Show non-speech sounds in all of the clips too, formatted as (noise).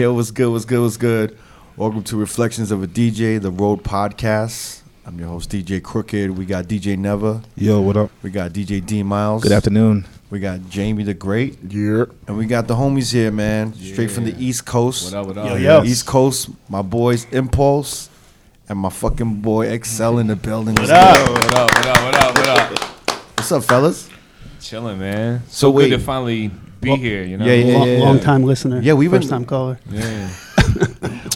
Yo, what's good? What's good? What's good? Welcome to Reflections of a DJ, the Road Podcast. I'm your host, DJ Crooked. We got DJ Never. Yo, what up? We got DJ D Miles. Good afternoon. We got Jamie the Great. Yeah. And we got the homies here, man. Straight from the East Coast. What up, what up? Yo, yo. East Coast, my boys Impulse and my fucking boy Excel in the building. What up? What up, what up, what up, what up? What's up, fellas? Chilling, man. So So wait. good to finally be here, you know? Yeah, yeah, long, yeah. long time listener. Yeah, we've been- time caller. Yeah.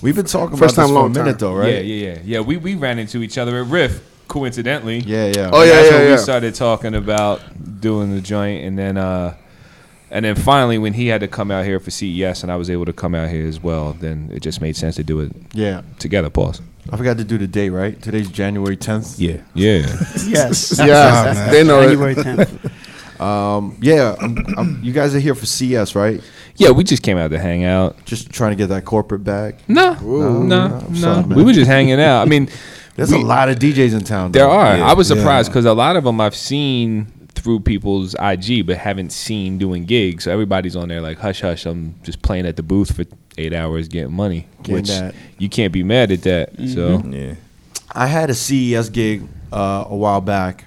We've been talking First about time, this for a long minute time. though, right? Yeah, yeah, yeah. Yeah, we, we ran into each other at Riff, coincidentally. Yeah, yeah. Oh, yeah, That's yeah, when yeah. we started talking about doing the joint and then uh and then finally when he had to come out here for CES and I was able to come out here as well, then it just made sense to do it Yeah. together, pause. I forgot to do the date, right? Today's January 10th. Yeah. Yeah. (laughs) Yes. Yeah, (laughs) they know it. January 10th. Um, yeah, I'm, I'm, you guys are here for CES, right? yeah, we just came out to hang out. Just trying to get that corporate bag. No, Ooh. no, no, no. sorry, we were just hanging out. I mean, There's a lot of DJs in town. There though. are. Yeah. I was surprised because a lot of them I've seen through people's IG, but haven't seen doing gigs. So everybody's on there like, hush, hush. I'm just playing at the booth for eight hours getting money, Getting which that. you can't be mad at that. So Yeah. I had a CES gig uh, a while back,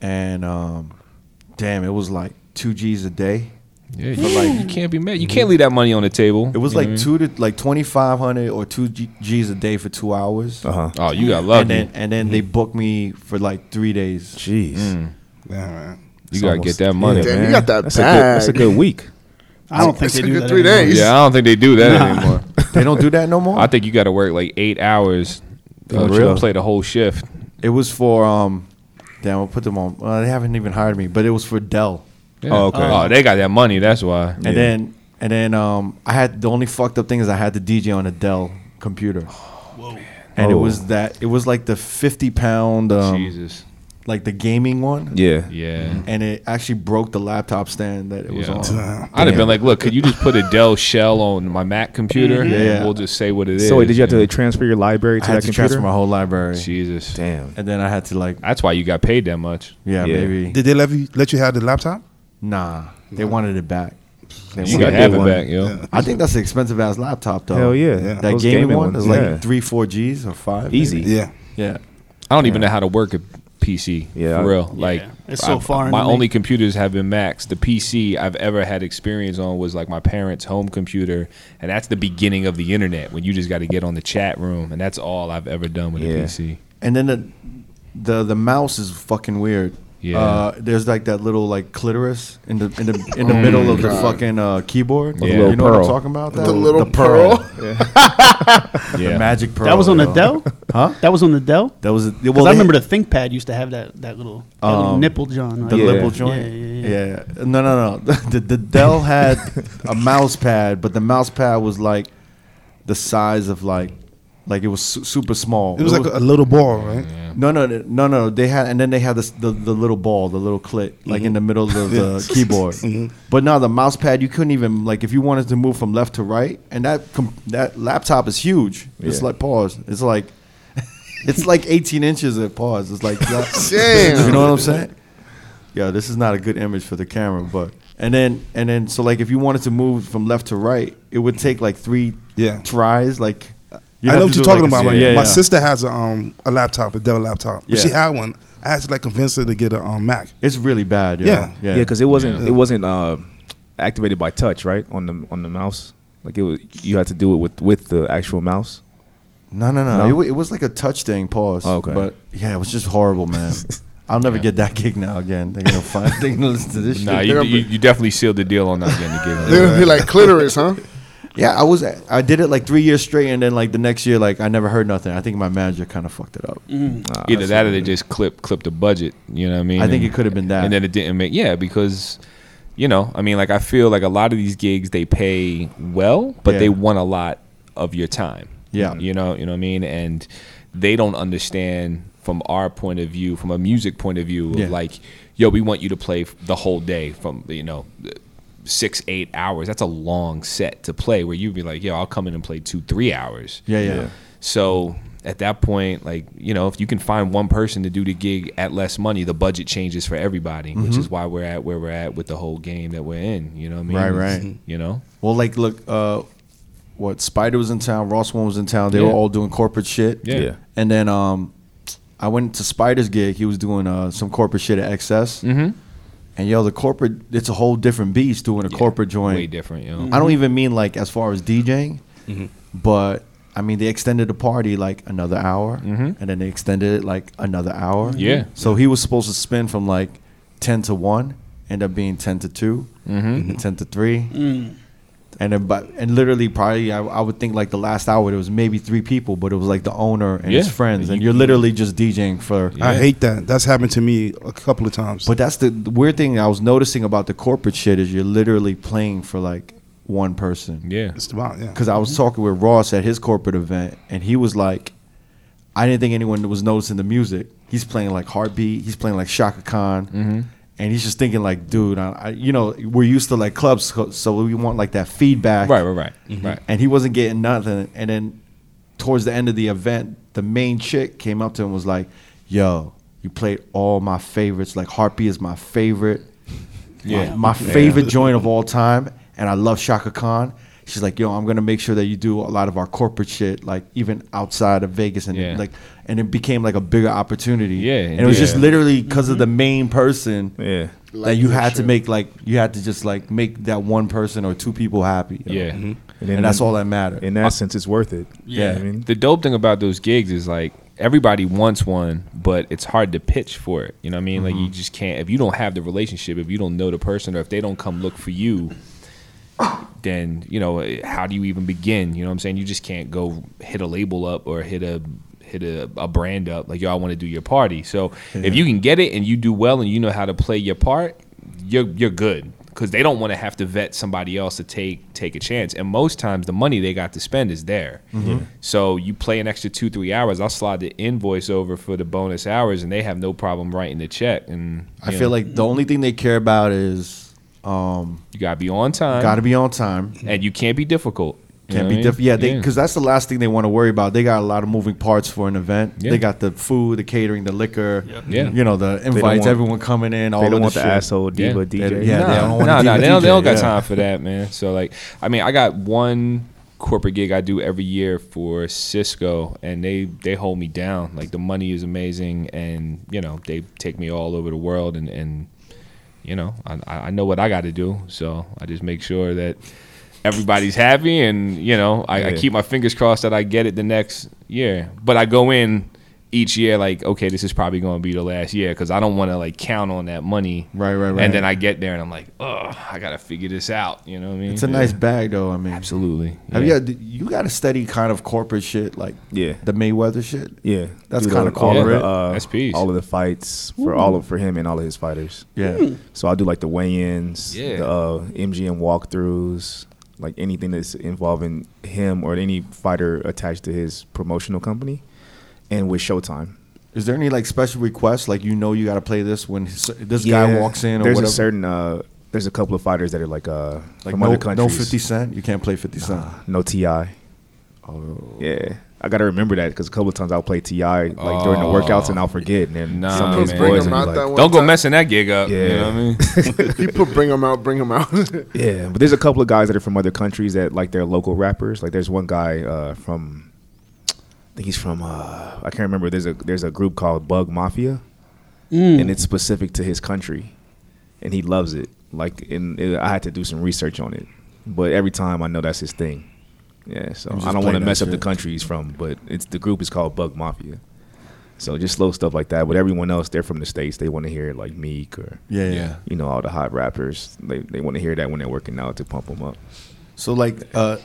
and um, damn, it was like two G's a day. yeah, you, like, you can't be mad. You can't leave that money on the table. It was You know like what I mean? two to like twenty five hundred or two G- G's a day for two hours. Uh huh. Oh, you got lucky. And then and then they booked me for like three days. Jeez. Mm. Yeah, man. you It's gotta almost- get that money. Yeah, man. you got that that's A good, that's a good week. I don't think It's they a do good that three anymore. days. Yeah, I don't think they do that anymore. (laughs) They don't do that no more. I think you got to work like eight hours uh, real? to play the whole shift. It was for um, damn, we'll put them on. Well, they haven't even hired me, but it was for Dell. Yeah. Oh, okay. Oh, they got that money. That's why. And then and then um, I had the only fucked up thing is I had the DJ on a Dell computer. Whoa. And it Oh. was that it was like the fifty pound um, Jesus. Like the gaming one. Yeah. Yeah. Mm-hmm. And it actually broke the laptop stand that it was Yeah. on. I'd have been like, look, could you just put a Dell shell on my Mac computer? Yeah, and yeah. We'll just say what it is. So wait, did you have to know? transfer your library I to had that to computer? transfer my whole library. Jesus. Damn. And then I had to like That's why you got paid that much. yeah, Yeah. maybe Did they let you let you have the laptop? nah. They wanted it back. They You wanted got it have it one. back, yo. I think that's an expensive ass laptop though. Hell yeah. Yeah. That Those gaming, one ones, is like yeah. three, four G's or five. Easy. maybe. Yeah. Yeah. I don't even know how to work a PC. Yeah, for real. Like It's so I- foreign My to me. only computers have been Macs. The PC I've ever had experience on was like my parents' home computer, and that's the beginning of the internet when you just got to get on the chat room, and that's all I've ever done with Yeah. a PC. And then the the the mouse is fucking weird. Yeah. Uh, there's like that little like clitoris in the in the in the middle of the fucking uh, keyboard. Yeah. You Little know what I'm talking about? That? The little pearl. (laughs) Yeah. The magic pearl. That was on the yo. Dell? Huh? That was on the Dell? That was Because well. I they- remember the ThinkPad used to have that, that little, that little Um, nipple joint. Right? the Yeah. liberal joint. Yeah, yeah, yeah. No, no, no. (laughs) The, the Dell had a mouse pad, but the mouse pad was like the size of like like it was su- super small. It was like a, a little ball, right? No, no, no, no, no. They had, and then they had this, the the little ball, the little clit, like in the mm-hmm. middle of the (laughs) keyboard. (laughs) Mm-hmm. But now the mouse pad, you couldn't even like if you wanted to move from left to right, and that com- that laptop is huge. It's like pause. It's like (laughs) it's like 18 inches at pause. It's like Damn. you know what I'm saying? Yeah, this is not a good image for the camera, but and then and then so like if you wanted to move from left to right, it would take like three Yeah. tries. Like you'd I know what you're talking like, about. a- My, yeah, my yeah. sister has a um a laptop, a Dell laptop. But she had one. I had to like convince her to get a um, Mac. It's really bad. Yeah. Yeah, Yeah, because it wasn't Yeah. it wasn't uh, activated by touch, right? On the on the mouse. Like it was you had to do it with with the actual mouse. No, no, no. No? It, it was like a touch thing. Pause. Oh, okay. But yeah, it was just horrible, man. (laughs) I'll never get that gig now again. They're gonna find. (laughs) They're gonna listen to this Nah, shit. you, you, you definitely sealed the deal on not getting the gig. They're gonna be like clitoris, huh? Yeah, I was. I did it like three years straight, and then like the next year, like I never heard nothing. I think my manager kind of fucked it up. Mm-hmm. Uh, nah, Either that or they just clipped clipped the budget. You know what I mean? I think And- it could have been that. and then it didn't make yeah because you know i mean like i feel like a lot of these gigs they pay well but Yeah. they want a lot of your time Yeah. you know you know what i mean and they don't understand from our point of view from a music point of view Yeah. of like yo we want you to play the whole day from you know six eight hours that's a long set to play where you'd be like yo i'll come in and play two three hours yeah, yeah, Yeah. so at that point, like you know, if you can find one person to do the gig at less money, the budget changes for everybody, which Mm-hmm. is why we're at where we're at with the whole game that we're in. You know what I mean? Right, right. You know, Well, like, look, uh, what Spider was in town, Ross One was in town. They were all doing corporate shit. Yeah. Yeah. And then um, I went to Spider's gig. He was doing uh, some corporate shit at XS. Mm-hmm. And yo, the corporate, it's a whole different beast doing a corporate joint. Way different, yo. I don't even mean like as far as DJing, mm-hmm. but I mean they extended the party like another hour, mm-hmm. and then they extended it like another hour. Yeah. So he was supposed to spin from like ten to one, end up being ten to 2 mm-hmm. and ten to three. Mm. And then, but and literally, probably I, I would think like the last hour there was maybe three people, but it was like the owner and his friends, and You- you're literally just DJing for. I hate that. That's happened to me a couple of times. But that's the, the weird thing I was noticing about the corporate shit is you're literally playing for like one person. Yeah. it's about yeah. Because I was talking with Ross at his corporate event, and he was like, I didn't think anyone was noticing the music. He's playing like Heartbeat, he's playing like Chaka Khan, Mm-hmm. And he's just thinking like, dude, I, I, you know, we're used to like clubs, so- so we want like that feedback, Right, right, right, mm-hmm. right. And he wasn't getting nothing. And then towards the end of the event, the main chick came up to him and was like, "Yo, you played all my favorites. Like Harpy is my favorite, Yeah. my, my favorite joint of all time, and I love Chaka Khan." She's like, "Yo, I'm gonna make sure that you do a lot of our corporate shit, like even outside of Vegas, and Yeah. like, and it became like a bigger opportunity. Yeah, and it was just literally because of mm-hmm. the main person Yeah. that you Like had to make like you had to just like make that one person or two people happy. you know? Yeah. Mm-hmm. And, and, that's all that mattered. In that sense, it's worth it. Yeah. I mean, The dope thing about those gigs is like everybody wants one, but it's hard to pitch for it. You know what I mean? Like you mm-hmm. just can't if you don't have the relationship, if you don't know the person, or if they don't come look for you, then you know how do you even begin? You know what I'm saying? You just can't go hit a label up or hit a hit a, a brand up like y'all want to do your party. So if you can get it and you do well and you know how to play your part, you're you're good because they don't want to have to vet somebody else to take take a chance. And most times the money they got to spend is there. Mm-hmm. So you play an extra two three hours, I'll slide the invoice over for the bonus hours, and they have no problem writing the check. And I you feel know, like the only thing they care about is um, you gotta be on time. got to be on time. and you can't be difficult. Can't know be what I different. mean? Yeah, they because that's the last thing they want to worry about. They got a lot of moving parts for an event. Yeah. They got the food, the catering, the liquor. Yeah. You know, the invites, want- everyone coming in. All they don't the want the shit. asshole diva Yeah. DJ. They- yeah, no, they don't want no, to no, they the don't, they don't got yeah. time for that, man. So like, I mean, I got one corporate gig I do every year for Cisco, and they they hold me down. Like the money is amazing, and you know they take me all over the world, and and you know I I know what I got to do, so I just make sure that everybody's happy, and you know I, I keep my fingers crossed that I get it the next year. But I go in each year like, okay, this is probably going to be the last year because I don't want to like count on that money Right, right, right. and then I get there and I'm like, oh, I gotta figure this out. You know what I mean? It's a nice bag, though. I mean, Absolutely. Have yeah. you you got a steady kind of corporate shit like Yeah. the Mayweather shit? Yeah, That's Do kinda the- all of the, uh, All of the fights for all of for him and all of his fighters. Yeah. So I'll do like the weigh-ins, Yeah. the uh, MGM walkthroughs, like anything that's involving him or any fighter attached to his promotional company, and with Showtime. Is there any like special requests? Like you know you got to play this when his- this guy walks in or there's whatever. a certain uh, there's a couple of fighters that are like uh like from no, other no countries. Fifty Cent. You can't play Fifty Cent. Nah, no Ti. Oh. Yeah. I gotta remember that because a couple of times I'll play T.I. like during the workouts and I'll forget. And then Nah, some of his boys him will be out like, Don't go time. messing that gig up. You Yeah. know what I mean? (laughs) People bring them out, bring them out. Yeah, but there's a couple of guys that are from other countries that like they're local rappers. Like there's one guy uh, from, I think he's from, uh, I can't remember. There's a there's a group called Bug Mafia, Mm. and it's specific to his country, and he loves it. Like, and it, I had to do some research on it, but every time I know that's his thing. Yeah, so I don't want to mess up the country he's from, but it's the group is called Bug Mafia. So just slow stuff like that. But everyone else, they're from the states. They want to hear like Meek or Yeah, yeah. Yeah. you know all the hot rappers. They they want to hear that when they're working out to pump them up. So like uh,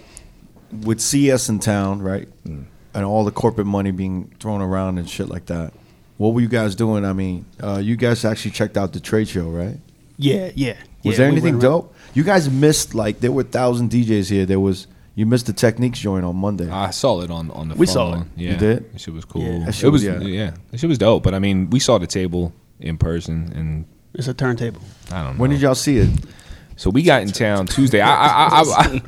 with CES in town, right, Mm. And all the corporate money being thrown around and shit like that. What were you guys doing? I mean, uh, you guys actually checked out the trade show, right? Yeah, yeah. Was yeah, there we anything went dope? You guys missed like there were a thousand DJs here. There was you missed the Technics joint on Monday. I saw it on on the We phone. saw it. Yeah. You did? That shit was cool. Yeah. That shit it was was- yeah. yeah. That shit was dope. But I mean, we saw the table in person and It's a turntable. I don't know. when did y'all see it? So we got in town Tuesday. I I I, I,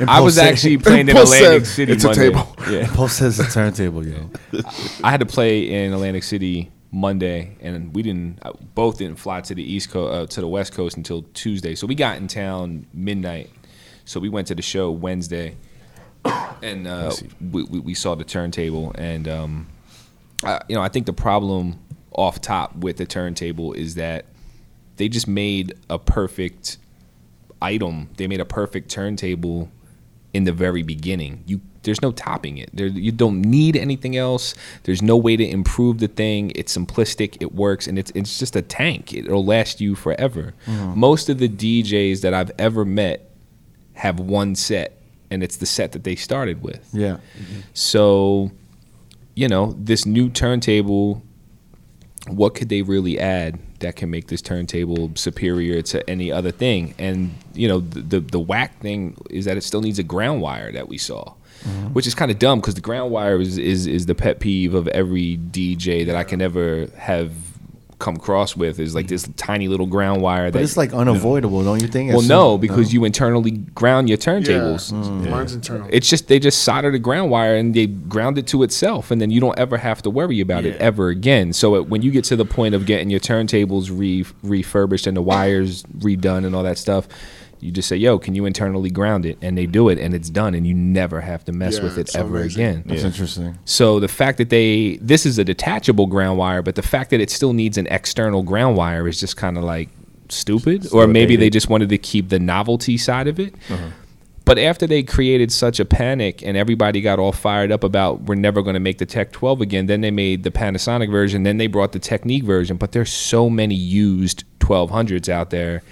(laughs) I, I was actually playing in Atlantic said, City "It's a Monday. table." Yeah. (laughs) Post says a turntable, yo. I had to play in Atlantic City Monday, and we didn't. uh, Both didn't fly to the east coast uh, to the west coast until Tuesday. So we got in town midnight. So we went to the show Wednesday, and uh, we, we we saw the turntable, and um, I, you know, I think the problem off top with the turntable is that they just made a perfect item. They made a perfect turntable in the very beginning. You there's no topping it. There, you don't need anything else. There's no way to improve the thing. It's simplistic. It works, and it's it's just a tank. It'll last you forever. Mm-hmm. Most of the DJs that I've ever met have one set, and it's the set that they started with. Yeah. So, you know, this new turntable, what could they really add that can make this turntable superior to any other thing? And you know, the the, the whack thing is that it still needs a ground wire that we saw. Mm-hmm. Which is kind of dumb because the ground wire is, is is the pet peeve of every DJ that I can ever have come across with is like this tiny little ground wire But that it's like unavoidable, don't you think? well As no soon- because you internally ground your turntables mm. Yeah. Mine's internal. it's just they just solder the ground wire and they ground it to itself, and then you don't ever have to worry about it Yeah. ever again. So it, when you get to the point of getting your turntables re- refurbished and the wires redone and all that stuff, you just say, "Yo, can you internally ground it?" And they do it, and it's done, and you never have to mess Yeah, with it ever amazing. again. That's interesting. So the fact that they this is a detachable ground wire, but the fact that it still needs an external ground wire is just kind of like stupid. Or maybe they outdated. just wanted to keep the novelty side of it. But after they created such a panic and everybody got all fired up about we're never going to make the Tech 12 again, then they made the Panasonic version, then they brought the Technics version. But there's so many used 1200s out there,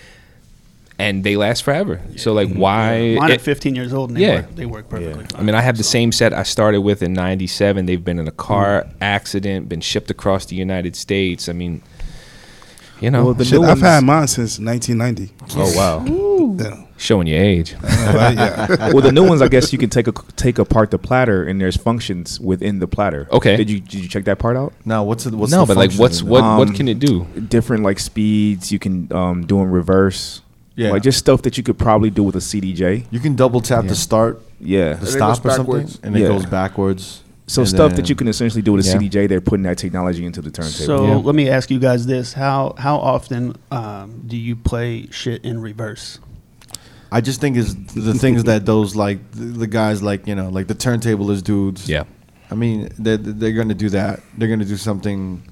and they last forever. So like, why? Mine it- are 15 years old and they Yeah. work. They work perfectly. I mean, I have the same set I started with in '97. They've been in a car Mm. accident, been shipped across the United States. I mean, you know, Well, the Shit, new I've ones- had mine since 1990. Oh wow. (laughs) Showing your age. (laughs) (laughs) Well, the new ones, I guess you can take a, take apart the platter, and there's functions within the platter. Okay. Did you did you check that part out? Now, what's the, what's no, the but like, what's in it? what? what Um, can it do? Different like speeds you can um, do in reverse. Yeah. Like just stuff that you could probably do with a CDJ. You can double tap Yeah. to start Yeah. the it stop goes or something, backwards. and it Yeah. goes backwards. So and stuff then- that you can essentially do with a Yeah. CDJ, they're putting that technology into the turntable. So Yeah. let me ask you guys this: How how often um, do you play shit in reverse? I just think is the things that those like the, the guys like you know like the turntablist dudes. Yeah, I mean they're they're gonna do that. They're gonna do something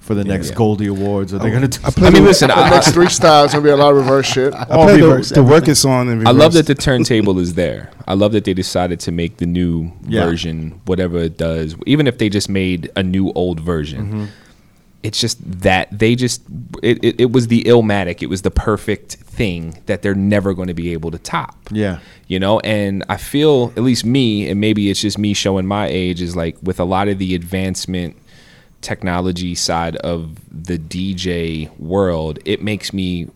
for the next yeah. Goldie Awards, Are they're gonna do. I mean, listen, the next three styles gonna be a lot of reverse shit. I All reverse, the, the work is on in I love that the turntable is there. I love that they decided to make the new Yeah. version, whatever it does, even if they just made a new old version. Mm-hmm. It's just that they just it, it, it was the illmatic. It was the perfect thing that they're never going to be able to top. Yeah. you know and i feel at least me and maybe it's just me showing my age is like with a lot of the advancement technology side of the dj world it makes me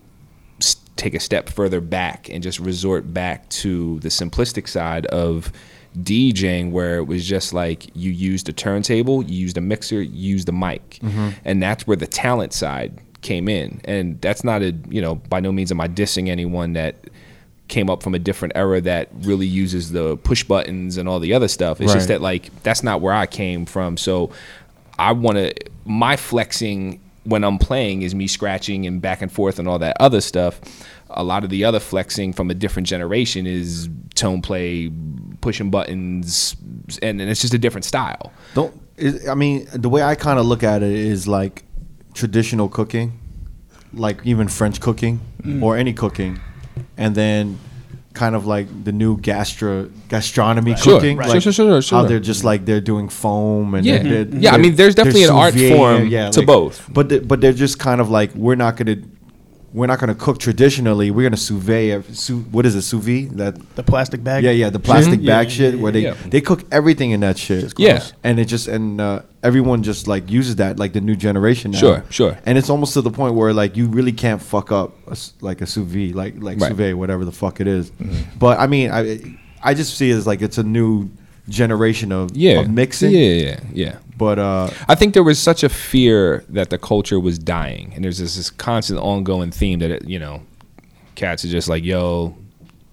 take a step further back and just resort back to the simplistic side of DJing where it was just like you used a turntable, you used a mixer, you used a mic. Mm-hmm. And that's where the talent side came in. And that's not a, you know, by no means am I dissing anyone that came up from a different era that really uses the push buttons and all the other stuff. It's just that like that's not where I came from. So I want to my flexing when I'm playing is me scratching and back and forth and all that other stuff. A lot of the other flexing from a different generation is tone play, pushing buttons, and, and it's just a different style. Don't. I mean, the way I kind of look at it is like traditional cooking, like even French cooking mm-hmm. or any cooking, and then kind of like the new gastro gastronomy Sure. cooking. Right. Like Sure, sure, sure, sure. How they're just like they're doing foam and Yeah. they're- they're- Yeah, I they're- mean, there's definitely an art sous vide, form to both. But they, but they're just kind of like we're not gonna. We're not gonna cook traditionally. We're gonna sous vide. Sous, what is it? Sous vide? That The plastic bag. yeah, yeah, the plastic Mhm. bag Yeah, shit yeah, where they yeah. they cook everything in that shit. Just Yeah. and it just and uh, everyone just like uses that like the new generation now. Sure, sure. And it's almost to the point where like you really can't fuck up a s like a sous vide, like like Right. sous vide, whatever the fuck it is. But I mean, I I just see it as like it's a new generation of Yeah, of mixing. Yeah, yeah, yeah. But uh, I think there was such a fear that the culture was dying, and there's this, this constant ongoing theme that it, you know, cats are just like, "Yo,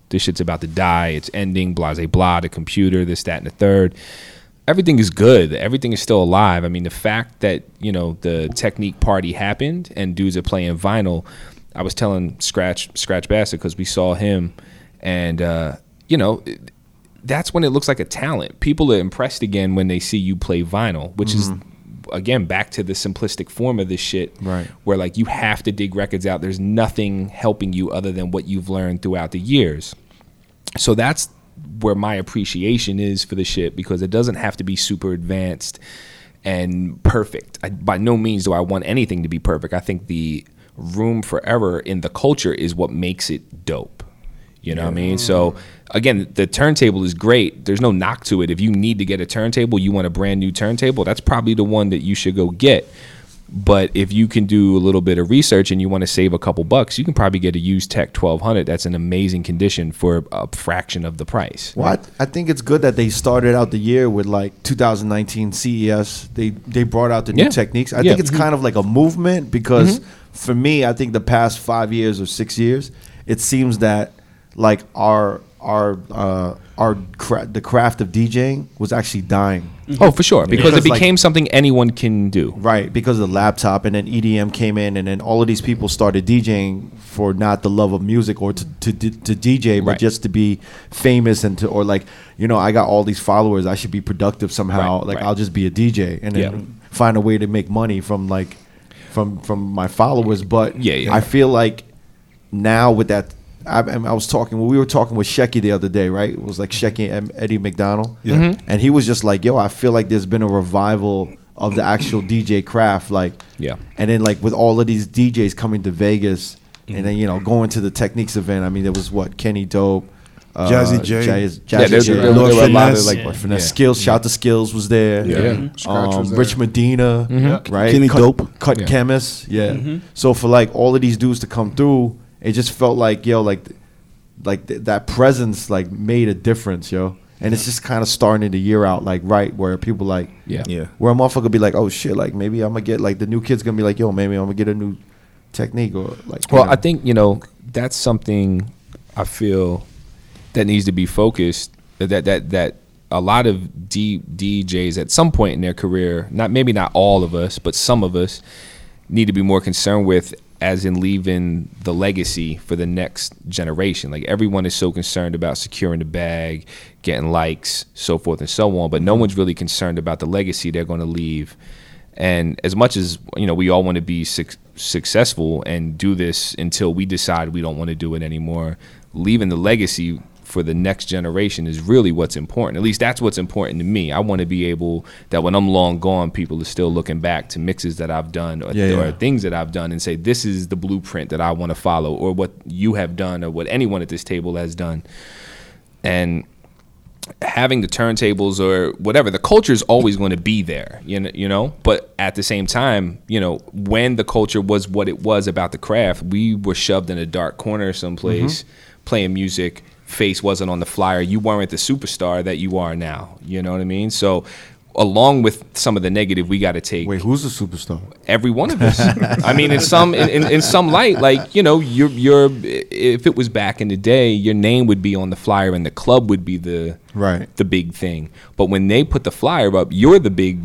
this shit's about to die. It's ending." Blah, blah, blah. The computer, this, that, and the third. Everything is good. Everything is still alive. I mean, the fact that you know the Technics party happened and dudes are playing vinyl. I was telling Scratch Scratch Bastid because we saw him, and uh, you know. That's when it looks like a talent. People are impressed again when they see you play vinyl, which is mm-hmm. again back to the simplistic form of this shit. Right. Where like you have to dig records out. There's nothing helping you other than what you've learned throughout the years. So that's where my appreciation is for the shit because it doesn't have to be super advanced and perfect. I, by no means do I want anything to be perfect. I think the room for error in the culture is what makes it dope. You know what I mean? So again, the turntable is great. There's no knock to it. If you need to get a turntable, you want a brand new turntable, that's probably the one that you should go get. But if you can do a little bit of research and you want to save a couple bucks, you can probably get a used Tech 1200 that's an amazing condition for a fraction of the price. Well, I, I think it's good that they started out the year with like 2019 CES. They they brought out the new Yeah. Technics. I Yeah. think it's kind of like a movement because mm-hmm. for me, I think the past five years or six years, it seems that like our our uh, our cra- the craft of DJing was actually dying. Oh, for sure, because Because, it like- became something anyone can do. Right, because of the laptop, and then EDM came in, and then all of these people started DJing for not the love of music or to to, to DJ, but Right. just to be famous and to or like you know I got all these followers, I should be productive somehow. Right, like right. I'll just be a DJ and then Yeah. find a way to make money from like from from my followers. But Yeah, yeah. I feel like now with that. I, I was talking. We were talking with Shecky the other day, right? It was like Shecky and Eddie McDonald, Yeah. Mm-hmm. and he was just like, "Yo, I feel like there's been a revival of the actual DJ craft, like, Yeah. And then like with all of these DJs coming to Vegas, and then you know going to the Technics event. I mean, there was what Kenny Dope, uh, Jazzy J. Jazz, Yeah, Jazzy there, J, there, there Lord were a lot of Finesse. like Yeah. Finesse. yeah. Skills, shout to Skills was there. Yeah. Scratch Um, was there. Rich Medina, right? Kenny Cut, Dope. Cut Yeah. Chemist, yeah. So for like all of these dudes to come through, it just felt like yo, like, like th- that presence like made a difference, yo. And it's just kind of starting the year out like right where people like Yeah. Yeah. where a motherfucker be like, oh shit, like maybe I'm gonna get like the new kid's gonna be like, yo, maybe I'm gonna get a new technique or like. Well, know. I think you know that's something I feel that needs to be focused. That that that a lot of D, DJs at some point in their career, not maybe not all of us, but some of us need to be more concerned with as in leaving the legacy for the next generation. Like everyone is so concerned about securing the bag, getting likes, so forth and so on, but no one's really concerned about the legacy they're going to leave. And as much as you know, we all want to be suc successful and do this until we decide we don't want to do it anymore. Leaving the legacy for the next generation is really what's important. At least that's what's important to me. I want to be able that when I'm long gone, people are still looking back to mixes that I've done or, Yeah, or yeah. things that I've done and say this is the blueprint that I want to follow, or what you have done, or what anyone at this table has done. And having the turntables or whatever the culture is always going to be there you know, you know but at the same time you know when the culture was what it was about the craft we were shoved in a dark corner someplace mm-hmm. playing music face wasn't on the flyer you weren't the superstar that you are now you know what i mean so along with some of the negative we got to take wait, who's the superstar? every one of us. (laughs) I mean, in some in, in, in some light, like you know, you're you're if it was back in the day, your name would be on the flyer and the club would be the Right. the big thing. But when they put the flyer up, you're the big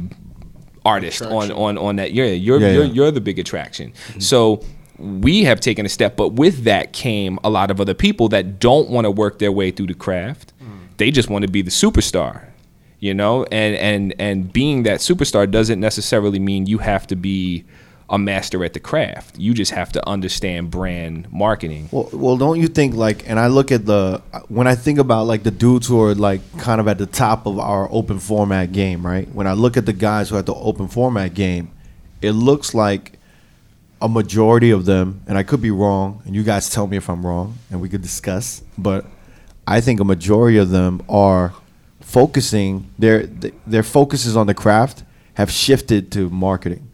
artist on Attraction. on on that. Yeah, you're Yeah, you're yeah. you're the big attraction. Mm-hmm. So. We have taken a step, but with that came a lot of other people that don't want to work their way through the craft. Mm. They just want to be the superstar you know and and and being that superstar doesn't necessarily mean you have to be a master at the craft you just have to understand brand marketing Well, well, don't you think like? And I look at the when I think about like the dudes who are like kind of at the top of our open format game, right? When I look at the guys who are at the open format game, it looks like a majority of them, and I could be wrong, and you guys tell me if I'm wrong, and we could discuss. But I think a majority of them are focusing their their focuses on the craft have shifted to marketing,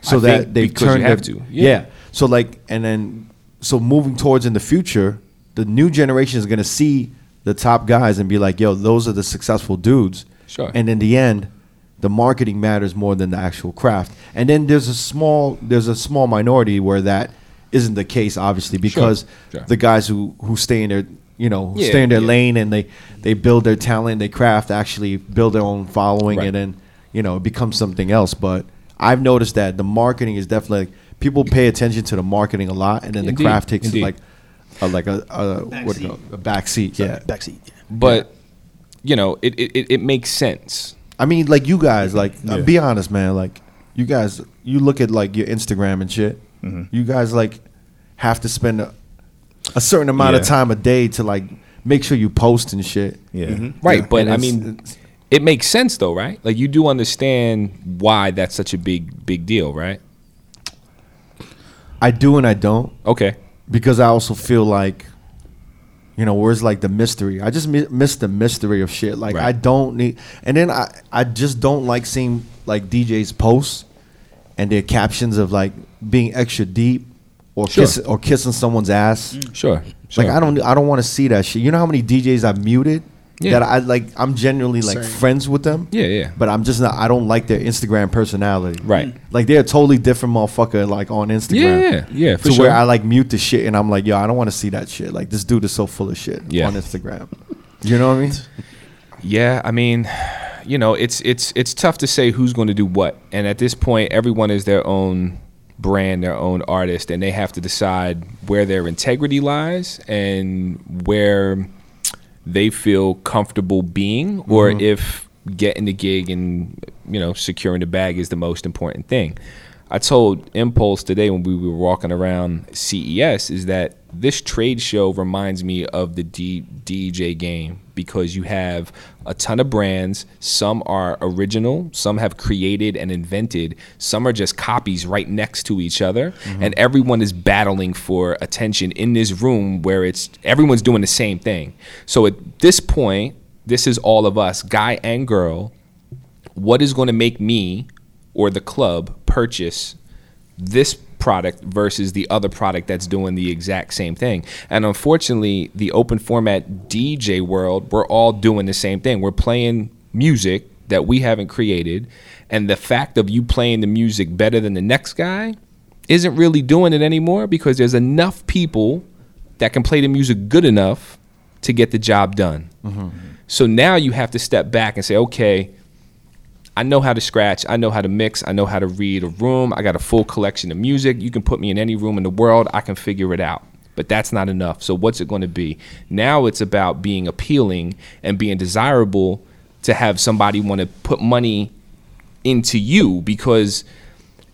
so I that because you have their- to, yeah. yeah. So like, and then so moving towards in the future, the new generation is gonna see the top guys and be like, "Yo, those are the successful dudes." Sure. And in the end, the marketing matters more than the actual craft. And then there's a small there's a small minority where that isn't the case, obviously, because Sure. the guys who who stay in their you know Yeah, stay in their yeah. lane and they they build their talent, they craft, actually build their own following, Right. and then you know it becomes something else. But I've noticed that the marketing is definitely people pay attention to the marketing a lot, and then the craft takes indeed. like a, like a, a what do you Backseat. call it? a back seat. Yeah, Backseat. but you know, it it, it- it makes sense. I mean, like you guys, like uh, be honest, man. Like you guys, you look at like your Instagram and shit. Mm-hmm. You guys like have to spend a, a certain amount of time a day to like make sure you post and shit. Yeah. Right, Yeah, but I mean, it makes sense though, right? Like you do understand why that's such a big big deal, right? I do and I don't Okay. because I also feel like, you know, where's like the mystery? I just mi- miss the mystery of shit. Like Right. I don't need, and then I I just don't like seeing like DJs posts and their captions of like being extra deep or Sure. kissing or kissing someone's ass. Sure. sure. Like I don't I don't want to see that shit. You know how many DJs I've muted Yeah. that I like I'm genuinely like Same. friends with them. Yeah, yeah. But I'm just not I don't like their Instagram personality. Right. Mm. Like they're a totally different motherfucker like on Instagram. Yeah, yeah, for to sure. where I like mute the shit and I'm like, yo, I don't want to see that shit. Like this dude is so full of shit Yeah. on Instagram. You know what I mean? (laughs) Yeah, I mean, you know, it's it's it's tough to say who's going to do what, and at this point, everyone is their own brand, their own artist, and they have to decide where their integrity lies and where they feel comfortable being, or mm-hmm. if getting the gig and you know securing the bag is the most important thing. I told Impulse today when we were walking around CES is that this trade show reminds me of the D- DJ game because you have a ton of brands. Some are original, some have created and invented, some are just copies right next to each other, mm-hmm. and everyone is battling for attention in this room where it's everyone's doing the same thing. So at this point, this is all of us, guy and girl, what is going to make me or the club purchase this product versus the other product that's doing the exact same thing. And unfortunately, the open format DJ world, we're all doing the same thing. We're playing music that we haven't created, and the fact of you playing the music better than the next guy isn't really doing it anymore because there's enough people that can play the music good enough to get the job done. Mm-hmm. So now you have to step back and say, okay, I know how to scratch. I know how to mix. I know how to read a room. I got a full collection of music. You can put me in any room in the world. I can figure it out. But that's not enough. So what's it going to be? Now it's about being appealing and being desirable to have somebody want to put money into you because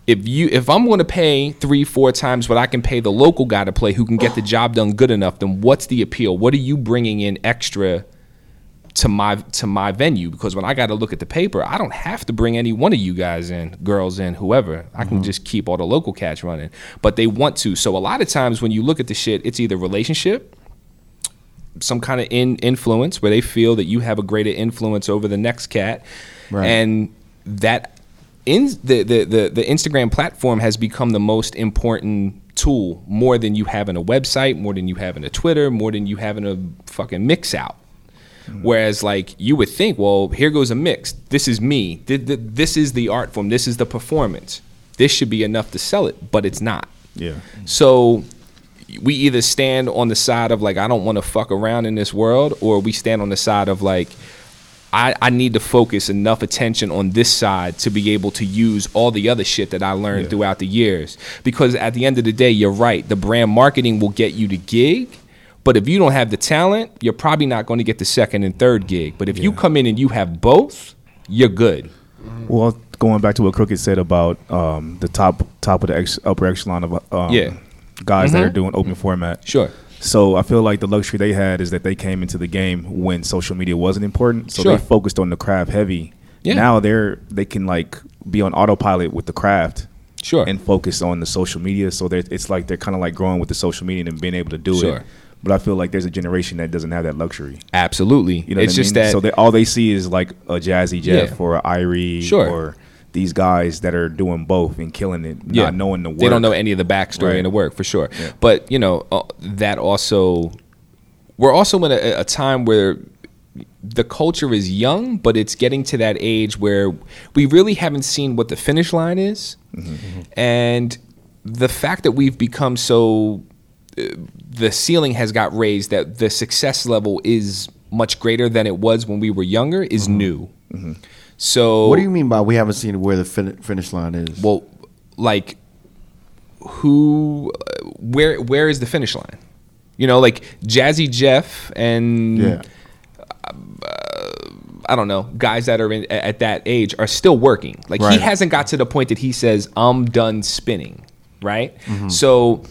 if you if I'm going to pay three four times what I can pay the local guy to play who can get the (sighs) job done good enough, then what's the appeal? What are you bringing in extra to my to my venue? Because when I got to look at the paper, I don't have to bring any one of you guys in, girls in, whoever. I can mm-hmm. just keep all the local cats running, but they want to. So a lot of times when you look at the shit, it's either relationship some kind of in influence where they feel that you have a greater influence over the next cat Right. and that in the, the, the, the instagram platform has become the most important tool more than you having a website more than you having a twitter more than you having a fucking mix out Mm-hmm. Whereas, like, you would think, well, here goes a mix. This is me. Th- th- This is the art form. This is the performance. This should be enough to sell it, but it's not. Yeah. So we either stand on the side of like I don't want to fuck around in this world, or we stand on the side of like I, I need to focus enough attention on this side to be able to use all the other shit that I learned throughout the years. Because at the end of the day, you're right. The brand marketing will get you the gig. But if you don't have the talent, you're probably not going to get the second and third gig. But if you come in and you have both, you're good. Well, going back to what Crooked said about um, the top top of the ex- upper echelon of um, Yeah. guys that Mhm. are doing open format. Sure. So I feel like the luxury they had is that they came into the game when social media wasn't important. So Sure. they focused on the craft heavy. Yeah. Now they're they can like be on autopilot with the craft Sure. and focus on the social media. So it's like they're kind of like growing with the social media and being able to do Sure. it. But I feel like there's a generation that doesn't have that luxury. Absolutely. You know, it's what I just mean? that so they, all they see is like a Jazzy Jeff Yeah. or a Irie Sure. or these guys that are doing both and killing it, not knowing the work. They don't know any of the backstory Right. and the work for sure. Yeah. But you know uh, that also, we're also in a, a time where the culture is young, but it's getting to that age where we really haven't seen what the finish line is, and the fact that we've become so the ceiling has got raised that the success level is much greater than it was when we were younger is new. So What do you mean by we haven't seen where the fin- finish line is? well, like who, uh, where, where is the finish line? You know, like Jazzy Jeff and yeah. I don't know, guys that are in, at that age are still working. Like he hasn't got to the point that he says, I'm done spinning, right? Mm-hmm. So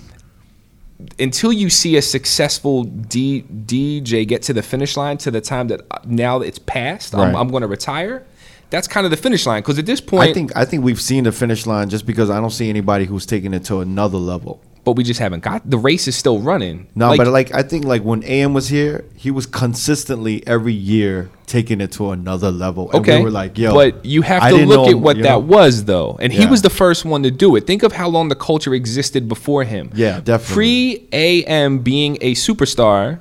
until you see a successful D, DJ get to the finish line to the time that uh, now it's passed, I'm, I'm going to retire. That's kind of the finish line because at this point, I think I think we've seen the finish line just because I don't see anybody who's taking it to another level. But we just haven't got the race is still running. No, but like I think like when AM was here, he was consistently every year taking it to another level. And Okay, we were like, yo, but you have I to look know, at what that know? was, though, and he was the first one to do it. Think of how long the culture existed before him. Yeah, definitely. Pre AM being a superstar,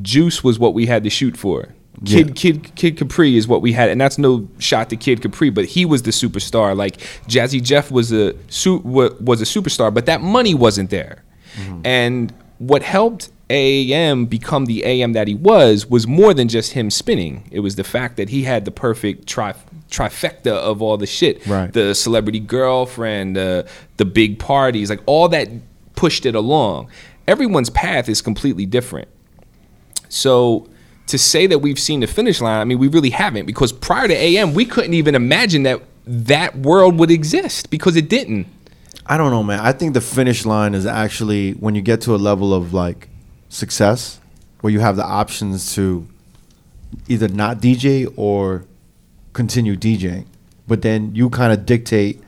Juice was what we had to shoot for. Kid, Yeah. Kid, Kid Capri is what we had, and that's no shot to Kid Capri, but he was the superstar. Like Jazzy Jeff was a su- was a superstar, but that money wasn't there. Mm-hmm. And what helped AM become the AM that he was was more than just him spinning. It was the fact that he had the perfect tri- trifecta of all the shit. Right. The celebrity girlfriend, uh, the big parties, like all that pushed it along. Everyone's path is completely different. So to say that we've seen the finish line, I mean, we really haven't because prior to AM, we couldn't even imagine that that world would exist because it didn't. I don't know, man. I think the finish line is actually when you get to a level of like success where you have the options to either not DJ or continue DJing. But then you kind of dictate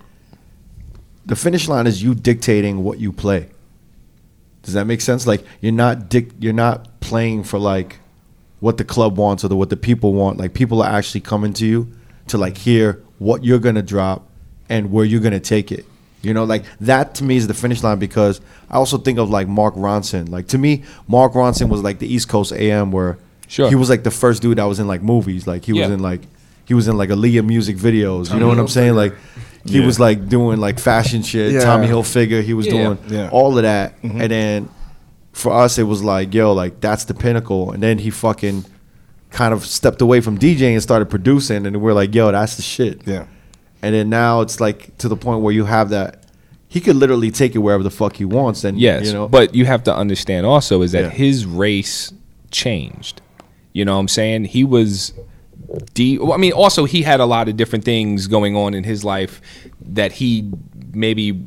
the finish line is you dictating what you play. Does that make sense? Like you're not dic- you're not playing for like what the club wants or the, what the people want. Like people are actually coming to you to like hear what you're gonna drop and where you're gonna take it. You know, like that to me is the finish line because I also think of like Mark Ronson. Like to me, Mark Ronson was like the East Coast AM where Sure. he was like the first dude that was in like movies. Like he was in like he was in like Aaliyah music videos. You know what I'm saying? Like he Yeah. was like doing like fashion shit. Yeah. Tommy Hilfiger. He was Yeah. doing Yeah. all of that. Mm-hmm. And then for us, it was like, yo, like that's the pinnacle. And then he fucking kind of stepped away from DJing and started producing. And we're like, yo, that's the shit. Yeah. And then now it's like to the point where you have that. He could literally take it wherever the fuck he wants. And Yes, you know, but you have to understand also is that Yeah. his race changed. You know what I'm saying? He was D well, I mean also he had a lot of different things going on in his life that he maybe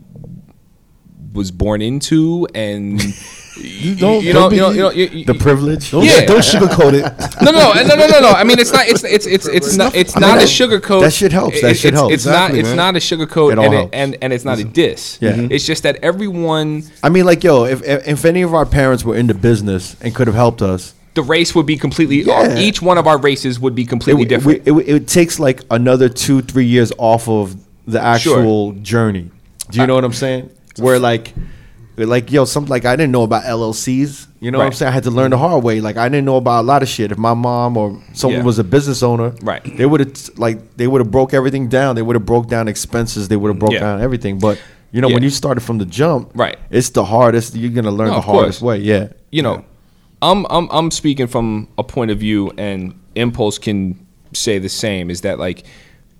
was born into and (laughs) you, don't- you don't know, be- you know, you know, you- you- the privilege. Don't, Yeah. don't sugarcoat it. (laughs) no, no, no, no, no, no. I mean, it's not. It's it's it's it's not. It's I mean, not a that- sugar coat. that shit helps. That It- shit it's, helps. It's Exactly, not. It's man. not a sugar coat, It and, it, and and it's not a diss. Yeah. Mhm. It's just that everyone, I mean, like, yo, if, if if any of our parents were in the business and could have helped us, the race would be completely. Yeah. Each one of our races would be completely it, different. It, it, it takes like another two, three years off of the actual journey. Do you know what I'm saying? Where like, like yo, some like I didn't know about LLCs. You know what I'm saying? I had to learn the hard way. Like I didn't know about a lot of shit. If my mom or someone Yeah. was a business owner, Right. They would have like they would have broke everything down. They would have broke down expenses. They would have broke Yeah. down everything. But you know, when you started from the jump, Right. It's the hardest. You're gonna learn No, the of course. hardest way. Yeah. you know, I'm I'm I'm speaking from a point of view, and Impulse can say the same. Is that like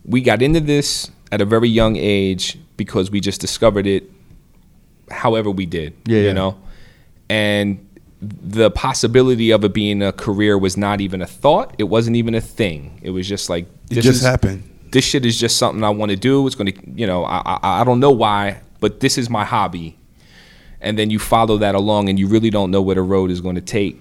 we got into this at a very young age because we just discovered it, however we did. Yeah, you yeah. know, and the possibility of it being a career was not even a thought. It wasn't even a thing. It was just like It this just is, happened. This shit is just something I want to do. It's going to, you know, I, I I don't know why, but this is my hobby and then you follow that along and you really don't know where the road is going to take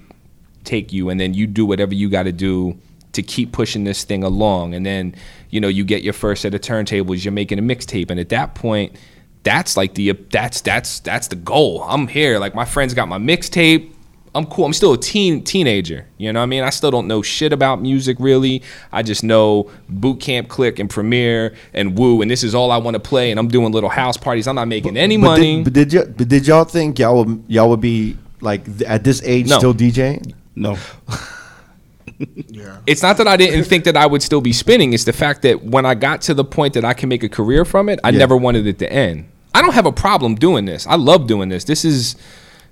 take you and then you do whatever you got to do to keep pushing this thing along and then you know you get your first set of turntables you're making a mixtape and at that point that's like the that's that's that's the goal i'm here like my friends got my mixtape i'm cool i'm still a teen teenager you know what i mean i still don't know shit about music really i just know Boot Camp Clik and Premier and Wu and this is all i want to play and i'm doing little house parties i'm not making any But money Did, but did you? But did y'all think y'all would y'all would be like at this age No. still DJing? No. (laughs) Yeah. it's not that I didn't think that I would still be spinning. It's the fact that when I got to the point that I can make a career from it, I Yeah. never wanted it to end. I don't have a problem doing this. I love doing this. This is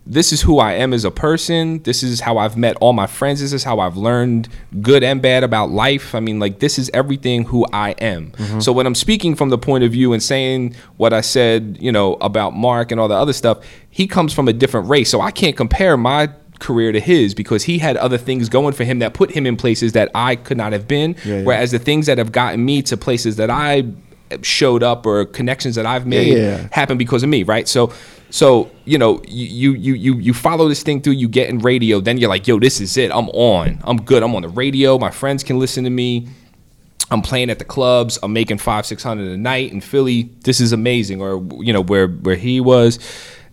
this is who I am as a person. This is how I've met all my friends. This is how I've learned good and bad about life. I mean, like this is everything who I am. Mm-hmm. So when I'm speaking from the point of view and saying what I said, you know, about Mark and all the other stuff, he comes from a different race. So I can't compare my career to his because he had other things going for him that put him in places that I could not have been. Yeah, yeah. Whereas the things that have gotten me to places that I showed up or connections that I've made yeah. happen because of me, right? So so you know you you you you follow this thing through, you get in radio, then you're like, yo, this is it. I'm on. I'm good. I'm on the radio. My friends can listen to me. I'm playing at the clubs. I'm making five, six hundred a night in Philly. This is amazing. Or you know where where he was,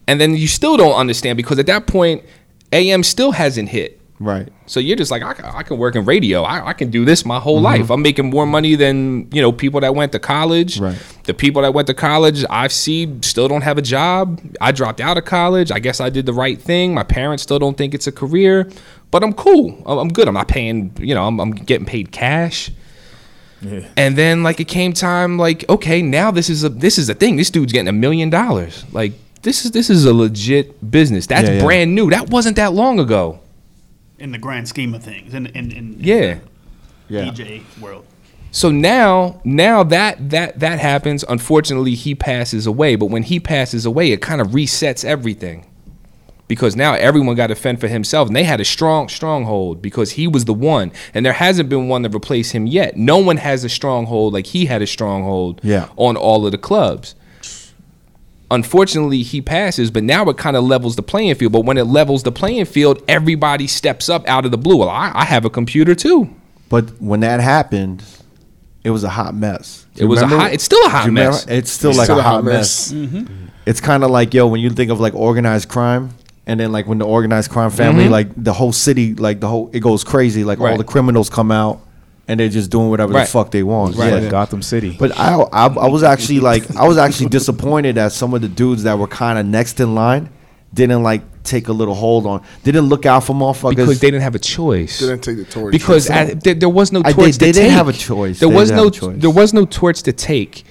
and then you still don't understand because at that point, AM still hasn't hit. Right. So you're just like I, can- I can work in radio. I, I can do this my Mm-hmm. whole life. I'm making more money than you know people that went to college. Right. The people that went to college, I see, still don't have a job. I dropped out of college. I guess I did the right thing. My parents still don't think it's a career, but I'm cool. I'm I'm good. I'm not paying. You know, I'm, I'm getting paid cash. Yeah. And then like it came time like okay now this is a this is a thing this dude's getting a million dollars like this is this is a legit business that's Yeah, yeah. brand new that wasn't that long ago in the grand scheme of things, in in, in yeah Yeah. DJ world. So now, now that that that happens, unfortunately, he passes away. But when he passes away, it kind of resets everything, because now everyone got to fend for himself, and they had a strong stronghold because he was the one, and there hasn't been one to replace him yet. No one has a stronghold like he had a stronghold Yeah. on all of the clubs. Unfortunately, he passes, but now it kind of levels the playing field. But when it levels the playing field, everybody steps up out of the blue. Well, I, I have a computer too. But when that happened, it was a hot mess. It you was a hot- it's still a hot Do remember? mess. It's still It's like still a hot mess. Mm-hmm. It's kind of like yo when you think of like organized crime, and then like when the organized crime family, mm-hmm. like the whole city, like the whole it goes crazy. Like all the criminals come out and they're just doing whatever Right. the fuck they want. Right. Yeah. Like Gotham City. But I, I, I was actually like, I was actually disappointed that some of the dudes that were kind of next in line didn't like take a little hold on, didn't look out for motherfuckers. because they didn't have a choice. Didn't take the torch. because at, there, there was no I- torch they- they to didn't take. have a choice. There They was didn't no have a choice. there was no torch to take.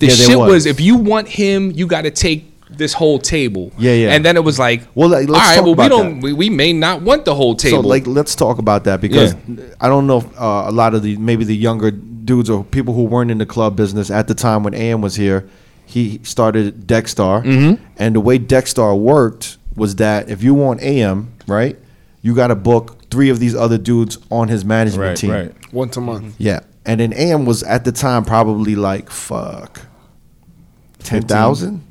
The Yeah, there shit was. was. if you want him, you got to take this whole table. Yeah, yeah. And then it was like, Well, like, let's all right, talk well, we about don't, that. we, we may not want the whole table. So like, let's talk about that because Yeah. I don't know if uh, a lot of the maybe the younger dudes or people who weren't in the club business at the time when AM was here, he started Deckstar, Mm-hmm. and the way Deckstar worked was that if you want AM, right, you got to book three of these other dudes on his management right, team. right. once a month. Yeah, and then AM was at the time probably like fuck, ten thousand,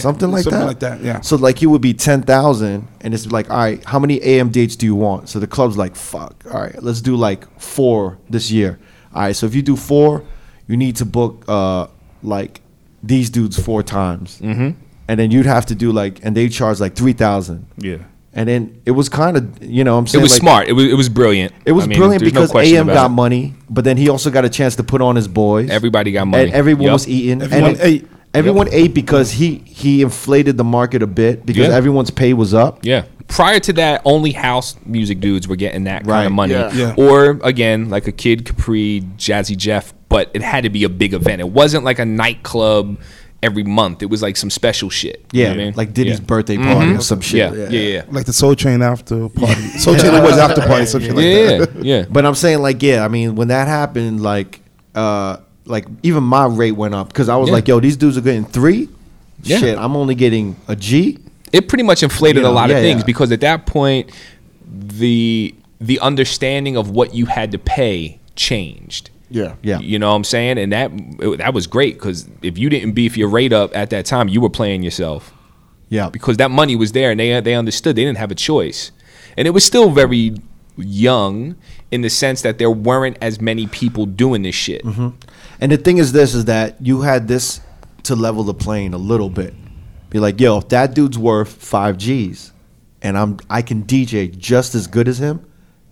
something like Something that. like that, yeah. So like he would be ten thousand, and it's like, all right, how many AM dates do you want? So the club's like, fuck, all right, let's do like four this year. All right, so if you do four, you need to book uh like these dudes four times, mm-hmm. and then you'd have to do like, and they charge like three thousand. Yeah. And then it was kind of, you know, I'm saying it was like, smart. It was it was brilliant. It was I mean, brilliant there's no because AM got it. money, but then he also got a chance to put on his boys. Everybody got money. And everyone Yup. was eating. Everyone and ate. Everyone ate because he he inflated the market a bit because Yeah. everyone's pay was up. Yeah. Prior to that, only house music dudes were getting that kind of money. Yeah. Yeah. Or again, like a Kid Capri, Jazzy Jeff, but it had to be a big event. It wasn't like a nightclub every month. It was like some special shit. You Yeah, know what I mean? like Diddy's Yeah. birthday party or some shit. Yeah, yeah, yeah. Like the Soul Train after party. (laughs) Soul Train was after party, some shit like Yeah, that. yeah, yeah. (laughs) But I'm saying like yeah, I mean when that happened, like uh like even my rate went up because I was Yeah. like, yo, these dudes are getting three. Yeah. Shit, I'm only getting a G. it pretty much inflated You know, a lot yeah, of things because at that point the the understanding of what you had to pay changed. Yeah. Yeah. You know what I'm saying? And that it- that was great cuz if you didn't beef your rate up at that time, you were playing yourself. Yeah. because that money was there and they they understood they didn't have a choice, and it was still very young in the sense that there weren't as many people doing this shit. Mm-hmm. And the thing is this is that you had this to level the plane a little bit. Be like, yo, if that dude's worth five G's and I'm I can DJ just as good as him,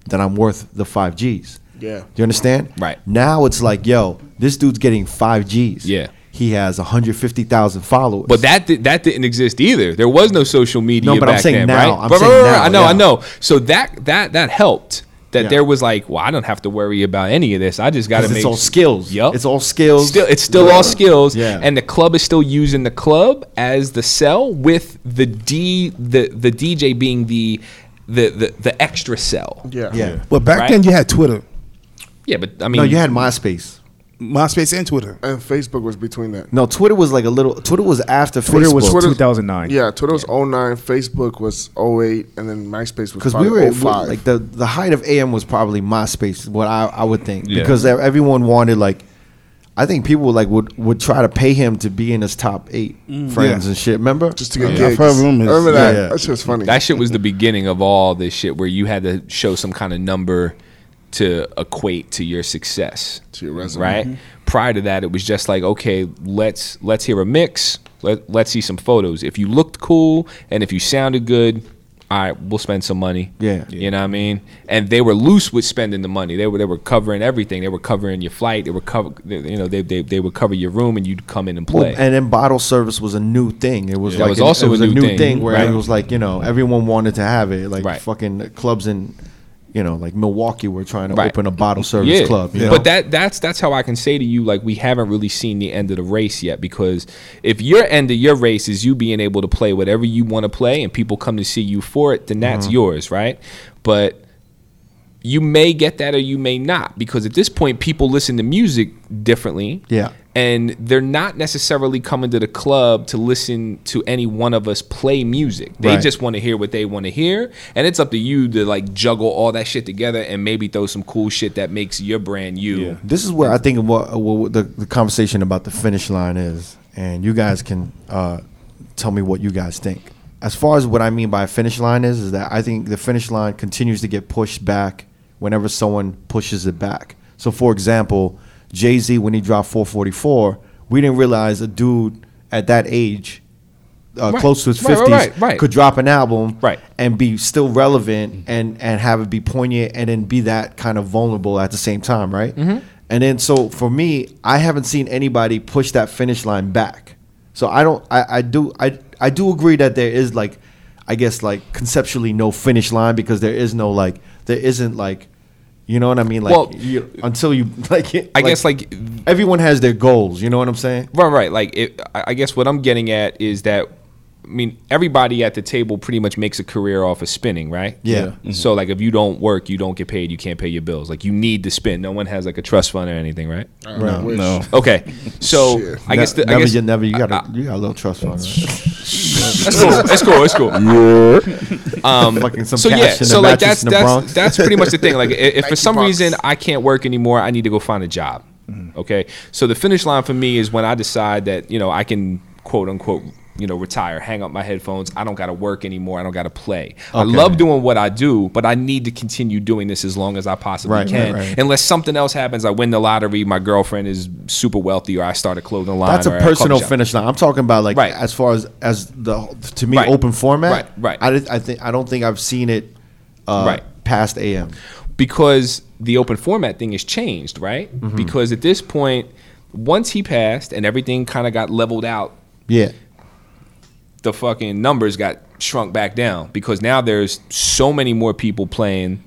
then I'm worth the five G's. Yeah. Do you understand? Right. Now it's like, yo, this dude's getting five G's. Yeah. He has 150,000 followers. But that di- that didn't exist either. There was no social media. No, but I'm back saying then, now. Right? I'm But- saying right, right, now, I know, I know. So that that that helped. That Yeah. there was like, well, I don't have to worry about any of this. I just got to make it's all skills. Yup. It's all skills. Still, it's still all skills. Yeah. And the club is still using the club as the cell with the D the the DJ being the the the, the extra cell. Yeah. Yeah. But back Right. then you had Twitter. Yeah, but I mean, No, you had MySpace. MySpace and Twitter. and Facebook was between that. No, Twitter was like a little. Twitter was after Twitter Facebook. was Twitter- 2009. Yeah, Twitter was 09, Facebook was 08, and then MySpace was because we probably were 05. like the the height of AM was probably MySpace. What I, I would think Yeah. because everyone wanted like. I think people like would would try to pay him to be in his top eight mm. friends Yeah. and shit. Remember? just to get Yeah, gigs. I've heard rumors. Remember that. Yeah, yeah. That shit was funny. That shit was the beginning of all this shit where you had to show some kind of number to equate to your success. To your resume. Right? Mm-hmm. Prior to that it was just like, okay, let's let's hear a mix. Let, let's see some photos. If you looked cool and if you sounded good, all right, we'll spend some money. Yeah. You know what I mean? And they were loose with spending the money. They were they were covering everything. They were covering your flight. They were cover you know, they, they, they would cover your room and you'd come in and play. and then bottle service was a new thing. It was That like was an- also it was a new thing, where right. it was like you know everyone wanted to have it. Like Right. fucking clubs in, you know, like Milwaukee were trying to Right. open a bottle service club. You know? But that that's that's how I can say to you like we haven't really seen the end of the race yet because if your end of your race is you being able to play whatever you want to play and people come to see you for it, then that's Mm-hmm. yours, right? But you may get that or you may not because at this point people listen to music differently. Yeah. And they're not necessarily coming to the club to listen to any one of us play music. They Right. just want to hear what they want to hear. And it's up to you to like juggle all that shit together and maybe throw some cool shit that makes your brand you. This is where I think what, what the, the conversation about the finish line is, and you guys can uh, tell me what you guys think. As far as what I mean by finish line is, is that I think the finish line continues to get pushed back whenever someone pushes it back. So, for example, Jay Z when he dropped 444, we didn't realize a dude at that age. Uh, Right. close to his Right, right, 50s right, could drop an album Right. and be still relevant and and have it be poignant and then be that kind of vulnerable at the same time, right? Mm-hmm. And then so for me, I haven't seen anybody push that finish line back. So I don't. I, I do. I I do agree that there is like, I guess like conceptually no finish line because there is no like there isn't like, you know what I mean? Like Well- you, until you (laughs) like. it- I guess like everyone has their goals. You know what I'm saying? right, right. Like it, I I guess what I'm getting at is that I mean everybody at the table pretty much makes a career off of spinning, right? Yeah. Mm-hmm. So like if you don't work, you don't get paid. You can't pay your bills. Like you need to spin. No one has like a trust fund or anything, right? I Right. No. Okay. So (laughs) Shit. I guess the, never, guess you never. You got I- a you got a little trust fund. Right? (laughs) That's cool. That's cool. That's cool. Um, Fucking some so yeah, so like that's that's that's pretty much the thing. Like i- (laughs) if for some bucks. reason I can't work anymore, I need to go find a job. Okay, so the finish line for me is when I decide that you know I can quote unquote you know retire, hang up my headphones. I don't got to work anymore. I don't got to play. I love doing what I do, but I need to continue doing this as long as I possibly Right, right, can. right. Unless something else happens, I win the lottery, my girlfriend is super wealthy, or I start a clothing line. That's a personal shop. finish line. I'm talking about like Right. as far as as the to me Right. open format. Right, right. I, I think I don't think I've seen it uh, Right. past AM. because the open format thing has changed, right? Mm-hmm. Because at this point, once he passed and everything kind of got leveled out, Yeah. The fucking numbers got shrunk back down because now there's so many more people playing.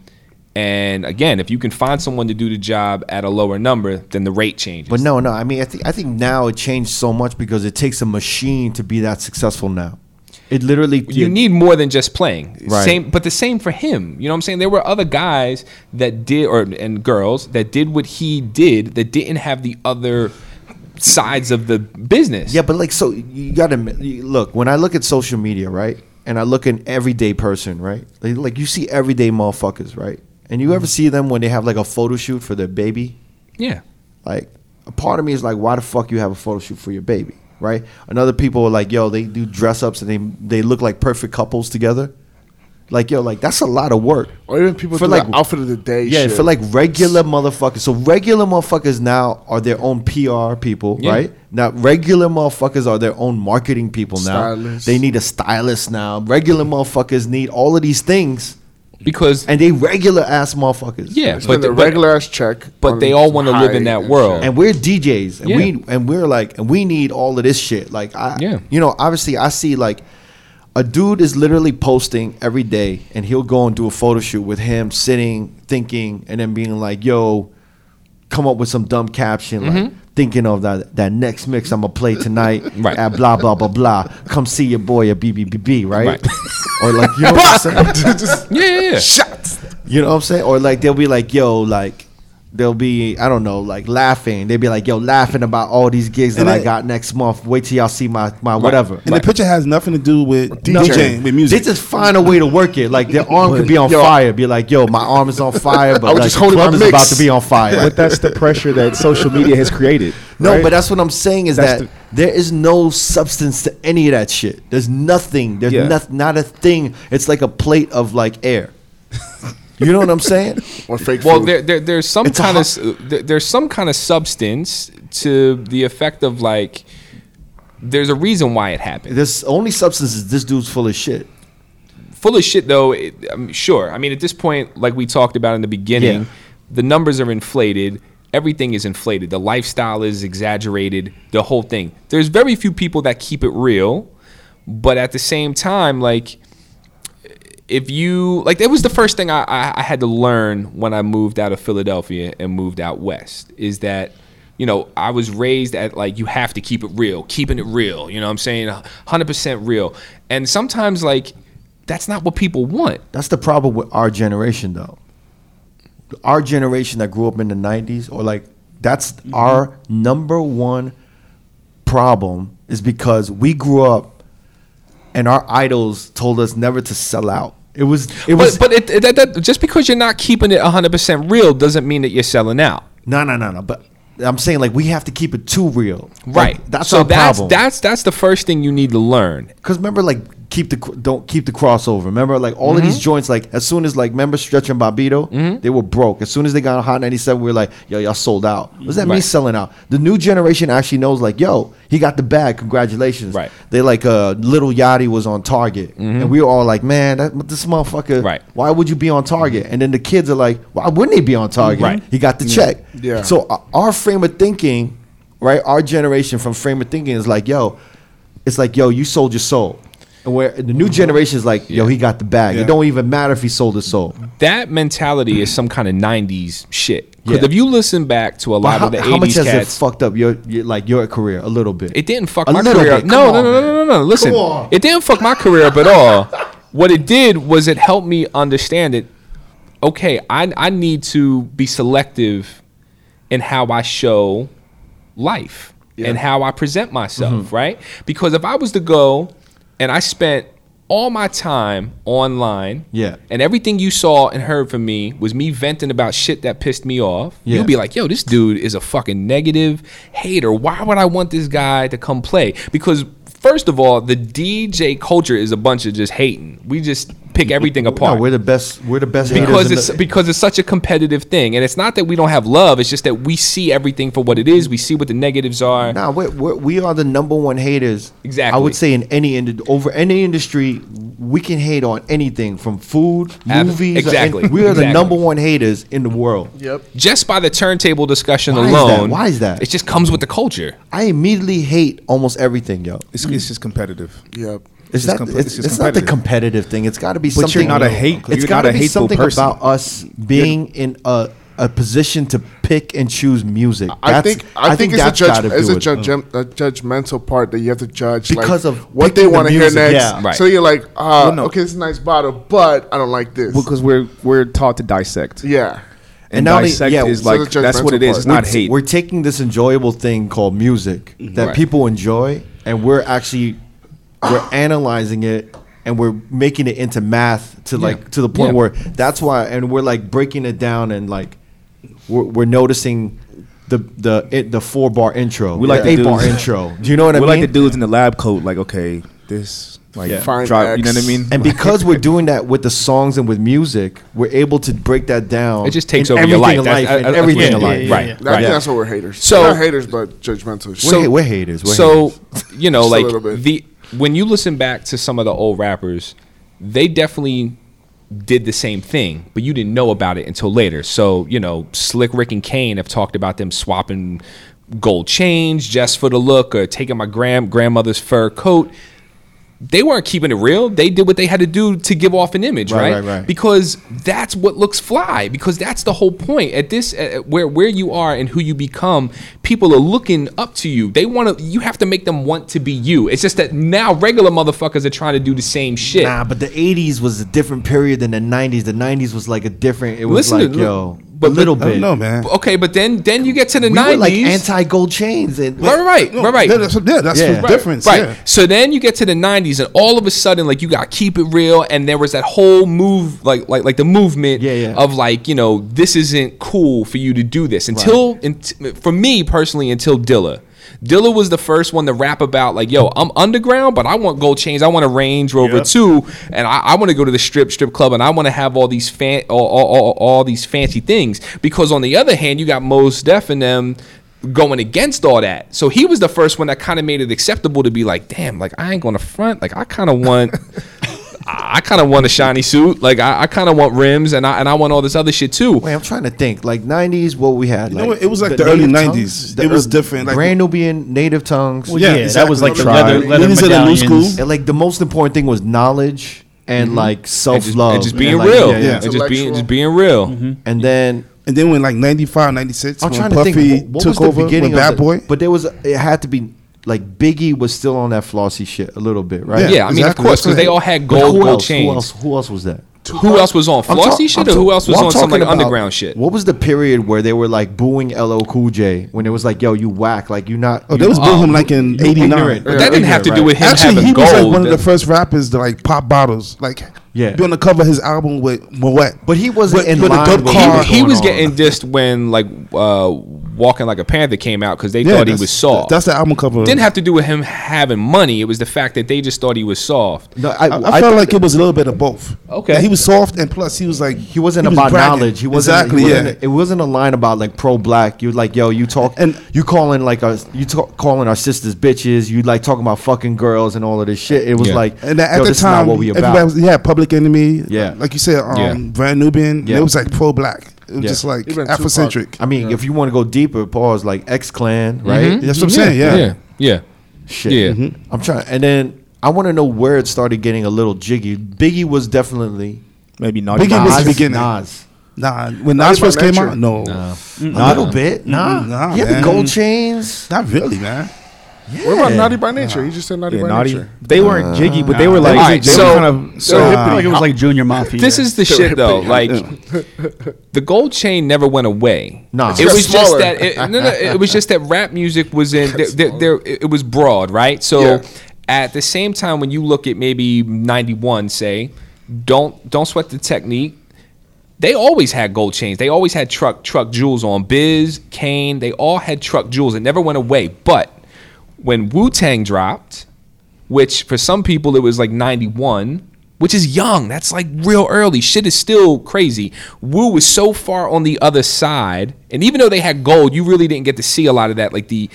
And again, if you can find someone to do the job at a lower number, then the rate changes. But no, no. I mean, I think I think now it changed so much because it takes a machine to be that successful now. It literally you need more than just playing. Right. Same, but the same for him. You know what I'm saying? There were other guys that did, or and girls that did what he did that didn't have the other sides of the business. Yeah, but like, so you gotta look. When I look at social media, right, and I look at everyday person, right, like, like you see everyday motherfuckers, right, and you ever mm-hmm. see them when they have like a photo shoot for their baby, Yeah. like a part of me is like, why the fuck you have a photo shoot for your baby, right? Another people are like, yo, they do dress ups and they they look like perfect couples together. Like yo, like that's a lot of work. Or even people For do like- like outfit of the day. Yeah, shit. for like regular motherfuckers. So regular motherfuckers now are their own PR people, Yeah. right? Now regular motherfuckers are their own marketing people now. Stylists. They need a stylist now. Regular motherfuckers need all of these things, Because and they regular ass motherfuckers. yeah, but, the regular ass check. but they all wanna live in that and world. shit. and we're DJs, and Yeah. we and we're like, and we need all of this shit. Like, I, Yeah. you know, obviously, I see like a dude is literally posting every day, and he'll go and do a photo shoot with him sitting, thinking, and then being like, "Yo, come up with some dumb caption, like mm-hmm. thinking of that that next mix I'm gonna play tonight (laughs) Right. at blah blah blah blah. Come see your boy at BBBB, right? Right. or like, you know what I'm (laughs) saying? (laughs) Yeah, yeah, yeah. shots. You know what I'm saying? Or like they'll be like, yo, like they'll be I don't know like laughing. They'd be like, "Yo, laughing about all these gigs And that I got next month. Wait till y'all see my my whatever." And the picture has nothing to do with DJ. DJing, with music. They just find a way to work it. Like their arm could be on Yo. fire. Be like, "Yo, my arm is on (laughs) fire," but was like just the club my is mix. about to be on fire. But that's the pressure that social media has created. No, right? but that's what I'm saying is That's that there is no substance to any of that shit. There's nothing. There's Yeah. not, not a thing. It's like a plate of like air. (laughs) You know what I'm saying? (laughs) Or fake Well, food. there, there there's some It's kind hot- of there, there's some kind of substance to the effect of like there's a reason why it happened. This only substance is this dude's full of shit. Full of shit though. It, I'm sure. I mean, at this point, like we talked about in the beginning, Yeah. the numbers are inflated. Everything is inflated. The lifestyle is exaggerated. The whole thing. There's very few people that keep it real, but at the same time, like if you like it was the first thing I, I, I had to learn when I moved out of Philadelphia and moved out west is that you know I was raised at like you have to keep it real keeping it real you know what I'm saying? 100% real. And sometimes like that's not what people want. That's the problem with our generation, though. Our generation that grew up in the '90s, or like that's mm-hmm. our number one problem, is because we grew up and our idols told us never to sell out. It was, it was, but but it, it, that, that, just because you're not keeping it 100% real doesn't mean that you're selling out no, no, no, no. But I'm saying like we have to keep it too real. right Like, that's so our that's problem. that's that's the first thing you need to learn Because remember, like, keep the don't keep the crossover. Remember, like all Mm-hmm. of these joints, like as soon as like remember Stretch and Bobbito, they were broke. As soon as they got on Hot 97, we were like, yo, y'all sold out. What does that mean selling out? The new generation actually knows, like, yo, he got the bag. Congratulations. Right. They like uh Lil Yachty was on Target, and we were all like, man, that this motherfucker. Mm-hmm. Right. Why would you be on Target? And then the kids are like, why wouldn't he be on Target? Right. He got the check. Yeah. So uh, our frame of thinking, right? Our generation from frame of thinking is like, yo, it's like, yo, you sold your soul. And where the new generation is like, yo, he got the bag. Yeah. It don't even matter if he sold his soul. that mentality is some kind of 90s shit because Yeah. if you listen back to a lot how, of the how 80s much has cats it fucked up your, your like your career a little bit? It didn't fuck A my career. bit. No, on, no, no, no, no, no. Listen, it didn't fuck my career up at all. What it did was it helped me understand it. Okay, I I need to be selective in how I show life and how I present myself, Mm-hmm. right? Because if I was to go and I spent all my time online, Yeah. and everything you saw and heard from me was me venting about shit that pissed me off, Yeah. you'd be like, yo, this dude is a fucking negative hater. Why would I want this guy to come play? Because first of all, the DJ culture is a bunch of just hating. We just pick everything no, apart. we're the best. We're the best because it's the- because it's such a competitive thing, and it's not that we don't have love. It's just that we see everything for what it is. We see what the negatives are. Nah, we're, we're, we are the number one haters. Exactly. I would say in any ind- over any industry, we can hate on anything from food, Ab- movies. exactly. and we are the number one haters in the world. Yep. Just by the turntable discussion Why is alone, Why is that? It just comes with the culture. I immediately hate almost everything, yo. It's, it's just competitive. Yep. It's, It's not. it's, it's it's not the competitive. competitive thing. It's got to be But you're something. not a hate- It's you're got not to a be hateful something person. about us being in a a position to pick and choose music. I think I, think, it's a judge it's a, it. judge, a judgmental part that you have to judge Because like, of what they want to hear next. yeah. Right. So you're like, uh, no. okay, it's a nice bottle, but I don't like this. because we're we're taught to dissect. yeah. And, And not only- dissect yeah, is so like that's what it judgmental. It's not we're, hate. We're taking this enjoyable thing called music that Right. people enjoy, and we're actually we're analyzing it and we're making it into math to like to the point Yeah. where that's why, and we're like breaking it down and like we're, we're noticing the the it, the four bar intro, We like the the eight bar intro. Do you know what (laughs) I we're mean? like the dudes in the lab coat. Like okay, this like Yeah. Find drop. You know what I mean? And because we're (laughs) doing that with the songs and with music, we're able to break that down. It just takes over your everything life. in That's- life, I- in I- I- everything yeah, in yeah, life. yeah, Right. I think that's what we're haters. So- So not haters, but judgmental. We're, So- we're haters. We're so haters. you know, Just a little like the when you listen back to some of the old rappers, they definitely did the same thing, but you didn't know about it until later. So you know, Slick Rick and Kane have talked about them swapping gold chains just for the look, or taking my grand grandmother's fur coat. They weren't keeping it real. They did what they had to do to give off an image, Right, right? right, right. Because that's what looks fly. Because that's the whole point. At this, where where you are and who you become, people are looking up to you. They want to. You have to make them want to be you. It's just that now regular motherfuckers are trying to do the same shit. Nah, but the '80s was a different period than the '90s. The '90s was like a different. It was Listen like, to yo, a little I bit. know, man. Okay, but then then you get to the We were like anti gold chains and right, right, No, right, right. Yeah, that's, yeah, that's Yeah. the Right, difference. Right. Yeah. So then you get to the '90s, and all of a sudden, like you got keep it real, and there was that whole move, like like like the movement Yeah, yeah. of like you know this isn't cool for you to do this until unt- for me personally until Dilla. Dilla was the first one to rap about like, yo, I'm underground, but I want gold chains. I want a Range Rover Yep. too, and I, I want to go to the strip strip club, and I want to have all these fan all, all, all, all these fancy things. Because on the other hand, you got Mos Def and them going against all that. So he was the first one that kind of made it acceptable to be like, damn, like I ain't going to front. Like I kind of want. (laughs) I kind of want a shiny suit, like I, I kind of want rims, and I and I want all this other shit too. Wait, I'm trying to think. Like '90s, what we had. You like, know what? It was like the early 90s. tongues, the It was different, like- Brand Nubian native tongues. Well, Yeah, yeah, that was like the Tribe. leather, leather he said new medallions. school, And like the most important thing was knowledge and mm-hmm. like self love and just being like, real, yeah, yeah. and just being just being real. Mm-hmm. And mm-hmm. then and then when like 95, 96, I'm when trying to Puffy think. What took was the over beginning with Bad the, Boy. But there was it had to be like Biggie was still on that flossy shit a little bit, right? Yeah, Yeah, I mean, exactly. of course, because they all had gold gold else? chains. Who else? Who else was that? Who else was on flossy talk- shit, I'm or who else was well, on some like about- underground shit? What was the period where they were like booing LL Cool J when it was like, "Yo, you whack," like you not. Oh, you, they was booing him like in 89. But that didn't have to do with him Actually, having he was gold. like one of the first rappers to like pop bottles, like Yeah. be on the cover of his album with Moet. But he wasn't With- in with a line dope with car. he, he was on. getting dissed when like uh, Walking Like a Panther came out because they Yeah, thought he was soft. That's the album cover. didn't have to do with him having money. It was the fact that they just thought he was soft. No, I, I, I, I felt thought like it was a little bit of both. Okay. Like, he was soft, and plus he was like he wasn't was about bragging. knowledge. He wasn't exactly. he yeah. wasn't- It wasn't a line about like pro black. You're like, yo, you talk And- and you calling like our you talk, calling our sisters bitches. You like talking about fucking girls and all of this shit. It was Yeah. like, And at yo, the this time, is not what we everybody about. was, yeah, Public Enemy. Yeah. like you said, um, Yeah. Brand Nubian. Yeah. It was like pro black. It was Yeah. just like Afrocentric. I mean, if you want to go deeper, pause like X Clan, right? That's what I'm saying. Yeah. yeah, yeah. Shit. Yeah. I'm trying. And then I want to know where it started getting a little jiggy. Biggie was definitely Maybe not. Biggie by was the beginning. Nas. Nah, when Naughty Nas first came out, no, A little bit. Nah. nah, he had the gold chains. not really, man. What about Naughty by Nature? He just said Naughty Yeah, by naughty. Nature. They weren't jiggy, but they were like Alright, they so- were kind of so- uh, I like it was like Junior Mafia. (laughs) This is the (laughs) shit though. Like the gold chain never went away. Nah. it was just just that. It, no, no, it was just that rap music was in. There, there, there, it was broad, right? So Yeah. at the same time, when you look at maybe '91, say, don't don't sweat the technique. They always had gold chains. They always had truck truck jewels on. Biz, Kane, they all had truck jewels. It never went away. But when Wu Tang dropped, which for some people it was like 91, which is young. That's like real early. Shit is still crazy. Wu was so far on the other side, and even though they had gold, you really didn't get to see a lot of that. Like the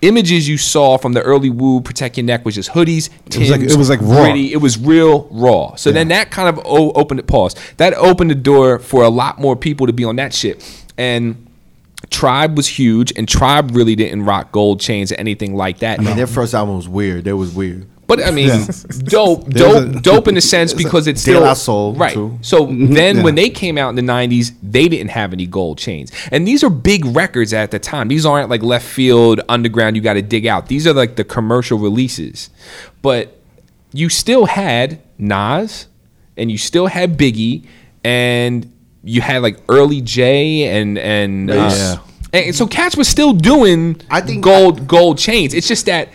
images you saw from the early Wu Protect Your Neck was just hoodies, was like- it was like raw. gritty. It was real raw. So then that kind of opened it. Pause. That opened the door for a lot more people to be on that shit, and. Tribe was huge, and Tribe really didn't rock gold chains or anything like that. I mean, their first album was weird. They was weird. But I mean, Yeah. (laughs) dope, dope, (laughs) a- dope in a sense because it's still La Soul, right. too. So (laughs) then. Yeah. when they came out in the '90s, they didn't have any gold chains, and these are big records at the time. These aren't like left field underground. You got to dig out. These are like the commercial releases, but you still had Nas, and you still had Biggie, and you had like early J and and uh, Yeah. and so Cats was still doing I think- gold gold chains. It's just that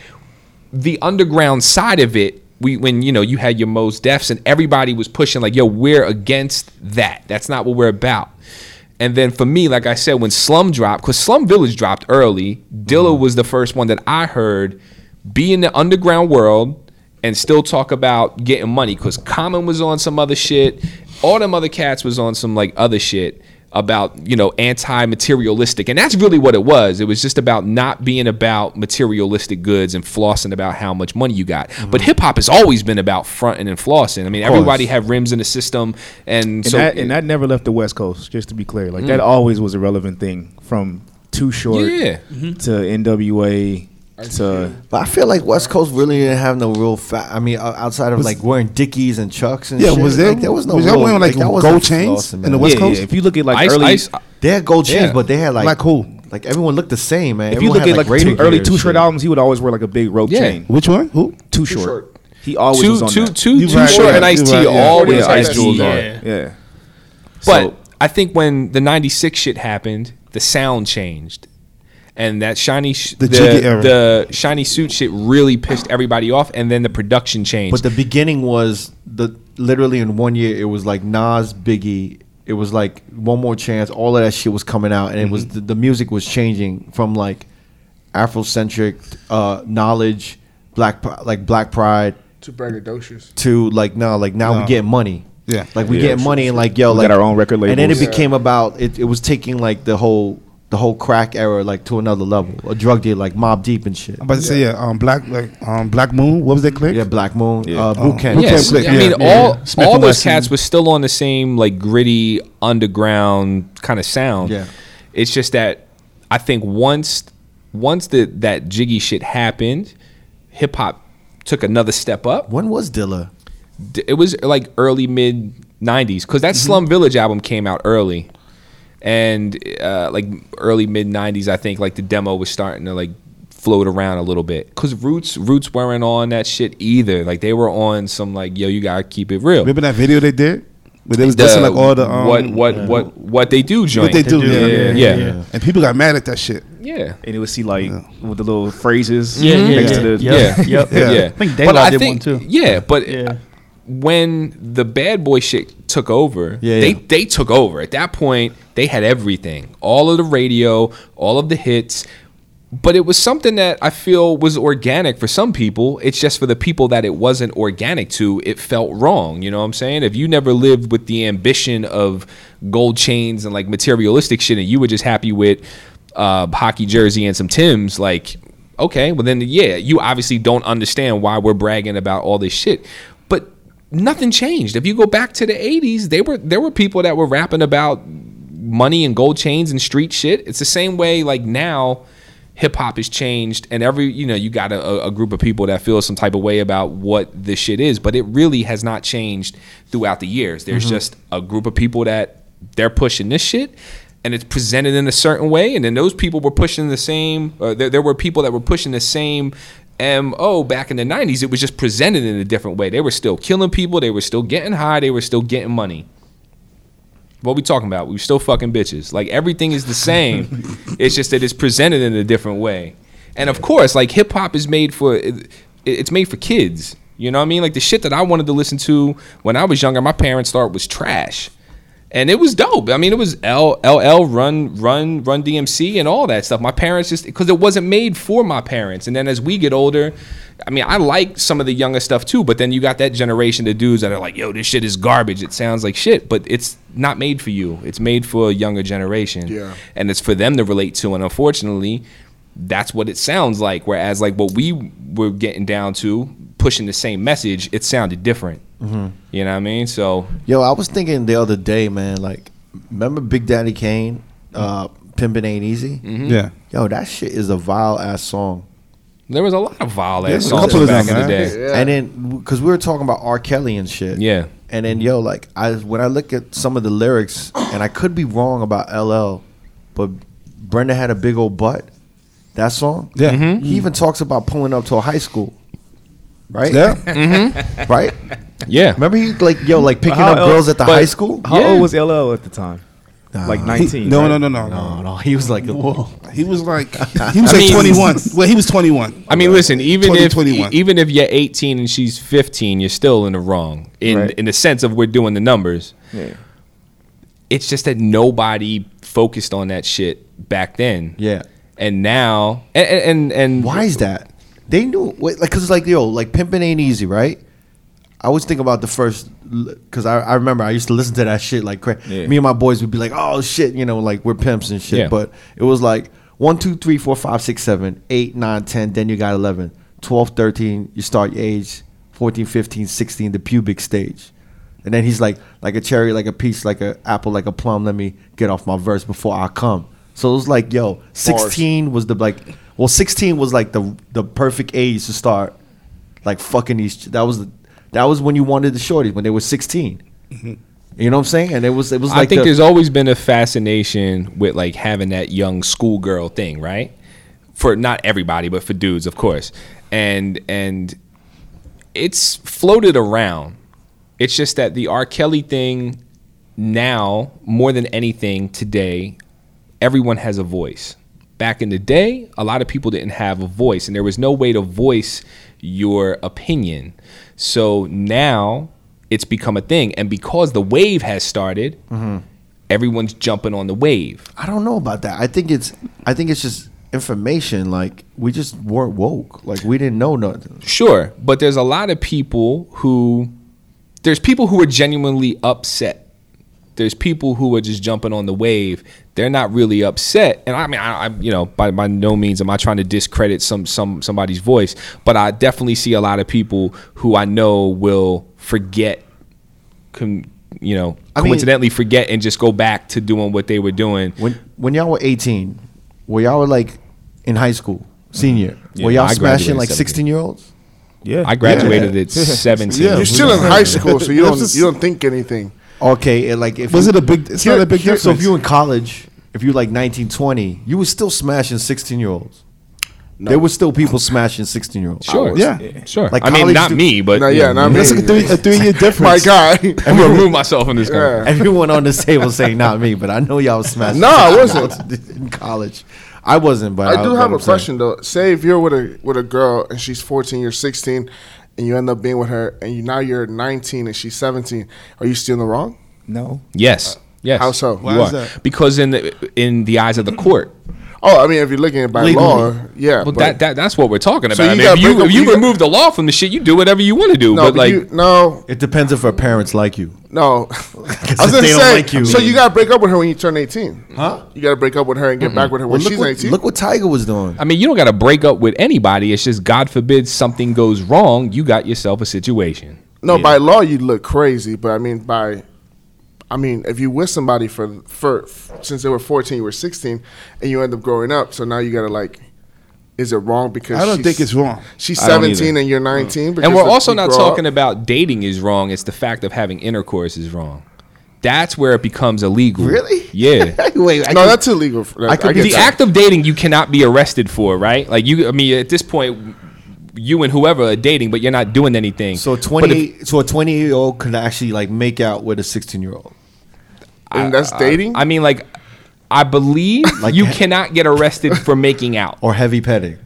the underground side of it, we when you know you had your Mos Defs and everybody was pushing like, yo, we're against that. That's not what we're about. And then for me, like I said, when Slum dropped, because Slum Village dropped early, Dilla was the first one that I heard be in the underground world and still talk about getting money. Because Common was on some other shit, all them other cats was on some like other shit about you know anti-materialistic. And that's really what it was. It was just about not being about materialistic goods and flossing about how much money you got. But mm-hmm. hip-hop has always been about fronting and flossing. I mean everybody had rims in the system and, and so that and that never left the West Coast. Just to be clear, like that mm. always was a relevant thing from Too Short yeah. to NWA to But I feel like West Coast really didn't have no real fat. I mean, o- outside of Was- like wearing Dickies and Chucks and Yeah, shit, was there- like, there was no was y'all real, wearing, like, that gold wasn't chains flossing, in the West yeah, Coast? yeah. If you look at like Ice- early, Ice- uh, They had gold chains, Yeah. but they had like Like who? Like everyone looked the same, man. if you look had, at like, Raider two, early gear Too and Short shit. albums, he would always wear like a big rope Yeah. chain. Which one? Who? Too Too Short. Short. He always too was on too that. too You too right, short and Ice you T always Yeah, ice Ice-T, jewels on yeah. Yeah. but I think when the '96 shit happened, the sound changed, and that shiny sh- The the, era. the shiny suit shit really pissed everybody off, and then the production changed. But the beginning was the literally in one year it was like Nas, Biggie. It was like one more chance. All of that shit was coming out, and it was the, the music was changing from like Afrocentric uh, knowledge, black like Black Pride To braggadocious. to like no, like now we No. get money. Yeah. like we Yeah. get money and like yo, We like got our own record label, And then it labels. became about it. It was taking like the whole the whole crack era like to another level. A drug deal like Mobb Deep and shit. I'm about to say yeah. Um, black like um, Black Moon. What was that click? Yeah, Black Moon, Yeah. uh, Boot Oh, Camp. Boot Camp Yes, Clik, I mean Yeah. all Smith all those cats were still on the same like gritty underground kind of sound. Yeah. It's just that I think once once the that jiggy shit happened, hip hop took another step up. When was Dilla? D- It was like early mid '90s because that Mm-hmm. Slum Village album came out early, and uh, like early mid '90s, I think like the demo was starting to like float around a little bit because Roots Roots weren't on that shit either. Like they were on some like yo, you gotta keep it real. Remember that video they did? Where they was The- like all the um, what what what what they do joint. what they do. do, yeah, yeah, yeah, yeah. And people got mad at that shit. Yeah. and you would see like with the little phrases Yeah, yeah, next yeah. to the Yeah. yep. Yeah. Yeah. I think Daylight did one too. Yeah, but Yeah. When the bad boy shit took over, Yeah, they yeah. they took over. At that point, they had everything. All of the radio, all of the hits. But it was something that I feel was organic for some people. It's just for the people that it wasn't organic to, it felt wrong. You know what I'm saying? If you never lived with the ambition of gold chains and like materialistic shit and you were just happy with uh, hockey jersey and some Tims, like, okay, well then, yeah, you obviously don't understand why we're bragging about all this shit. Nothing changed. If you go back to the 80s, they were there were people that were rapping about money and gold chains and street shit. It's the same way like now hip hop has changed and every you know you got a, a group of people that feel some type of way about what this shit is but it really has not changed throughout the years there's just a group of people that they're pushing this shit and it's presented in a certain way and then those people were pushing the same uh, there, there were people that were pushing the same mo back in the 90s it was just presented in a different way they were still killing people they were still getting high they were still getting money what we talking about? We still fucking bitches. Like everything is the same. (laughs) it's just that it's presented in a different way. And of course, like hip hop is made for it's made for kids. You know what I mean? Like the shit that I wanted to listen to when I was younger, my parents thought was trash. And it was dope. I mean, it was L L L Run Run Run DMC and all that stuff. My parents just because it wasn't made for my parents. And then as we get older, I mean, I like some of the younger stuff too. But then you got that generation of dudes that are like, "Yo, this shit is garbage. It sounds like shit." But it's not made for you. It's made for a younger generation. Yeah. And it's for them to relate to. And unfortunately, that's what it sounds like. Whereas like what we were getting down to, pushing the same message, it sounded different. You know what I mean? So Yo, I was thinking the other day, man. Like, remember Big Daddy Kane, uh, "Pimpin' Ain't Easy"? Mm-hmm. Yeah. Yo, that shit is a vile ass song. there was a lot of vile Yeah, ass a songs couple of back them, in the day. Yeah. And then, because we were talking about R. Kelly and shit. Yeah. And then, yo, like, I when I look at some of the lyrics, and I could be wrong about LL, but Brenda had a big old butt. That song. Yeah. Mm-hmm. He even talks about pulling up to a high school. Right. Yeah. Right. (laughs) Yeah. Remember he like yo like picking How up else- girls at the but- high school. How Yeah. old was LL at the time? like 19. no, right? no, no, no, No, no. no, he was like, He was like (laughs) he was I like mean- 21. Well, he was 21. I mean, listen. Even 20, if 21. even if you're 18 and she's 15, you're still in the wrong in Right. in the sense of we're doing the numbers. Yeah. It's just that nobody focused on that shit back then. yeah. And now, and and, and Why is that? They knew wait, like because it's like yo like pimping ain't easy, right? I always think about the first because I, I remember I used to listen to that shit like cra- Yeah. me and my boys would be like oh shit you know like we're pimps and shit Yeah. but it was like one two three four five six seven eight nine ten then you got 11 12 13 you start your age 14 15 16 the pubic stage and then he's like like a cherry like a peach like a apple like a plum let me get off my verse before I come so it was like yo 16 was the like well 16 was like the the perfect age to start like fucking these. That was the, that was when you wanted the shorties when they were 16 You know what I'm saying? And it was it was like I think the- there's always been a fascination with like having that young schoolgirl thing, right? For not everybody, but for dudes, of course. And and it's floated around. It's just that the R. Kelly thing now more than anything today, everyone has a voice. Back in the day, a lot of people didn't have a voice, and there was no way to voice your opinion. So now it's become a thing, and because the wave has started, mm-hmm. everyone's jumping on the wave. I don't know about that. I think it's I think it's just information. Like we just weren't woke. Like we didn't know nothing. Sure, but there's a lot of people who there's people who are genuinely upset. There's people who are just jumping on the wave. They're not really upset, and I mean, I, I you know, by by no means am I trying to discredit some some somebody's voice, but I definitely see a lot of people who I know will forget, com, you know, I mean- coincidentally forget and just go back to doing what they were doing. When when y'all were eighteen, were y'all were like in high school, senior? Mm-hmm. Yeah, were y'all I smashing like sixteen year olds? Yeah, I graduated at (laughs) 17. Yeah. You're still in high school, so you (laughs) don't you don't think anything. Okay, and like if Was you- it a big? It's Here- not a big here- difference. So if you in college, if you like 19, 20, you were still smashing 16 year olds. There were still people smashing 16 year olds. Sure, Yeah. sure. Like I mean, not stu- me, but No, yeah, know, not me. that's like a three, a three year (laughs) My difference. guy. I'm gonna remove myself from this. Yeah. conversation. Everyone on this table saying not me, but I know y'all was smashing. No, I wasn't. (laughs) in college. I wasn't, but I do have a saying- question though. Say if you're with a with a girl and she's 14, you're 16, and you end up being with her, and you now you're 19 and she's 17. Are you still in the wrong? no. Yes. Uh, yes. How so? You Why are. is that? Because in the in the eyes of the court, Oh, I mean, if you're looking at it by Legally. law, yeah. well, but- that, that that's what we're talking about. So you I mean, gotta if you up- if you, you got- remove the law from the shit, you do whatever you want to do. no, but but like, you, no, It depends if her parents like you. no. (laughs) I if was gonna they don't say, like you- so you gotta break up with her when you turn 18. Huh? You gotta break up with her and get back with her when Well, look, she's what, 18. look what Tiger was doing. I mean, you don't got to break up with anybody. It's just God forbid something goes wrong, you got yourself a situation. No, by law you look crazy, but I mean by, I mean if you with somebody for for since they were fourteen, you were sixteen, and you end up growing up, so now you gotta like, is it wrong because I don't think it's wrong. She's seventeen and you're nineteen, mm. And we're also not talking up. about dating is wrong. It's the fact of having intercourse is wrong. That's where it becomes illegal. Really? Yeah. (laughs) Wait, I No, could- that's illegal. for- I could get be- the that. act of dating you cannot be arrested for, right? Like you, I mean, at this point, you and whoever are dating, but you're not doing anything. so a But if- 20 so a 20 year old could actually like make out with a 16 year old. And that's dating. I mean, like, I believe (laughs) Like you ha- cannot get arrested for making out. or heavy petting.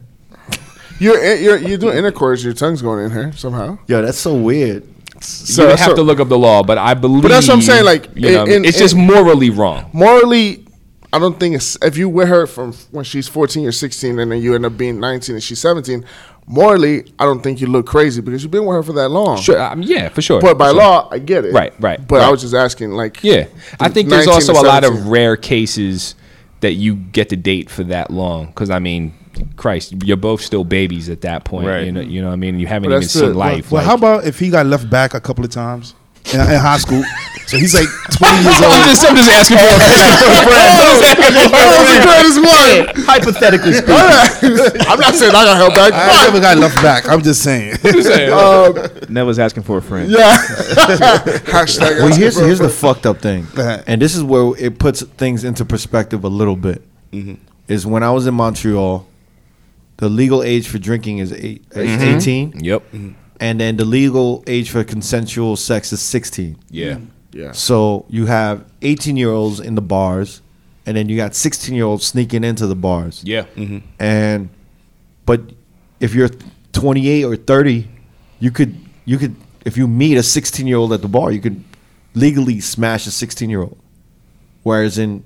you're eh, you're you're doing intercourse. Your tongue's going in her somehow. Yo, that's so weird. So, you would have so to look up the law, but I believe. that's what I'm saying, like, you know, in- it's in- just morally wrong. morally, I don't think it's if you with her from when she's 14 or 16, and then you end up being 19 and she's 17. Morally, I don't think you look crazy because you've been with her for that long. Sure, um, yeah, for sure. But by sure. law, I get it. Right, right, But I was just asking, like, Yeah, I think there's also a lot of rare cases that you get to date for that long. Because I mean, Christ, you're both still babies at that point. Right. You know, you know what I mean. You haven't even that's seen the- life. Well, like- how about if he got left back a couple of times in, in high school? So he's like (laughs) 20 years I'm old. just, I'm just asking for a that was the greatest one. Hypothetically speaking. I'm not saying I got held back. I never got left back. I'm just saying. (laughs) Um, Never's asking for a friend. Yeah. (laughs) Hashtag. well, here's for a here's the fucked up thing, and this is where it puts things into perspective a little bit. Mm-hmm. Is when I was in Montreal, the legal age for drinking is eight, is mm-hmm. 18, Yep. Mm-hmm. And then the legal age for consensual sex is 16. Yeah. Mm. Yeah. So you have 18 year olds in the bars, and then you got 16 year olds sneaking into the bars. Yeah. Mm-hmm. And but if you're 28 or 30, you could you could if you meet a 16 year old at the bar, you could legally smash a 16 year old. Whereas in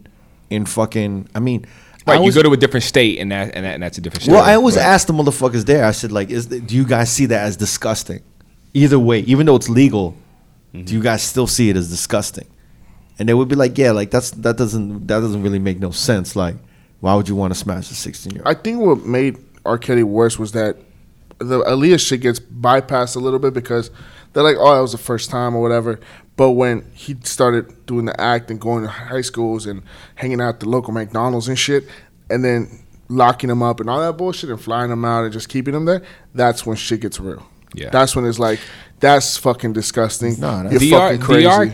in fucking, I mean, I Right. You always- go to a different state, and that and, that, and that's a different. Story. well, I always Right. ask the motherfuckers there. I said, like, is the, do you guys see that as disgusting? Either way, even though it's legal, do you mm-hmm. guys still see it as disgusting? And they would be like, yeah, like that's that doesn't that doesn't really make no sense. Like, why would you want to smash a sixteen year old I think what made R. Kelly worse was that the Aaliyah shit gets bypassed a little bit because they're like, oh, that was the first time or whatever. But when he started doing the act and going to high schools and hanging out at the local McDonald's and shit, and then locking them up and all that bullshit and flying them out and just keeping them there, that's when shit gets real. Yeah. That's when it's like, that's fucking disgusting. No, that's- You're the R, fucking crazy. the R,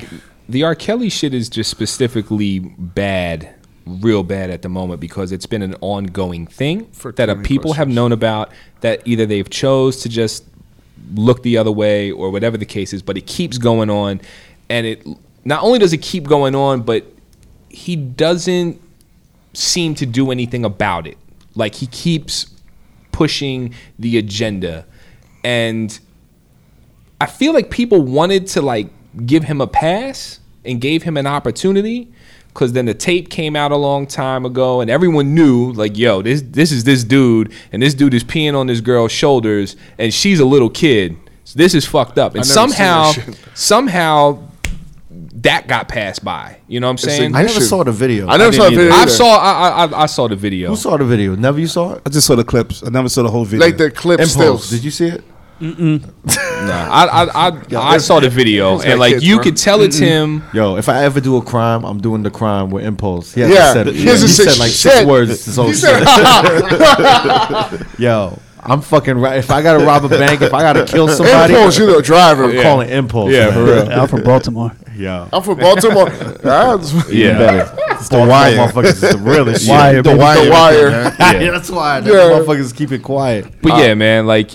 the R. Kelly shit is just specifically bad, real bad at the moment because it's been an ongoing thing For that 20 people have known about. That either they've chose to just look the other way or whatever the case is, but it keeps going on, and it not only does it keep going on, but he doesn't seem to do anything about it. Like he keeps pushing the agenda, and I feel like people wanted to like give him a pass and gave him an opportunity because then the tape came out a long time ago and everyone knew like yo this this is this dude and this dude is peeing on this girl's shoulders and she's a little kid. So this is fucked up. And I never seen somehow somehow that got passed by you know what i'm saying I never saw the video. I never saw the didn't video. i either. saw I, I I- I saw the video Who saw the video? Never you saw it? I just saw the clips. I never saw the whole video. like the clip Impulse. stills. Did you see it? Nah, I I I, I saw the video and like like kids, you bro. could tell it's him Yo, if I ever do a crime, I'm doing the crime with impulse. He Yeah, said, he he, has to said like six words. This whole He shit. said, (laughs) Yo, I'm fucking right. If I gotta rob a bank, if I gotta kill somebody, Impulse, you're the driver. I'm calling impulse. Yeah, man. for real. I'm from Baltimore. Yo, I'm from Baltimore. (laughs) That's- yeah better. It's the Wire. motherfuckers is the realest shit. Wire, the baby. wire. The wire. man. yeah. that's why. That Yeah. motherfuckers keep it quiet. But yeah, man, like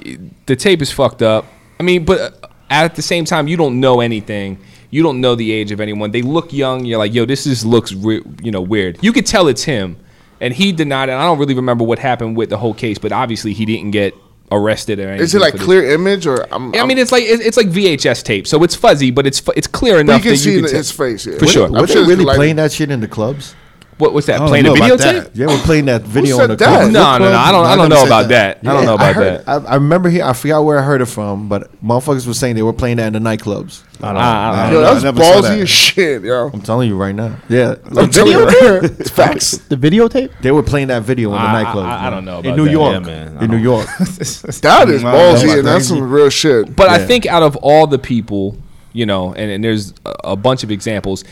the tape is fucked up. I mean, but uh, at the same time, you don't know anything. You don't know the age of anyone. They look young. You're like, yo, this just looks, re- you know, weird. You could tell it's him, and he denied it. I don't really remember what happened with the whole case, but obviously he didn't get arrested or anything. Is it like for this. clear image or? I'm, Yeah, I mean, it's like it's it's like VHS tape, so it's fuzzy, but it's it's clear but you enough can that see you in can tell. his face. Yeah. For sure. I'm Were they sure really like- playing that shit in the clubs? What was that? I don't Playing a know about videotape? Yeah, we're playing that video said in the that? clubs. No, no, no. I don't. I I don't know about that. that. I don't Yeah, know about heard- that. I, I remember here. I forgot where I heard it from, but motherfuckers were saying they were playing that in the nightclubs. I don't, I Yo, don't I that's ballsy that. as shit, yo. I'm telling you right now. Yeah, I'm telling you. It's facts. (laughs) The videotape? they were playing that video in the nightclubs. I- I man. don't know in New that. York. Yeah, man. In New York. (laughs) That is ballsy, and that's some real shit. But I think out of all the people, you know, and, and there's a, a bunch of examples,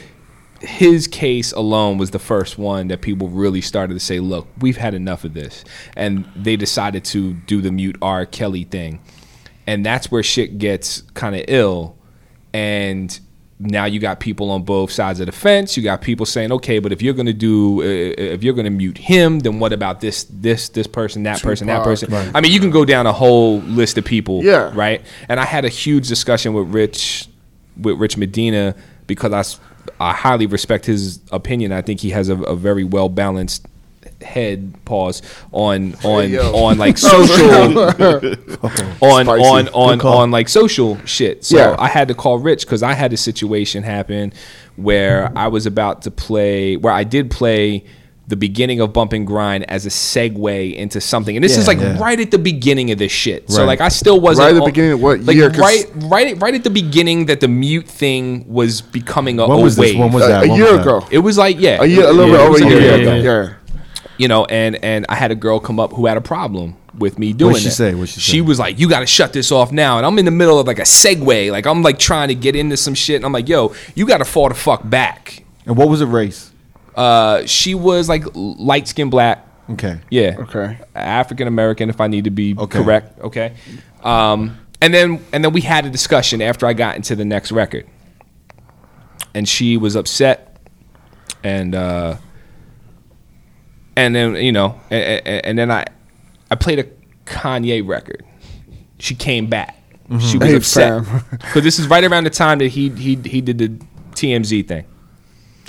his case alone was the first one that people really started to say, look, we've had enough of this. And they decided to do the mute R. Kelly thing. And that's where shit gets kind of ill. And now you got people on both sides of the fence. You got people saying, okay, but if you're gonna do, uh, if you're gonna mute him, then what about this, this, this person, that person, that person? right. I mean, you can go down a whole list of people, Yeah. right? And I had a huge discussion with Rich, with Rich Medina because I, I highly respect his opinion. I think he has a, a very well balanced head pause on on yo. on like (laughs) oh, social (laughs) on Spicy. on on on like social shit. So Yeah. I had to call Rich because I had a situation happen where I was about to play where I did play the beginning of Bump and Grind as a segue into something, and this is like yeah. right at the beginning of this shit. So like I still wasn't Right at the on- beginning of what like year? 'Cause- right right right at the beginning that the mute thing was becoming a, When a was this? When was A, that? a When year was that? ago. it was like yeah, A year, a little Yeah, bit it over a like year ago. yeah. Yeah. you know, and and I had a girl come up who had a problem with me doing What she that. say? What'd she She say? was like, "You got to shut this off now." And I'm in the middle of like a segue, like I'm like trying to get into some shit, and I'm like, "Yo, you got to fall the fuck back." And what was the race? Uh, she was like light skin black, Okay. yeah, Okay. African American, if I need to be Okay. correct, okay. Um, and then and then we had a discussion after I got into the next record, and she was upset, and uh, and then you know, and, and then I I played a Kanye record. She came back. She was Hey, upset fam. (laughs) because this is right around the time that he he he did the TMZ thing,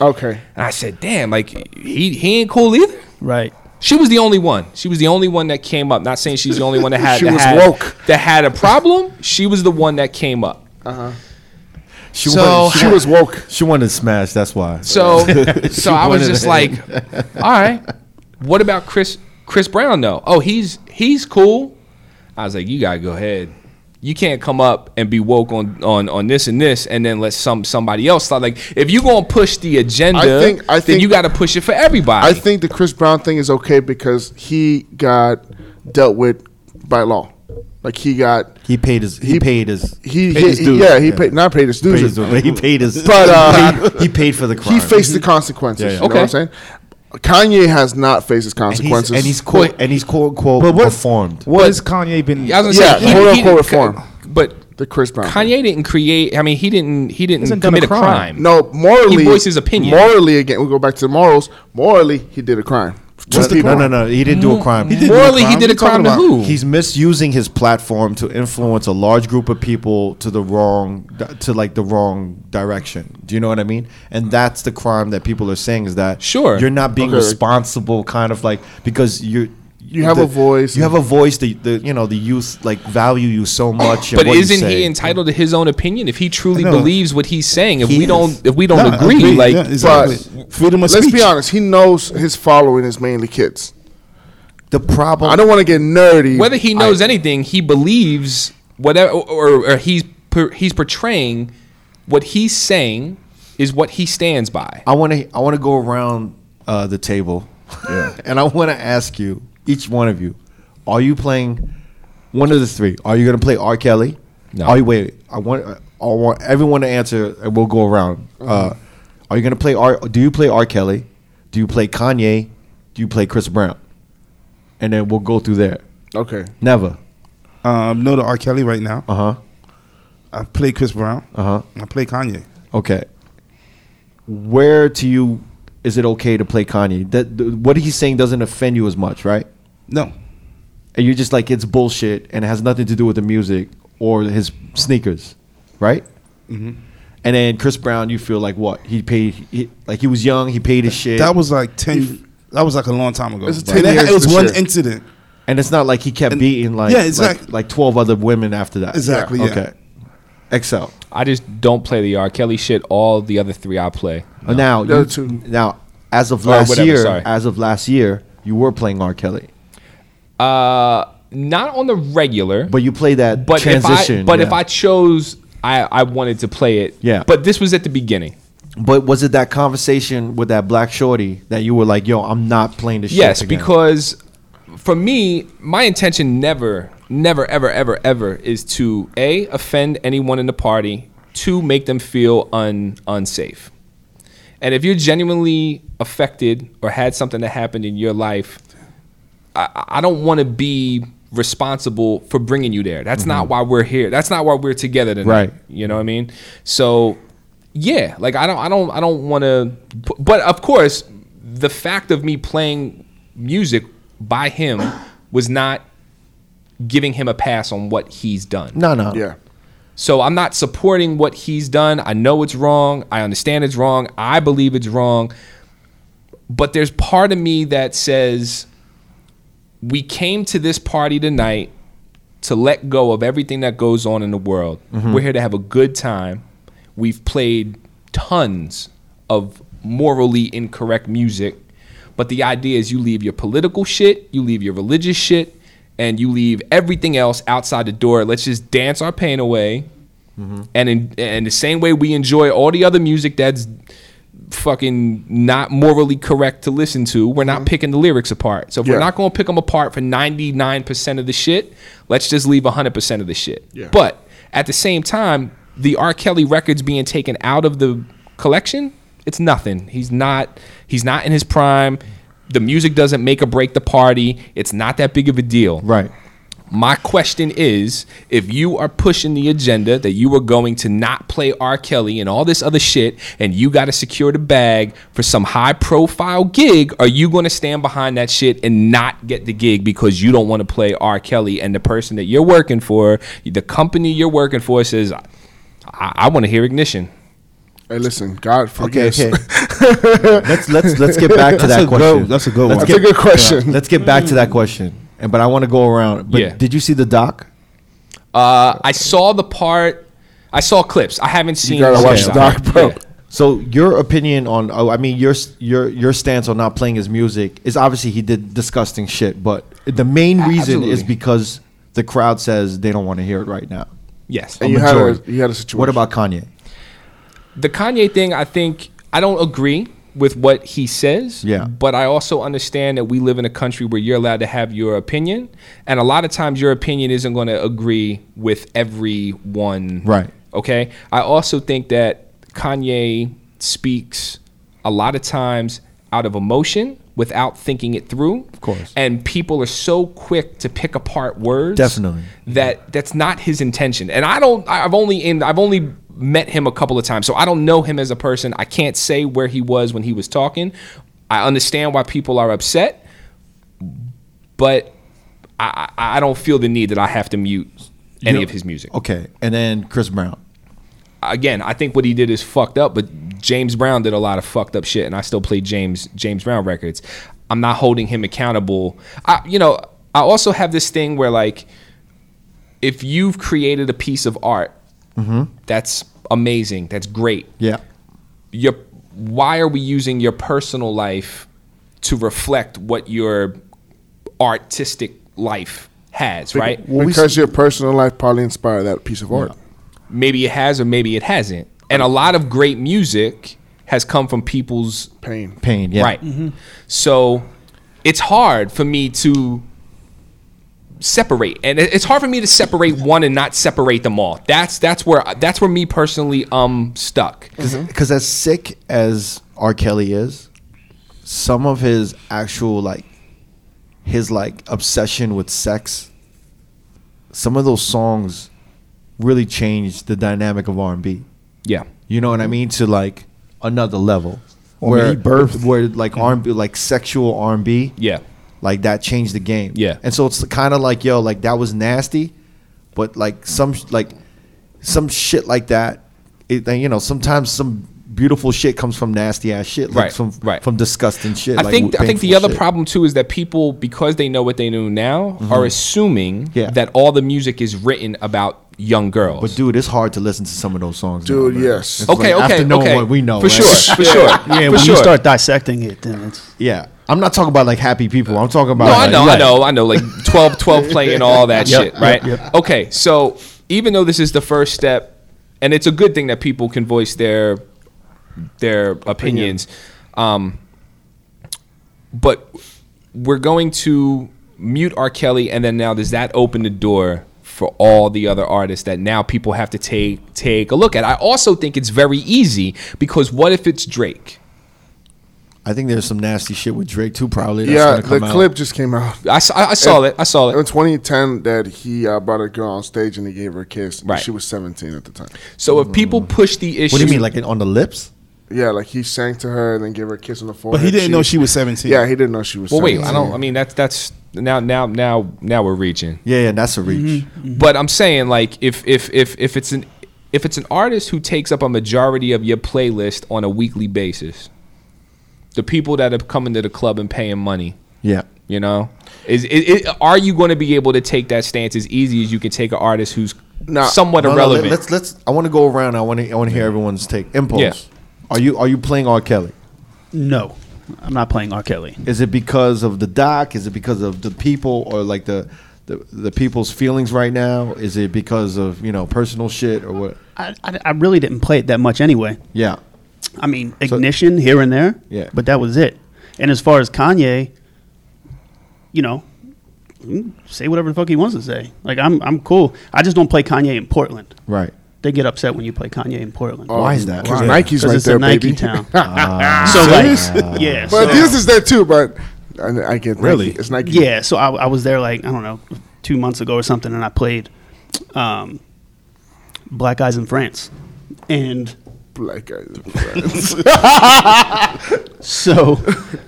Okay. and I said, "Damn, like he he ain't cool either." Right. She was the only one. She was the only one that came up. Not saying she's the only one that had (laughs) She that, was had, woke. that had a problem. She was the one that came up. Uh She So- wanted, She was woke. she wanted to smash. That's why. So (laughs) so I was just like, all right. What about Chris Chris Brown though? Oh, he's he's cool. I was like, you gotta go ahead. You can't come up and be woke on, on, on this and this, and then let some somebody else start. Like, if you gonna push the agenda, I think- I then you got to push it for everybody. I think the Chris Brown thing is okay because he got dealt with by law. Like he got he paid his. He, He- paid his. he, paid he- his he- dues. yeah he paid not paid his Paid dues. his, he paid his. But, uh, he, he paid for the crime. he faced the consequences. Yeah, yeah. You know Okay. what I'm saying? Kanye has not faced his and he's, consequences. and he's quote and he's quote unquote But what- reformed. What has Kanye been? Yeah, I was gonna Yeah, say, he- quote he unquote didn't- reform. But the Chris Brown. thing. Kanye didn't create. I mean, he didn't. He didn't Hasn't commit a a crime. crime. No, morally, He voiced his opinion. Morally, again, we go back to the morals. Morally, he did a crime. What's the no, no, no. He didn't do a mm. crime. He did do a Morally, he crime. did a crime to who? He's misusing his platform to influence a large group of people to the wrong, to like the wrong direction. Do you know what I mean? And that's the crime that people are saying is that Sure. you're not being Okay. responsible, kind of like because you You have a voice. You have a voice. The, the you know the youth like value you so much. But what you isn't he entitled to his own opinion if he truly believes what he's saying? If He we is. don't, if we don't Nah, I agree, like yeah, exactly. freedom of Let's speech. be honest. He knows his following is mainly kids. The problem. I don't want to get nerdy. whether he knows I- anything, he believes whatever, or, or he's per, he's portraying what he's saying is what he stands by. I want to. I want to go around uh, the table, Yeah. (laughs) and I want to ask you, each one of you, are you playing one of the three? Are you going to play R. Kelly? No. Are you wait? I want. I want everyone to answer, and we'll go around. Uh, are you going to play R? Do you play R. Kelly? Do you play Kanye? Do you play Chris Brown? And then we'll go through there. Okay. Never. Um, no to R. Kelly right now. Uh huh. I play Chris Brown. Uh huh. I play Kanye. Okay. Where to you is it okay to play Kanye? That th- what he's saying doesn't offend you as much, right? No. and you're just like it's bullshit and it has nothing to do with the music or his sneakers, right? Mm-hmm. And then Chris Brown, you feel like what he paid, he, like he was young, he paid his shit, That was like ten. That was like a long time ago. It's And 10 it, years it was one year. incident. and it's not like he kept And- beating like yeah, exactly. like, like twelve other women after that. Exactly, yeah. Okay. Excel. I just don't play the R. Kelly shit. All the other three I play. Uh, Now, you, other two. now, as of Or last whatever, year, sorry. as of last year, you were playing R. Kelly, Uh, not on the regular, but you played that but transition. If I, but yeah. if I chose, I I wanted to play it. Yeah. But this was at the beginning. but was it that conversation with that black shorty that you were like, "Yo, I'm not playing this"? Yes, shit again? because for me, my intention never, never, ever, ever, ever is to a offend anyone in the party, two make them feel un unsafe. And if you're genuinely affected or had something that happened in your life, I, I don't want to be responsible for bringing you there. That's not mm-hmm. why we're here. That's not why we're together tonight. Right. You know what I mean? So, yeah, like I don't, I don't, I don't want to. But of course, the fact of me playing music by him was not giving him a pass on what he's done. no, no, Yeah. So I'm not supporting what he's done. I know it's wrong. I understand it's wrong. I believe it's wrong. But there's part of me that says we came to this party tonight to let go of everything that goes on in the world. Mm-hmm. We're here to have a good time. We've played tons of morally incorrect music. But the idea is you leave your political shit, you leave your religious shit, and you leave everything else outside the door. Let's just dance our pain away. Mm-hmm. And in and the same way we enjoy all the other music that's fucking not morally correct to listen to, we're not mm-hmm. picking the lyrics apart. So if Yeah. we're not going to pick them apart for 99% of the shit, let's just leave 100% of the shit. Yeah. But at the same time, the R. Kelly records being taken out of the collection, it's nothing. He's not he's not in his prime. The music doesn't make or break the party. It's not that big of a deal. right. My question is if you are pushing the agenda that you are going to not play R. Kelly and all this other shit, and you got to secure the bag for some high profile gig, are you going to stand behind that shit and not get the gig because you don't want to play R. Kelly and the person that you're working for, the company you're working for says, I, I want to hear Ignition? Hey, listen, God Okay, okay. (laughs) let's let's let's get back to That's that question. good. That's a good Let's one. That's a good question. Let's get back to that question. And but I want to go around. But Yeah. did you see the doc? Uh, I saw the part, I saw clips. I haven't seen You gotta the watch the doc, doc. bro. Yeah. So your opinion on oh, I mean your your your stance on not playing his music is obviously he did disgusting shit, but the main reason is because the crowd says they don't want to hear it right now. Yes. And you had, a, you had a situation. What about Kanye? the Kanye thing, I think I don't agree with what he says. Yeah. But I also understand that we live in a country where you're allowed to have your opinion, and a lot of times your opinion isn't going to agree with everyone. Right. Okay. I also think that Kanye speaks a lot of times out of emotion without thinking it through. Of course. And people are so quick to pick apart words. Definitely. That that's not his intention. And I don't I've only in I've only met him a couple of times. So I don't know him as a person. I can't say where he was when he was talking. I understand why people are upset, but I, I don't feel the need that I have to mute any You- of his music. Okay, and then Chris Brown. Again, I think what he did is fucked up, but James Brown did a lot of fucked up shit, and I still play James James Brown records. I'm not holding him accountable. I, you know, I also have this thing where like, if you've created a piece of art, mm-hmm. that's amazing, that's great. Yeah. your why are we using your personal life to reflect what your artistic life has, right? because your personal life probably inspired that piece of art. Maybe it has or maybe it hasn't. And a lot of great music has come from people's Pain. Pain. Yeah. right. Mm-hmm. So it's hard for me to separate and it's hard for me to separate one and not separate them all that's that's where that's where me personally um stuck Because as sick as R. Kelly is, some of his actual like his like obsession with sex, some of those songs really changed the dynamic of R and B. yeah You know what I mean? To like another level. Well, I mean, he birthed- where like R and B like sexual R and B. yeah Like that changed the game. Yeah. And so it's kind of like, yo, like that was nasty, but like some like some shit like that. It, you know, sometimes some beautiful shit comes from nasty ass shit, like Right, from right. from disgusting shit. I like think I think the painful other shit. problem too is that people, because they know what they know now, are assuming Mm-hmm. Yeah. that all the music is written about young girls. But dude, it's hard to listen to some of those songs. Dude, man. yes. It's okay, like, okay, after knowing okay. what we know, for right? sure, (laughs) for sure. Yeah, for when sure. you start dissecting it, then it's Yeah, I'm not talking about like happy people. I'm talking about. No, I know, I know, I know. Like (laughs) 12, 12 play and all that Yep, shit, yep, right? yep. Okay, so even though this is the first step, and it's a good thing that people can voice their their opinions, um, but we're going to mute R. Kelly, and then now does that open the door? For all the other artists that now people have to take take a look at. I also think it's very easy because what if it's Drake? I think there's some nasty shit with Drake too. Probably. That's Yeah, gonna come the out. clip just came out. I, saw- I saw it. I saw it. In 2010, that he uh, brought a girl on stage and he gave her a kiss. Right. She was 17 at the time. So if people mm. push the issue, What do you mean, like on the lips? Yeah, like he sang to her and then gave her a kiss on the forehead. But he didn't know she was 17. Yeah, he didn't know she was. Well, wait. I don't. I mean, that's that's now now now now we're reaching. Yeah, yeah, that's a reach. Mm-hmm, mm-hmm. But I'm saying like if if if if it's an if it's an artist who takes up a majority of your playlist on a weekly basis, the people that are coming to the club and paying money, Yeah. you know, is, is, are you going to be able to take that stance as easy as you can take an artist who's Nah. somewhat No, no, irrelevant? let, us let's. I want to go around. I want to. I want to hear everyone's take. Impulse. Yeah. Are you are you playing R. Kelly? no. I'm not playing R. Kelly. Is it because of the doc? Is it because of the people or like the the, the people's feelings right now? Is it because of you know personal shit or what? I, I, I really didn't play it that much anyway. Yeah. I mean, ignition here and there. Yeah. But that was it. And as far as Kanye, you know, say whatever the fuck he wants to say. Like I'm, I'm cool. I just don't play Kanye in Portland. Right. They get upset when you play Kanye in Portland. Why is that? Because Why? Nike's 'Cause right it's there, a Nike baby. town. (laughs) Ah. so Serious? like, yeah. But so- this is there too. But I, I get Really? Nike. It's Nike. Yeah, so I, I was there like I don't know two months ago or something, and I played um, Black Eyes in France, and Black guys. (laughs) so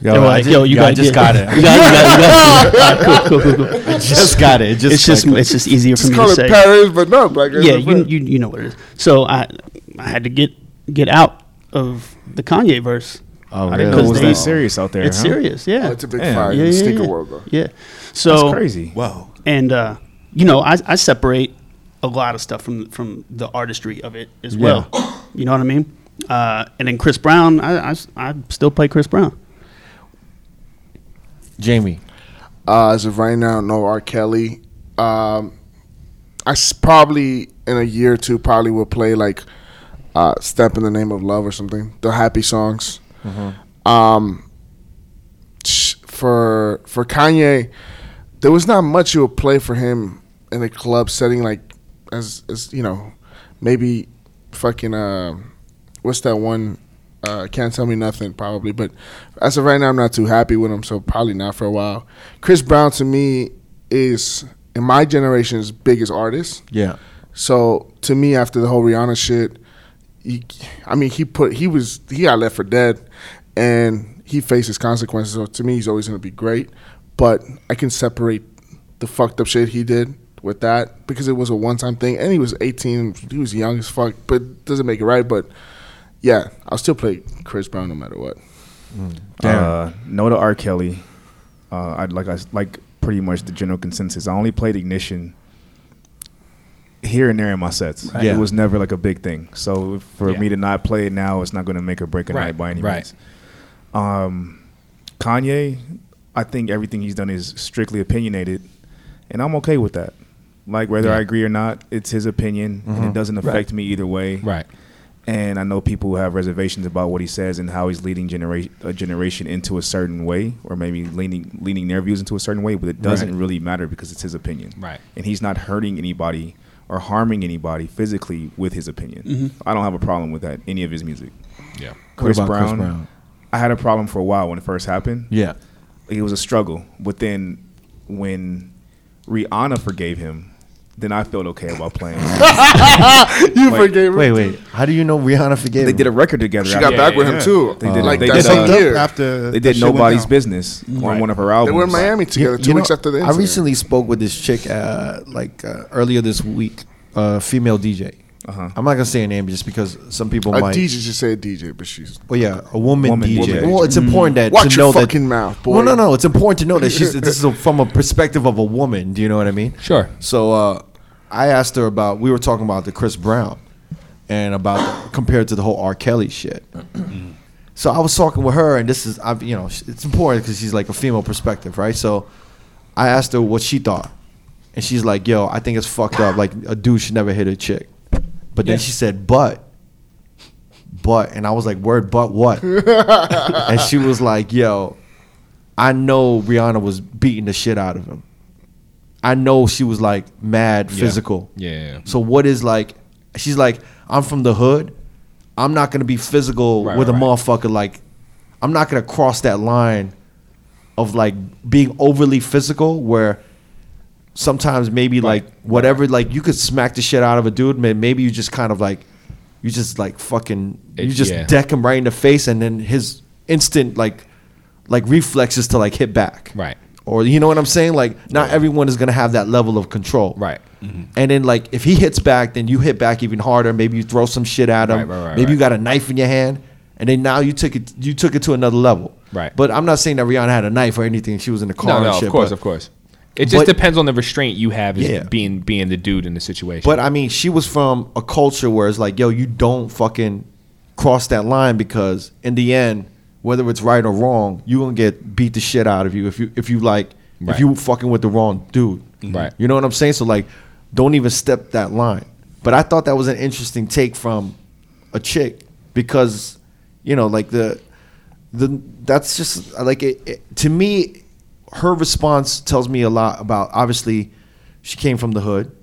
they were I like, "Yo, you yo, I just got it. (laughs) You (laughs) got, you got, you got, All right, cool, cool, cool, cool. just got it. It Just It's just like- it's just easier for Just me call to it say. Paris, but no, Black guys. yeah, you, you you know what it is. So I I had to get get out of the Kanye verse. Oh, I didn't know really? it was that serious out there. It's huh? serious, yeah. Oh, it's a big Yeah. fire yeah, in the yeah, sneaker yeah. world, though. Yeah. So That's crazy. Wow. and uh, you know I, I separate a lot of stuff from from the artistry of it as Yeah. well you know what i mean uh, and then chris brown I, I, I still play chris brown Jamie. Uh, as of right now, no R. Kelly. Um, I s- probably in a year or two probably will play like uh, "Step in the Name of Love" or something. The happy songs. Um, sh- for for Kanye, there was not much you would play for him in a club setting, like as as you know, maybe fucking uh, what's that one? Uh, can't tell me nothing probably, but as of right now, I'm not too happy with him, so probably not for a while. Chris Brown to me is in my generation's biggest artist. Yeah. So to me, after the whole Rihanna shit, he, I mean, he put he was he got left for dead, and he faces consequences. So to me, he's always going to be great. but I can separate the fucked up shit he did with that because it was a one time thing, and he was 18. He was young as fuck, but doesn't make it right. But yeah, I'll still play Chris Brown no matter what. Uh, no to R. Kelly. Uh, I'd like I s- like pretty much the general consensus. I only played Ignition here and there in my sets. Yeah. It was never like a big thing. So for Yeah. me to not play it now, it's not going to make or break a Right, night by any right. means. Um, Kanye, I think everything he's done is strictly opinionated, and I'm okay with that. Like whether Yeah. I agree or not, it's his opinion, and it mm-hmm. doesn't affect me either way. Right. And I know people who have reservations about what he says and how he's leading genera- a generation into a certain way, or maybe leaning leaning their views into a certain way. But it doesn't Right. really matter because it's his opinion, Right. And he's not hurting anybody or harming anybody physically with his opinion. I don't have a problem with that. Any of his music. Yeah. Chris Brown, Chris Brown? I had a problem for a while when it first happened. Yeah. It was a struggle, but then when Rihanna forgave him, then I felt okay about playing. (laughs) You Wait, forgave him. Wait, wait. How do you know Rihanna forgave they him? did a record together. She after- got back with him too. They did- like they that did, same uh, year. after They did nobody's down. business on one of her albums. They were in Miami together two You weeks know, after the I recently spoke with this chick, uh, like uh, earlier this week, uh, female DJ. Uh-huh. I'm not gonna say her name just because some people a might. DJ just say a DJ, but she's Well, yeah, a woman, Woman DJ. DJ. Well, it's important that Watch to your know fucking that. mouth, boy. Well, no, no, it's important to know that she's. (laughs) this is a, from a perspective of a woman. Do you know what I mean? Sure. So uh, I asked her about. We were talking about the Chris Brown, and about compared to the whole R. Kelly shit. so I was talking with her, and this is, I, you know, it's important because she's like a female perspective, right? So I asked her what she thought, and she's like, "Yo, I think it's fucked up. Like a dude should never hit a chick." But then Yeah. she said, "But." But and I was like, "Word, but what?" (laughs) and she was like, "Yo, I know Rihanna was beating the shit out of him. I know she was like mad physical. Yeah, yeah. So what is like? She's like, I'm from the hood. I'm not gonna be physical Right, with a right. motherfucker. Like, I'm not gonna cross that line of like being overly physical where." Sometimes maybe like whatever, like you could smack the shit out of a dude. man, Maybe you just kind of like, you just like fucking, you just yeah. deck him right in the face, and then his instant like, like reflexes to like hit back Right. or you know what I'm saying? Like not everyone is gonna have that level of control, Right. Mm-hmm. And then like if he hits back, then you hit back even harder. Maybe you throw some shit at him. Right, right, right, Maybe you got a knife in your hand, and then now you took it you took it to another level. Right. But I'm not saying that Rihanna had a knife or anything. She was in the car No, and no, shit. of course, but, of course. It just but- depends on the restraint you have as Yeah. being being the dude in the situation. But I mean, she was from a culture where it's like, yo, you don't fucking cross that line because in the end, whether it's right or wrong, you gonna get beat the shit out of you if you if you like Right. if you fucking with the wrong dude. Mm-hmm. Right. You know what I'm saying? So like, don't even step that line. But I thought that was an interesting take from a chick because, you know, like the the that's just like it, it to me her response tells me a lot about obviously she came from the hood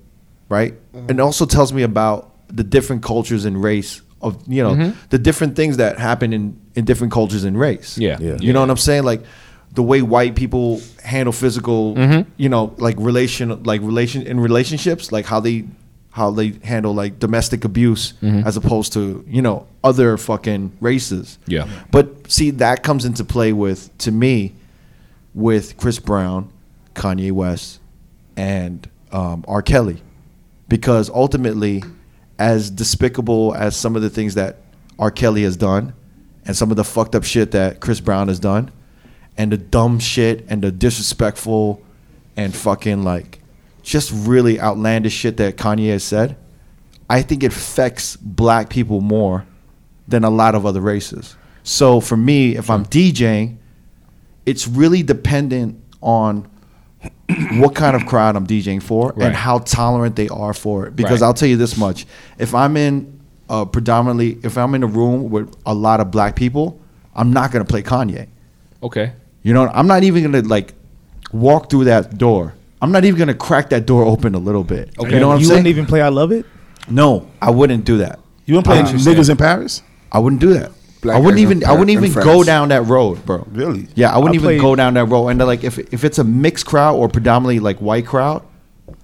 right? Mm-hmm. And also tells me about the different cultures and race of you know mm-hmm. the different things that happen in in different cultures and race. Yeah. Yeah. you know what i'm saying? Like the way white people handle physical mm-hmm. you know like relation like relation in relationships like how they how they handle like domestic abuse as opposed to you know other fucking races. Yeah. but see that comes into play with to me with chris brown kanye west and um, r. Kelly. Because ultimately as despicable as some of the things that r. Kelly has done and some of the fucked up shit that chris brown has done and the dumb shit and the disrespectful and fucking like just really outlandish shit that Kanye has said, I think it affects black people more than a lot of other races. So for me, if I'm DJing, it's really dependent on what kind of crowd I'm DJing for Right. and how tolerant they are for it. Because Right. I'll tell you this much: if I'm in uh, predominantly, if I'm in a room with a lot of black people, I'm not gonna play Kanye. okay. You know, I'm not even gonna like walk through that door. I'm not even gonna crack that door open a little bit. Okay. You know what I'm you saying? wouldn't even play I Love It? no, I wouldn't do that. You want to play Interesting. niggas in Paris? I wouldn't do that. Black I wouldn't even. I wouldn't even go down that road, bro. Really? Yeah, I wouldn't I even played- go down that road. And like, if if it's a mixed crowd or predominantly like white crowd,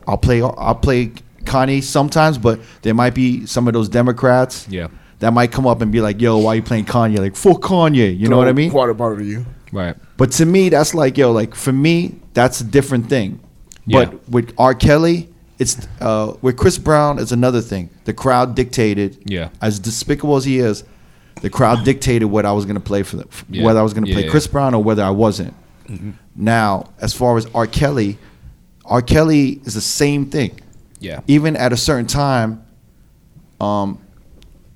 I'll play. I'll play Kanye sometimes, but there might be some of those Democrats. Yeah. That might come up and be like, "Yo, why you playing Kanye?" Like, fuck Kanye. You know what I mean? Water bottle to you. Right. But to me, that's like yo, like for me, that's a different thing. But with R. Kelly, it's uh, with Chris Brown, it's another thing. The crowd dictated. Yeah. As despicable as he is, the crowd dictated what I was gonna play for them, Yeah. whether I was gonna play Yeah. Chris Brown or whether I wasn't. Now, as far as R. Kelly, R. Kelly is the same thing. Yeah. Even at a certain time, um,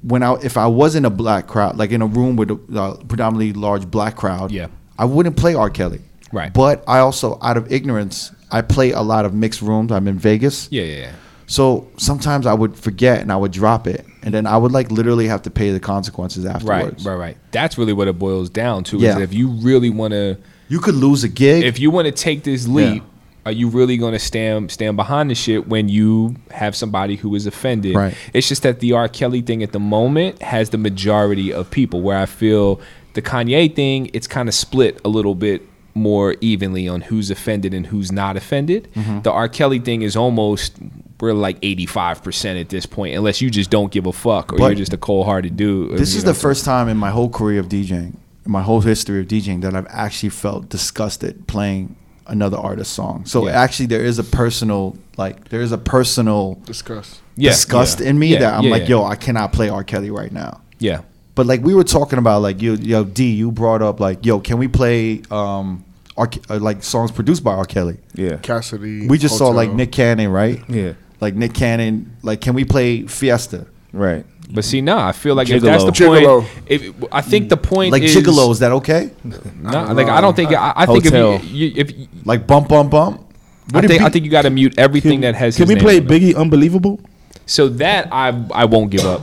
when I if I was in a black crowd, like in a room with a uh, predominantly large black crowd, Yeah. I wouldn't play R. Kelly. Right. But I also, out of ignorance, I play a lot of mixed rooms. I'm in Vegas. Yeah, yeah, yeah. So sometimes I would forget and I would drop it, and then I would like literally have to pay the consequences afterwards. right, right. right. That's really what it boils down to. Is Yeah. if you really want to, You could lose a gig. if you want to take this leap, are you really going to stand stand behind the shit when you have somebody who is offended? Right. It's just that the R. Kelly thing at the moment has the majority of people. Where I feel the Kanye thing, it's kind of split a little bit more evenly on who's offended and who's not offended. Mm-hmm. The R. Kelly thing is almost we're like eighty five percent at this point, unless you just don't give a fuck or But you're just a cold hearted dude. this is know. the first time in my whole career of DJing, in my whole history of DJing, that I've actually felt disgusted playing another artist's song. So Yeah. actually, there is a personal, like, there is a personal Discuss. Yeah, disgust yeah. in me Yeah, that I'm yeah, like, yeah. yo, I cannot play R. Kelly right now. Yeah. But like we were talking about, like yo, yo, D, you brought up like, yo, can we play um, R. Uh, like songs produced by R. Kelly? Yeah. Cassidy. We just saw like Nick Cannon, right? Yeah. Like Nick Cannon, like can we play Fiesta? Right. But see, nah, I feel like if that's the Gigolo. point, if, I think the point Like is Gigolo, is that okay? (laughs) Nah, like I don't think I, I think if Hotel. you, you if you- Like bump, bump, bump. I did think I think you got to mute everything that has. Can his we name play on it. Biggie Unbelievable? So that I I won't give up.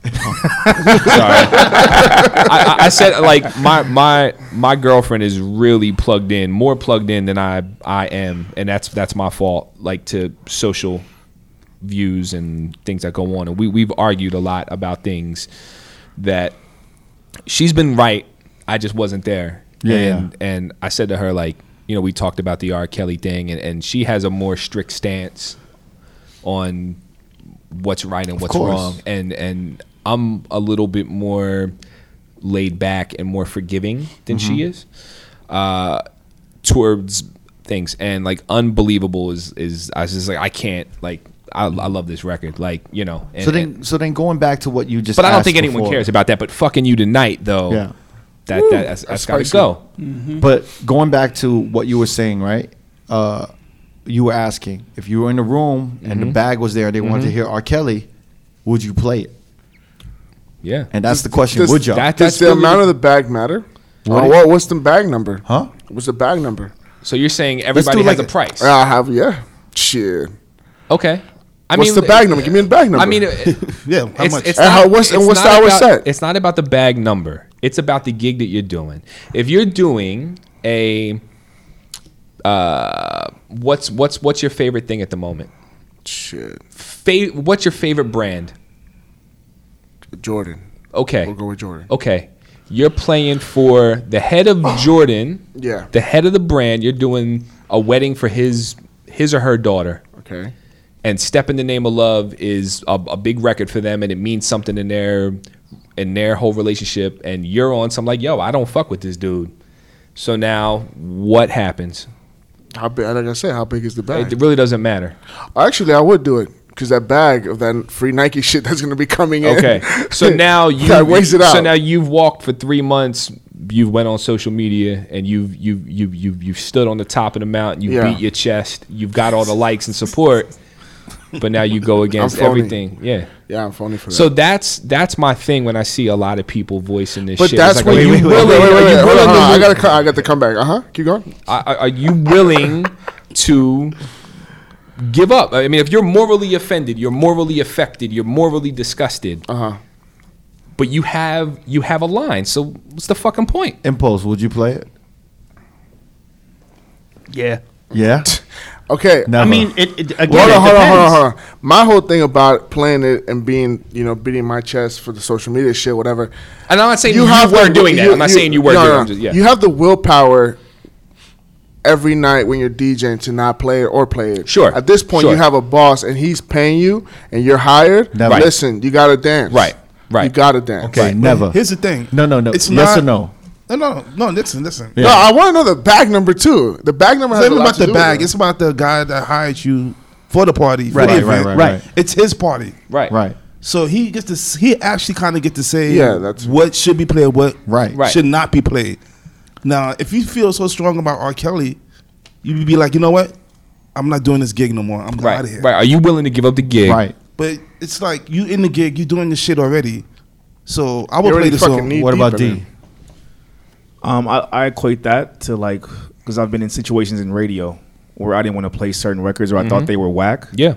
(laughs) Sorry, I, I, I said like my my my girlfriend is really plugged in, more plugged in than I I am, and that's that's my fault. Like to social views and things that go on, and we we've argued a lot about things that she's been right. I just wasn't there. Yeah, and and I said to her like, you know, we talked about the R. Kelly thing, and, and she has a more strict stance on what's right and what's wrong, and and I'm a little bit more laid back and more forgiving than she Mm-hmm. is uh, towards things, and like unbelievable is is I was just like I can't like. I, I love this record, like you know. And, So then, and- so then going back to what you just, but I don't think anyone before. cares about that. But fucking you tonight, though. Yeah. That, that that's, that's got to spicy. go. But going back to what you were saying, right? Uh, you were asking if you were in the room and the Mm-hmm. bag was there, they wanted to hear R. Kelly, would you play it? Yeah. And that's the question. Does- would you? that- Does That's the really- amount of the bag matter? What Uh, what, what's the bag number? huh? What's the bag number? so you're saying everybody has like a a- price? I have yeah. Shit. okay. I what's mean, the bag number? Give me the bag number. I mean, (laughs) Yeah, how it's, much? it's And not, how- what's- and what's the hour about, set? It's not about the bag number. It's about the gig that you're doing. If you're doing a, uh, what's what's what's your favorite thing at the moment? shit. Fa- what's your favorite brand? Jordan. Okay. We'll go with Jordan. Okay. You're playing for the head of (sighs) Jordan. Yeah. The head of the brand. You're doing a wedding for his his or her daughter. Okay. And Step in the Name of Love is a, a big record for them and it means something in their in their whole relationship and you're on so I'm like, yo, I don't fuck with this dude. So now what happens? How big? Like I said, how big is the bag? It really doesn't matter. Actually, I would do it because that bag of that free Nike (laughs) shit that's gonna be coming in. Okay. So (laughs) now you that weighs it out. So now you've walked for three months. You've went on social media and you've you've you've you've, you've stood on the top of the mountain. You Yeah. beat your chest. You've got all the likes and support. But now you go (laughs) against phony. everything. Yeah. yeah, I'm phony for that. So that's that's my thing when I see a lot of people voicing this but shit. that's It's when like, you you wait, willing? wait, wait, are wait, you hold on, to hold on. I lose- gotta, I got to come back. Uh huh. Keep going. are, are you willing to give up? I mean, if you're morally offended, you're morally affected, you're morally disgusted, Uh huh. but you have you have a line. So what's the fucking point? Impulse, would you play it? Yeah. Yeah. (laughs) Okay. Never. I mean, it, it again. Hold it on, hold on, hold on, hold on. My whole thing about playing it and being, you know, beating my chest for the social media shit, whatever. And I'm not saying you, have were the- doing that. I'm not saying you were no, doing no, it. Just- yeah. You have the willpower every night when you're DJing to not play it or play it. Sure, At this point, sure. you have a boss and he's paying you and you're hired. Never. Listen, you got to dance. Right, right. You got to dance. okay, Right. never. Here's the thing. No, no, no. It's yes not, or no? No, no, no. Listen, listen. Yeah. No, I want to know the bag number too. The bag number It's has not a lot about to the do bag. It's about the guy that hired you for the party, for Right, the right, right, right, right. It's his party. Right. Right. So he gets to he actually kind of get to say Yeah, that's- what should be played, what Right. Right. should not be played. Now, if you feel so strong about R. Kelly, you would be like, you know what? I'm not doing this gig no more. I'm out Right. of here. Right. Are you willing to give up the gig? Right. But it's like you in the gig, You're doing this shit already. So I You will play already the song. What about in D? It. Um, I, I equate that to like because I've been in situations in radio where I didn't want to play certain records or I thought they were whack. Yeah.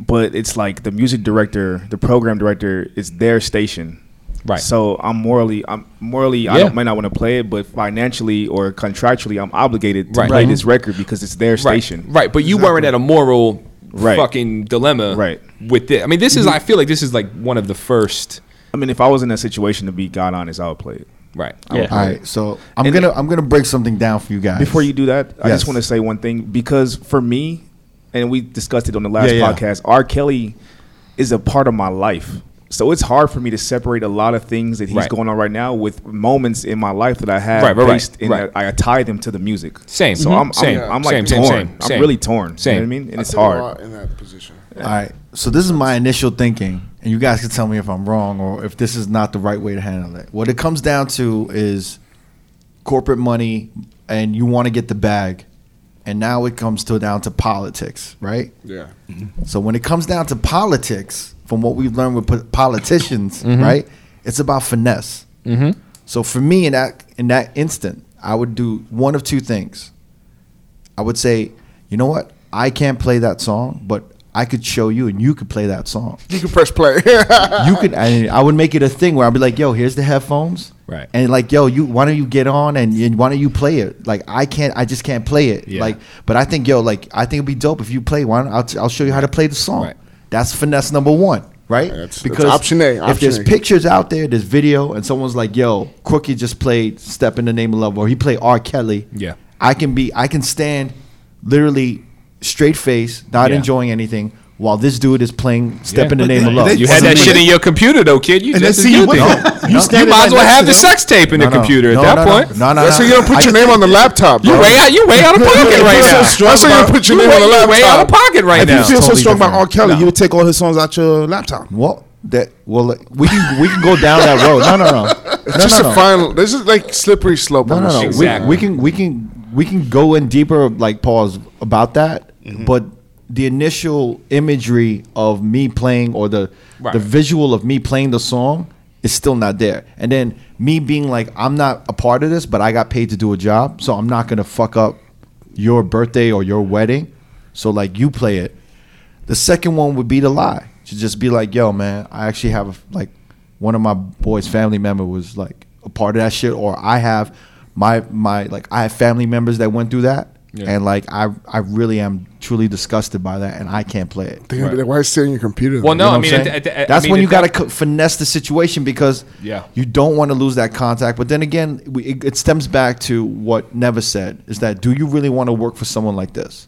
But it's like the music director, the program director, it's their station. Right. So I'm morally, I'm morally, I Yeah. don't, might not want to play it, but financially or contractually, I'm obligated to Right. play Right. this record because it's their station. Right. But you weren't at a moral Right. fucking dilemma. Right. With it. I mean, this is. I feel like this is like one of the first. I mean, if I was in that situation, to be God honest, I would play it. Right. Yeah. All right. So I'm And- gonna I'm gonna break something down for you guys. Before you do that, I just want to say one thing because for me, and we discussed it on the last Yeah, yeah. podcast, R. Kelly is a part of my life. So it's hard for me to separate a lot of things that he's Right. going on right now with moments in my life that I had Right, right, right, in right. that I tie them to the music. Same. So Mhm. I'm, Same. I'm, I'm like Same, same, torn. same, same. I'm really torn. Same. You know what I mean? And I it's think a hard. lot in that position. All right. So this is my initial thinking, and you guys can tell me if I'm wrong or if this is not the right way to handle it. What it comes down to is corporate money, and you want to get the bag, and now it comes to down to politics, right? Yeah. So when it comes down to politics, from what we've learned with po- politicians, right, it's about finesse. Mm-hmm. So for me, in that in that instant, I would do one of two things. I would say, you know what, I can't play that song, but I could show you, and you could play that song. (laughs) You can press play. (laughs) you could, I, I would make it a thing where I'd be like, yo, here's the headphones, Right. And like, yo, you, why don't you get on and, and why don't you play it? Like, I can't, I just can't play it. Yeah. Like, but I think, yo, like, I think it'd be dope if you play one. I'll, t- I'll show you how to play the song. Right. That's finesse number one, right? That's- that's option A, Option if there's A. pictures out there, there's video, and someone's like, yo, Crookie just played "Step in the Name of Love" or he played R. Kelly. Yeah. I can be, I can stand, literally straight face, not Yeah. enjoying anything. While this dude is playing "Step Yeah. in the Name of Love," You had that shit in your computer though, kid. You And just see a you good with thing. him. You You might right as well have the sex tape in the No, no. computer No, at that no, no. point. No, no, That's no. so you don't put I your name on the (laughs) laptop, bro. You way out. You way out of (laughs) pocket right feel so now. That's so you about- don't put your You name on the way, you way out of pocket right now. If you feel so Totally strong about. R. Kelly, No. you would take all his songs out your laptop. Well, that well, we can we can go down that road. No, no, no. (laughs) It's no, just no, a final. This is like slippery slope. No, no, no. Exactly. We, we can we can we can go in deeper, like pause about that. Mm-hmm. But the initial imagery of me playing or the Right. the visual of me playing the song is still not there. And then me being like, I'm not a part of this, but I got paid to do a job, so I'm not gonna fuck up your birthday or your wedding. So like you play it. The second one would be the lie. To just be like, yo, man, I actually have a, like one of my boys' family member was like a part of that shit, or I have my my like I have family members that went through that, Yeah. and like I I really am truly disgusted by that, and I can't play it. They're gonna be like, why is it sitting on your computer? Well, no, You know I mean, I'm at saying? the- at the- I that's mean, when you got to that- co- finesse the situation because Yeah. you don't want to lose that contact. But then again, we, it, it stems back to what Never said: is that do you really want to work for someone like this?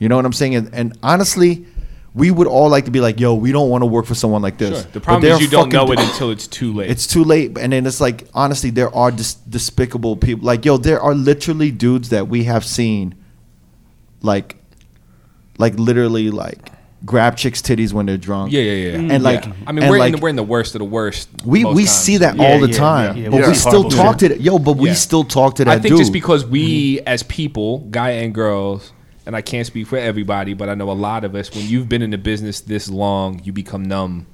You know what I'm saying? And, and honestly, we would all like to be like, "Yo, we don't want to work for someone like this." Sure. The problem there is are you don't know it until it's too late. It's too late, and then it's like honestly, there are dis- despicable people. Like yo, there are literally dudes that we have seen, like, like literally like grab chicks' titties when they're drunk. yeah, yeah, yeah. Mm, and like, Yeah. I mean, and we're in the, we're in the worst of the worst. we we times. see that Yeah, all the yeah, time, yeah, but yeah. we It's still talk to that. Yo, but we still talk to that I think dude. just because we as people, guy and girls, and I can't speak for everybody, but I know a lot of us. When you've been in the business this long, you become numb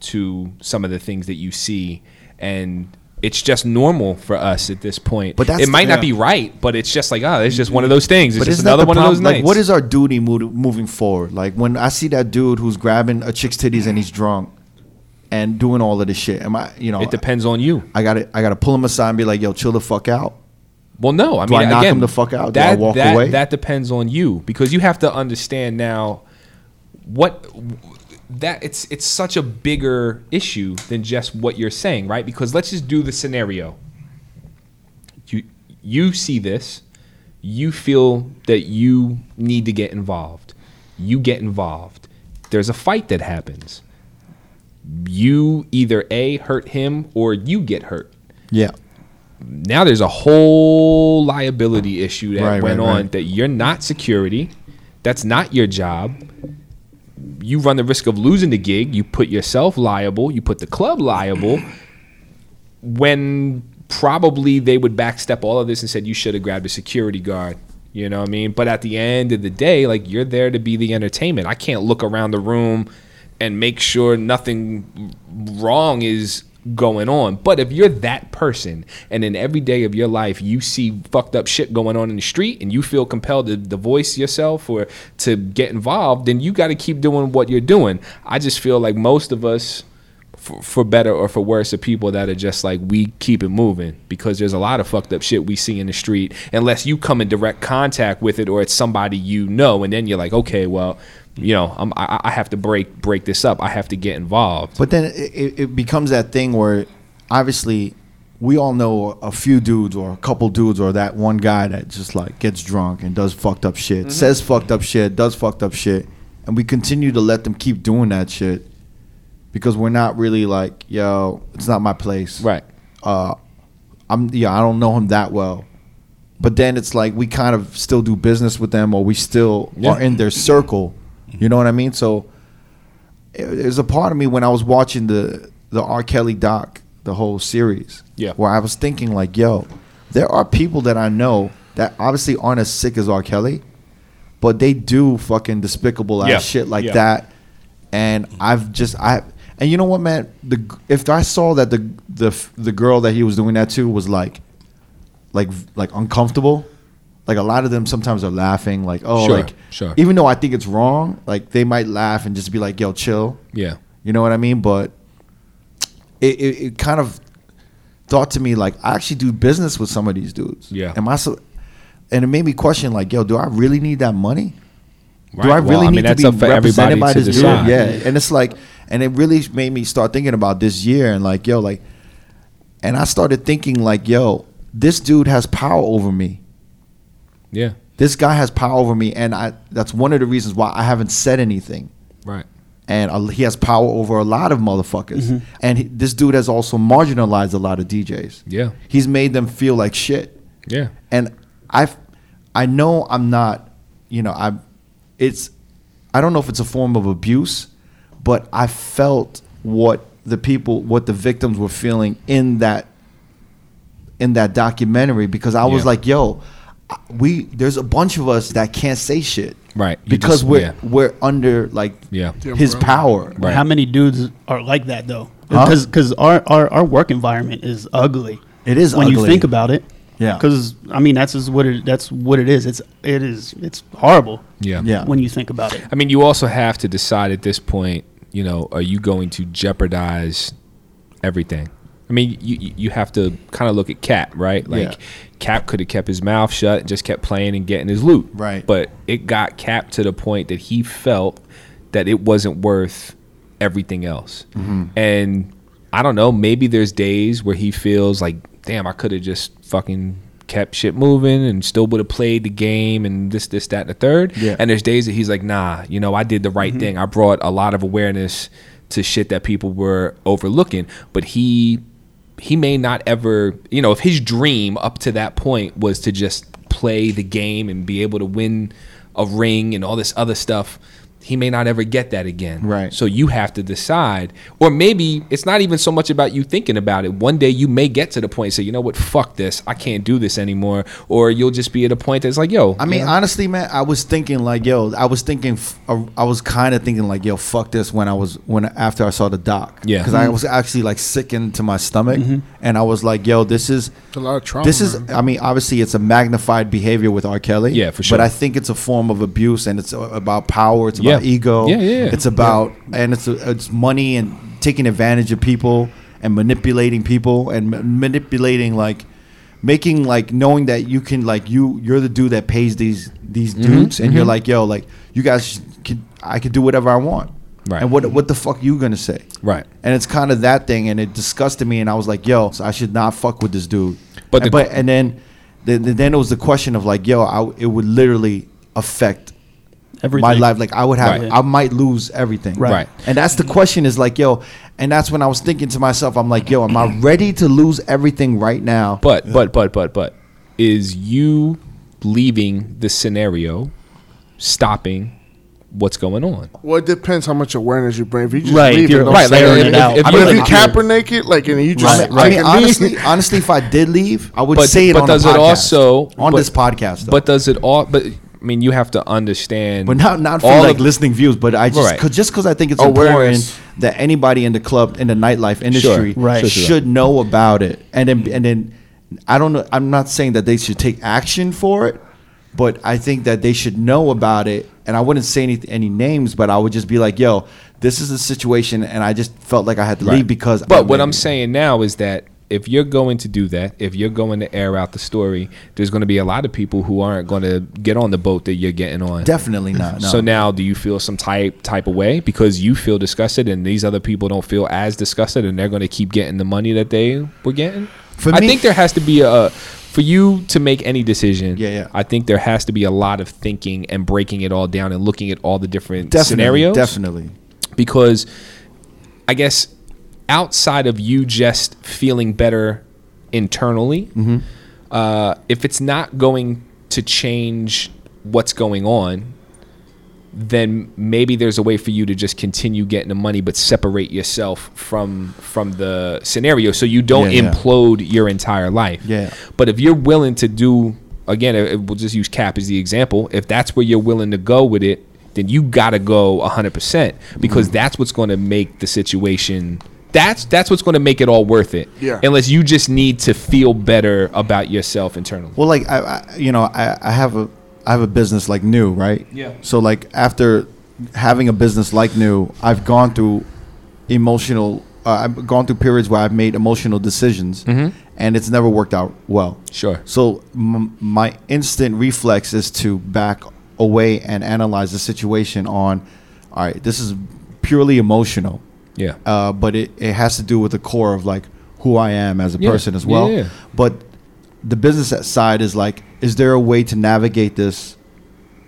to some of the things that you see, and it's just normal for us at this point. But that's- it might not be right, but it's just like oh, it's just mm-hmm. one of those things. It's But just another the one of problem? those Like, what is our duty mo- moving forward? Like when I see that dude who's grabbing a chick's titties and he's drunk and doing all of this shit, am I? You know, it depends on you. I got to I got to pull him aside and be like, "Yo, chill the fuck out." Well, no, I Do mean, I knock again, him the fuck out? Do I That, walk that, away? That depends on you because you have to understand now what that it's it's such a bigger issue than just what you're saying, right? Because let's just do the scenario. You you see this, you feel that you need to get involved. You get involved. There's a fight that happens. You either a hurt him or you get hurt Yeah, now there's a whole liability issue that Right, went right, on right. that you're not security. That's not your job. You run the risk of losing the gig. You put yourself liable. You put the club liable. (clears throat) when probably they would backstep all of this and said you should have grabbed a security guard. You know what I mean? But at the end of the day, like you're there to be the entertainment. I can't look around the room and make sure nothing wrong is going on. But if you're that person and in every day of your life you see fucked up shit going on in the street and you feel compelled to, to voice yourself or to get involved, then you got to keep doing what you're doing. I just feel like most of us for, for better or for worse, are people that are just like we keep it moving because there's a lot of fucked up shit we see in the street. Unless you come in direct contact with it or it's somebody you know, and then you're like, okay, well, you know, I'm, I, I have to break break this up. I have to get involved. But then it, it, it becomes that thing where obviously we all know a few dudes or a couple dudes or that one guy that just like gets drunk and does fucked up shit, says fucked up shit, does fucked up shit, and we continue to let them keep doing that shit because we're not really like, yo, it's not my place. Right. Uh, I'm yeah, I don't know him that well. But then it's like we kind of still do business with them or we still Yeah. are in their circle. You know what I mean? So it- there's a part of me when I was watching the the R. Kelly doc, the whole series, Yeah. where I was thinking like, yo, there are people that I know that obviously aren't as sick as R. Kelly, but they do fucking despicable ass Yeah. shit like Yeah. that. And I've just I and you know what, man? The if I saw that the the the girl that he was doing that to was like like like uncomfortable. Like a lot of them sometimes are laughing, like oh, Sure, like sure. even though I think it's wrong, like they might laugh and just be like, "Yo, chill." Yeah. You know what I mean? But it, it, it kind of thought to me like I actually do business with some of these dudes. Yeah. Am I so? And it made me question like, yo, do I really need that money? Do Right. I Well, really I mean, need to be represented everybody by to this decide. dude? Yeah. And it's like, and it really made me start thinking about this year and like, yo, like, and I started thinking like, yo, this dude has power over me. Yeah. This guy has power over me, and I. That's one of the reasons why I haven't said anything Right. and uh, he has power over a lot of motherfuckers. And he, this dude has also marginalized a lot of DJs. Yeah. he's made them feel like shit. Yeah. And I, I know I'm not, you know, I, it's, I don't know if it's a form of abuse, but I felt what the people, what the victims were feeling in that, in that documentary because I was Yeah. like, yo, we there's a bunch of us that can't say shit. Right. You Because just- we're yeah. we're under like Yeah. Yeah, his bro. power. Right. How many dudes are like that though? Huh? Because our, our our work environment is ugly. It is when you ugly. think about it. Yeah. Because I mean that's just what it that's what it is. It's it is it's horrible. Yeah. Yeah. When you think about it. I mean, you also have to decide at this point, you know, are you going to jeopardize everything? I mean, you you you have to kind of look at Cap, right? Like Yeah. Cap could have kept his mouth shut and just kept playing and getting his loot. Right. But it got Cap to the point that he felt that it wasn't worth everything else. Mm-hmm. And I don't know, maybe there's days where he feels like, damn, I could have just fucking kept shit moving and still would have played the game and this, this, that, and the third. Yeah. And there's days that he's like, nah, you know, I did the right Mm-hmm. thing. I brought a lot of awareness to shit that people were overlooking. But he he may not ever you know, if his dream up to that point was to just play the game and be able to win a ring and all this other stuff, he may not ever get that again. Right. So you have to decide. Or maybe it's not even so much about you thinking about it. One day you may get to the point and say, you know what, fuck this. I can't do this anymore. Or you'll just be at a point that's like, yo. I mean, honestly, man, I was thinking like, yo, I was thinking, uh, I was kind of thinking like, yo, fuck this when I was when after I saw the doc, Yeah. because I was actually like sick into my stomach, and I was like, yo, this is It's a lot of trauma. this is. man. I mean, obviously, it's a magnified behavior with R. Kelly, Yeah, for sure. But I think it's a form of abuse, and it's about power, it's Yeah. About ego, Yeah, yeah, yeah. it's about and it's it's money and taking advantage of people and manipulating people and ma- manipulating like making like knowing that you can like you you're the dude that pays these these Mm-hmm, dudes and you're like yo like you guys can I can do whatever I want. Right. and what what the fuck you gonna say? Right. and it's kind of that thing and it disgusted me and I was like yo so I should not fuck with this dude. But and, the- but and then then then it was the question of like yo I, it would literally affect Everything. my life. Like I would have, Right. I might lose everything. Right. Right. And that's the question is like, yo, and that's when I was thinking to myself, I'm like, yo, am I ready to lose everything right now? But but but but but is you leaving the scenario stopping what's going on? Well, it depends how much awareness you bring. If you just Right, leave if you're it, don't right, like, stare airing at it out. if I you're mean, if you like- Kaepernick like, and you just I mean, like, I mean, honestly, honestly, if I did leave, I would But- say it but on does the it podcast, also- on but- this podcast? Though. But does it all? But I mean, you have to understand. But not not for all like of- listening views, but I just Right. cause, just because I think it's Awareness. important that anybody in the club in the nightlife industry Right. Sure, sure. should know about it, and then and then I don't know. I'm not saying that they should take action for it, but I think that they should know about it. And I wouldn't say any any names, but I would just be like, "Yo, this is a situation," and I just felt like I had to Right. leave because. I But what made I'm saying now is that if you're going to do that, if you're going to air out the story, there's going to be a lot of people who aren't going to get on the boat that you're getting on. definitely not. No. So now, do you feel some type type of way because you feel disgusted, and these other people don't feel as disgusted, and they're going to keep getting the money that they were getting? For me, I think there has to be a for you to make any decision. Yeah, yeah. I think there has to be a lot of thinking and breaking it all down and looking at all the different definitely, scenarios definitely. because I guess outside of you just feeling better internally, Mm-hmm. uh, if it's not going to change what's going on, then maybe there's a way for you to just continue getting the money, but separate yourself from from the scenario so you don't Yeah, yeah. implode your entire life. Yeah. But if you're willing to do again, uh, we'll just use Cap as the example. If that's where you're willing to go with it, then you gotta go 100 percent because Mm-hmm. that's what's going to make the situation. That's that's what's going to make it all worth it. Yeah. Unless you just need to feel better about yourself internally. Well, like I, I you know, I, I have a I have a business like new, right? Yeah. So like after having a business like new, I've gone through emotional. Uh, I've gone through periods where I've made emotional decisions, and it's never worked out well. Sure. So m- my instant reflex is to back away and analyze the situation on. All right, this is purely emotional Yeah. uh, but it, it has to do with the core of like who I am as a Yeah. person as well. yeah. But the business side is like, is there a way to navigate this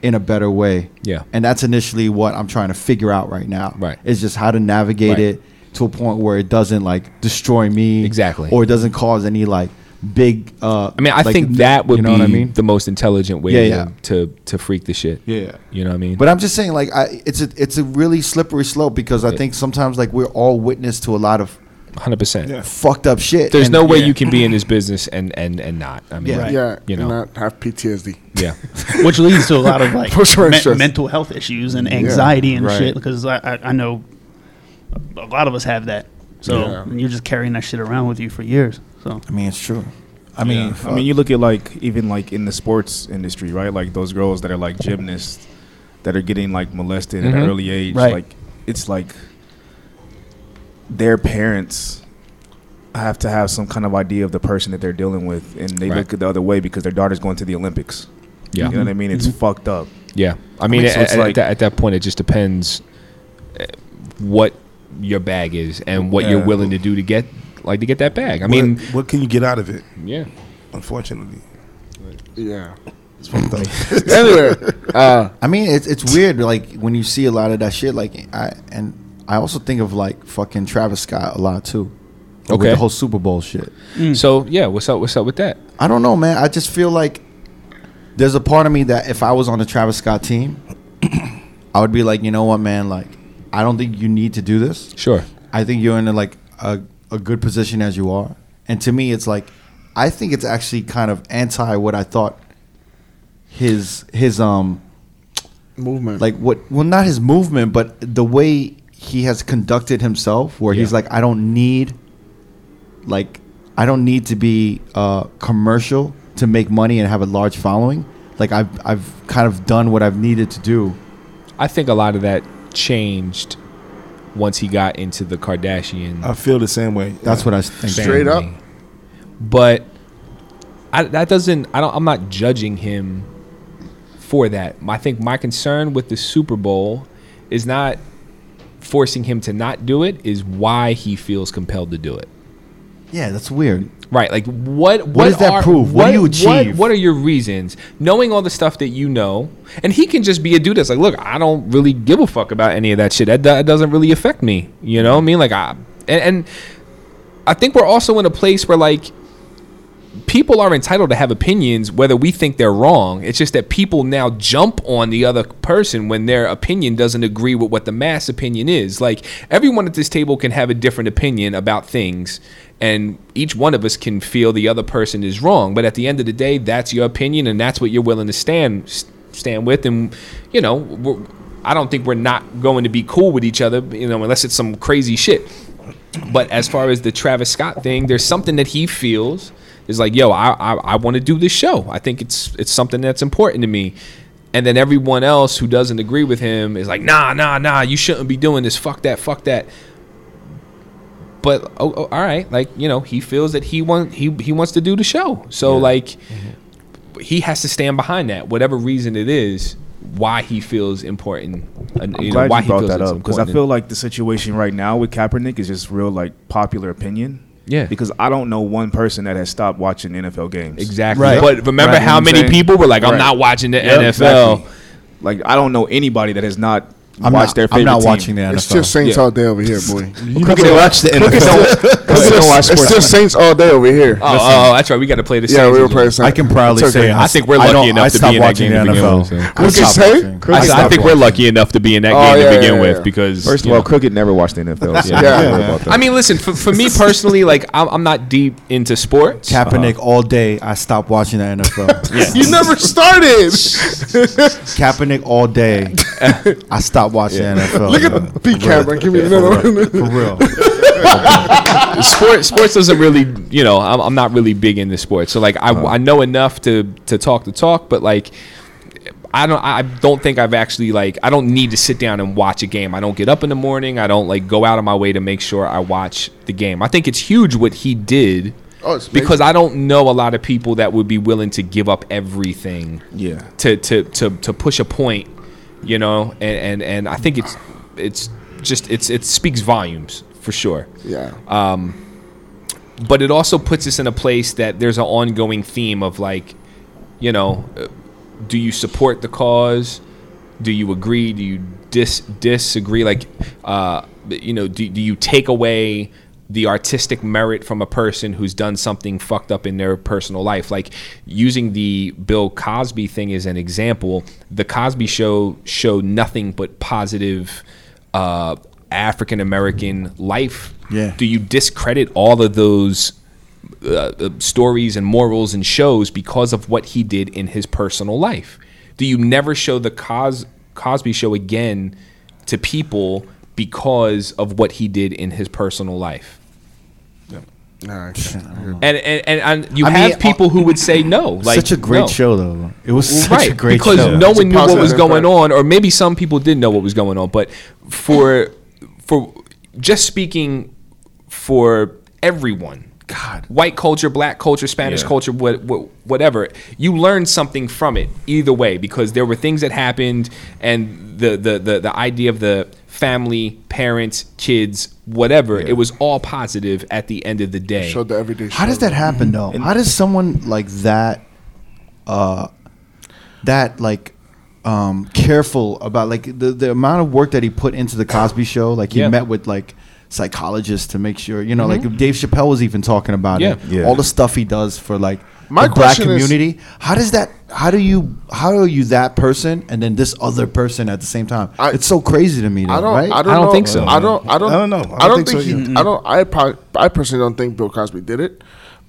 in a better way? Yeah. And that's initially what I'm trying to figure out right now. Right. Is just how to navigate Right. it to a point where it doesn't like destroy me. Exactly. Or it doesn't cause any like big. Uh, I mean, I like, think that would you know be what I mean? the most intelligent way Yeah, to, yeah. to to freak the shit. Yeah. You know what I mean? But I'm just saying, like, I, it's a it's a really slippery slope because I Yeah. think sometimes like we're all witness to a lot of 100%. Fucked up shit. There's and- no way Yeah. you can be in this business and and and not. I mean, Yeah. yeah, You know. not have PTSD. yeah. (laughs) which leads to a lot of like (laughs) me- mental health issues and anxiety and right. shit. Because I, I, I know a lot of us have that. So Yeah. you're just carrying that shit around with you for years. So I mean, it's true. I mean, I mean, you look at like even like in the sports industry, right? Like those girls that are like gymnasts that are getting like molested at Mhm. an early age. Right. Like it's like their parents have to have some kind of idea of the person that they're dealing with, and they Right. look at the other way because their daughter's going to the Olympics. Yeah. You know what I mean? It's Mm-hmm. fucked up. Yeah. I mean, mean, so at, it's at like- that, at that point, it just depends uh, what your bag is and what you're willing to do to get like to get that bag. I I mean, mean, what can you get out of it? yeah. Unfortunately, Yeah. it's fucked up. (laughs) anyway, uh, I mean, it's it's weird. Like when you see a lot of that shit. Like I and I also think of like fucking Travis Scott a lot too. Okay. With Okay. the whole Super Bowl shit. So yeah, what's up? What's up with that? I don't know, man. I just feel like there's a part of me that if I was on the Travis Scott team, (clears throat) I would be like, you know what, man? Like, I don't think you need to do this. Sure. I think you're in a, like a, a good position as you are. And to me, it's like I think it's actually kind of anti what I thought his his um movement. like what well not his movement but the way he has conducted himself where he's like I don't need like I don't need to be uh commercial to make money and have a large following. Like I've I've kind of done what I've needed to do. I think a lot of that changed once he got into the Kardashian. I feel the same way. That's what I think. Straight up. But I, that doesn't. I don't. I'm not judging him for that. I think my concern with the Super Bowl is not forcing him to not do it. Is why he feels compelled to do it. Yeah, that's weird. Right. Like what what, does that are, prove? What do you achieve? What, are your reasons? Knowing all the stuff that you know, and he can just be a dude that's like, look, I don't really give a fuck about any of that shit. That, that doesn't really affect me. You know what I mean? Like I and, and I think we're also in a place where like people are entitled to have opinions whether we think they're wrong. It's just that people now jump on the other person when their opinion doesn't agree with what the mass opinion is. Like everyone at this table can have a different opinion about things and each one of us can feel the other person is wrong, but at the end of the day that's your opinion and that's what you're willing to stand stand with and you know, I don't think we're not going to be cool with each other, you know, unless it's some crazy shit. But as far as the Travis Scott thing, there's something that he feels is like, yo, I I, I want to do this show. I think it's it's something that's important to me. And then everyone else who doesn't agree with him is like, nah, nah, nah, you shouldn't be doing this. Fuck that, fuck that. But oh, oh, all right, like you know, he feels that he want he he wants to do the show. So like, mm-hmm. he has to stand behind that, whatever reason it is, why he feels important. And, I'm you know, why you he brought feels that up because I feel like the situation right now with Kaepernick is just real like popular opinion. Yeah. Because I don't know one person that has stopped watching NFL games. Exactly. Right. But remember Right. how You know what many saying? people were like, I'm Right. not watching the Yep, NFL. exactly. Like I don't know anybody that has not I'm watched not, their I'm favorite not team. watching the NFL. It's just Saints Yeah. all day over here, boy. (laughs) You never watch the It's NFL. just, Cookie don't watch it's sports. just Saints all day over here. Oh, oh, that's right. We got to play the Saints. yeah, we were playing. Saints. I can proudly okay. say I think we're lucky enough I to be in that watching game the to begin NFL. with, so. What'd you say? watching. I, I think we're lucky enough to be in that Oh, game yeah, to begin yeah, with yeah. because First of all, know. Crooked never watched the NFL. Yeah. (laughs) I don't Yeah. know about that. I mean, listen, for, for me personally, like I'm, I'm not deep into sports. Kaepernick uh-huh. all day. I stopped watching the NFL. (laughs) You never started. Kaepernick all day. I stopped watching the NFL. Look at the B camera. Give me another one. For real. (laughs) sports sports doesn't really you know I'm, I'm not really big into sports so like I, uh-huh. I know enough to to talk the talk but like I don't I don't think I've actually like I don't need to sit down and watch a game I don't get up in the morning I don't like go out of my way to make sure I watch the game I think it's huge what he did Oh, it's because I don't know a lot of people that would be willing to give up everything yeah. to to to to push a point, you know, and and and I think it's it's just it's it speaks volumes for sure. Yeah. Um, but it also puts us in a place that there's an ongoing theme of like, you know, uh, do you support the cause? Do you agree? Do you dis disagree? Like, uh, you know, do do you take away the artistic merit from a person who's done something fucked up in their personal life? Like using the Bill Cosby thing as an example, the Cosby Show showed nothing but positive. Uh, African American life. Yeah. Do you discredit all of those uh, uh, stories and morals and shows because of what he did in his personal life? Do you never show the Cos- Cosby Show again to people because of what he did in his personal life? Nah, I. And and, and, and you I have mean, people who would say no. (laughs) Like such a great no. show, though. It was such right a great show. because show. no It's one knew what was going impact. on, or maybe some people did know what was going on. But for for just speaking for everyone, God, white culture, black culture, Spanish Yeah. culture, what, what, whatever, you learned something from it either way because there were things that happened, and the the the, the idea of the family, parents, kids, whatever, it was all positive at the end of the day. Showed the everyday. How does that happen though? How does someone like that, uh, that like, um, careful about like the the amount of work that he put into the Cosby Show? Like he Yeah. met with like psychologists to make sure you know, like Dave Chappelle was even talking about it. Mm-hmm. Yeah. Yeah. All the stuff he does for like My the black question is- community. how does that? How do you? How are you that person and then this other person at the same time? I- it's so crazy to me. Though, I don't. right? I don't, I don't think so. I don't. I don't. I don't know. I don't, think, he. I don't. I. pro- I personally don't think Bill Cosby did it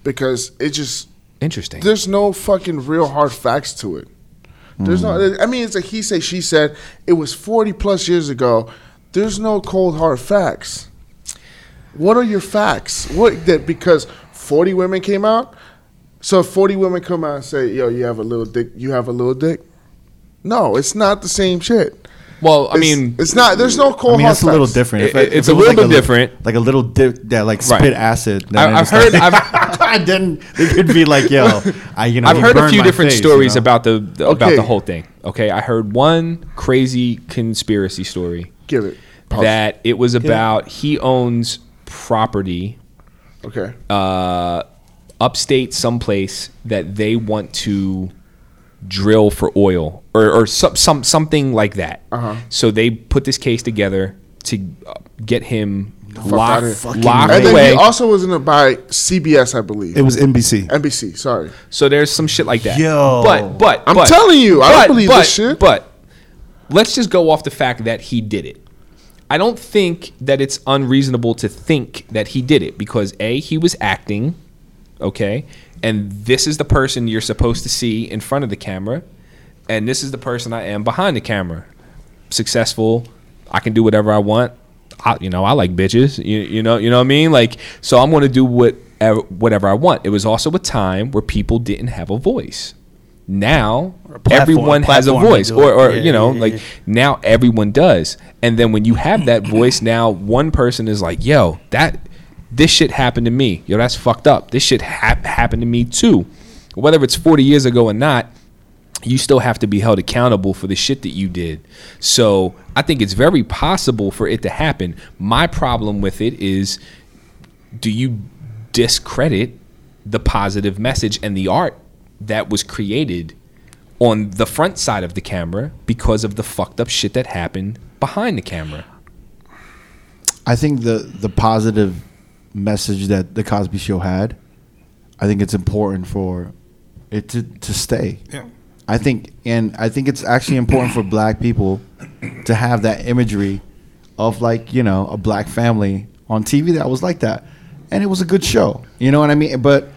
because it just. Interesting. There's no fucking real hard facts to it. There's no. Mm. I mean, it's like he said, she said. It was 40 plus years ago. There's no cold hard facts. What are your facts? What that because 40 women came out. So if 40 women come out and say, "Yo, you have a little dick. You have a little dick." No, it's not the same shit. well, I It's- mean, it's not. There's no cold I mean, hard it's a little facts. different. It- If it- it's if a was little like bit different. like a little dip that like Right. spit acid. then I, I've it's heard. like- I've, (laughs) then it could be like, yo, (laughs) I you know, I've he heard a burned few my different face, stories you know? about the, the about Okay. the whole thing. Okay, I heard one crazy conspiracy story Give it. Pause. that it was about he owns property Okay. uh, upstate someplace that they want to drill for oil or, or some, some something like that. Uh-huh. So they put this case together to uh, get him outta locked, here. locked And then away. he also was in it by CBS, I believe. It was NBC. NBC. Sorry. so there's some shit like that. Yo. but but I'm but- telling you, I don't believe but, this shit. But let's just go off the fact that he did it. I don't think that it's unreasonable to think that he did it because a he was acting, okay, and this is the person you're supposed to see in front of the camera, and this is the person I am behind the camera. Successful, I can do whatever I want. I, you know, I like bitches. You, you know, you know what I mean. Like, so I'm going to do whatever whatever I want. It was also a time where people didn't have a voice. Now platform- everyone has a voice, or, or Yeah, you know, yeah, like yeah. now everyone does. And then when you have that voice, (coughs) now one person is like, "Yo, that this shit happened to me. Yo, that's fucked up. This shit hap- happened to me too." Whether it's 40 years ago or not, you still have to be held accountable for the shit that you did. So I think it's very possible for it to happen. My problem with it is do you discredit the positive message and the art that was created on the front side of the camera because of the fucked up shit that happened behind the camera? I think the the positive message that the Cosby Show had, I think it's important for it to to stay. Yeah. I think, and I think it's actually important for black people to have that imagery of like you know a black family on TV that was like that, and it was a good show. You know what I mean? But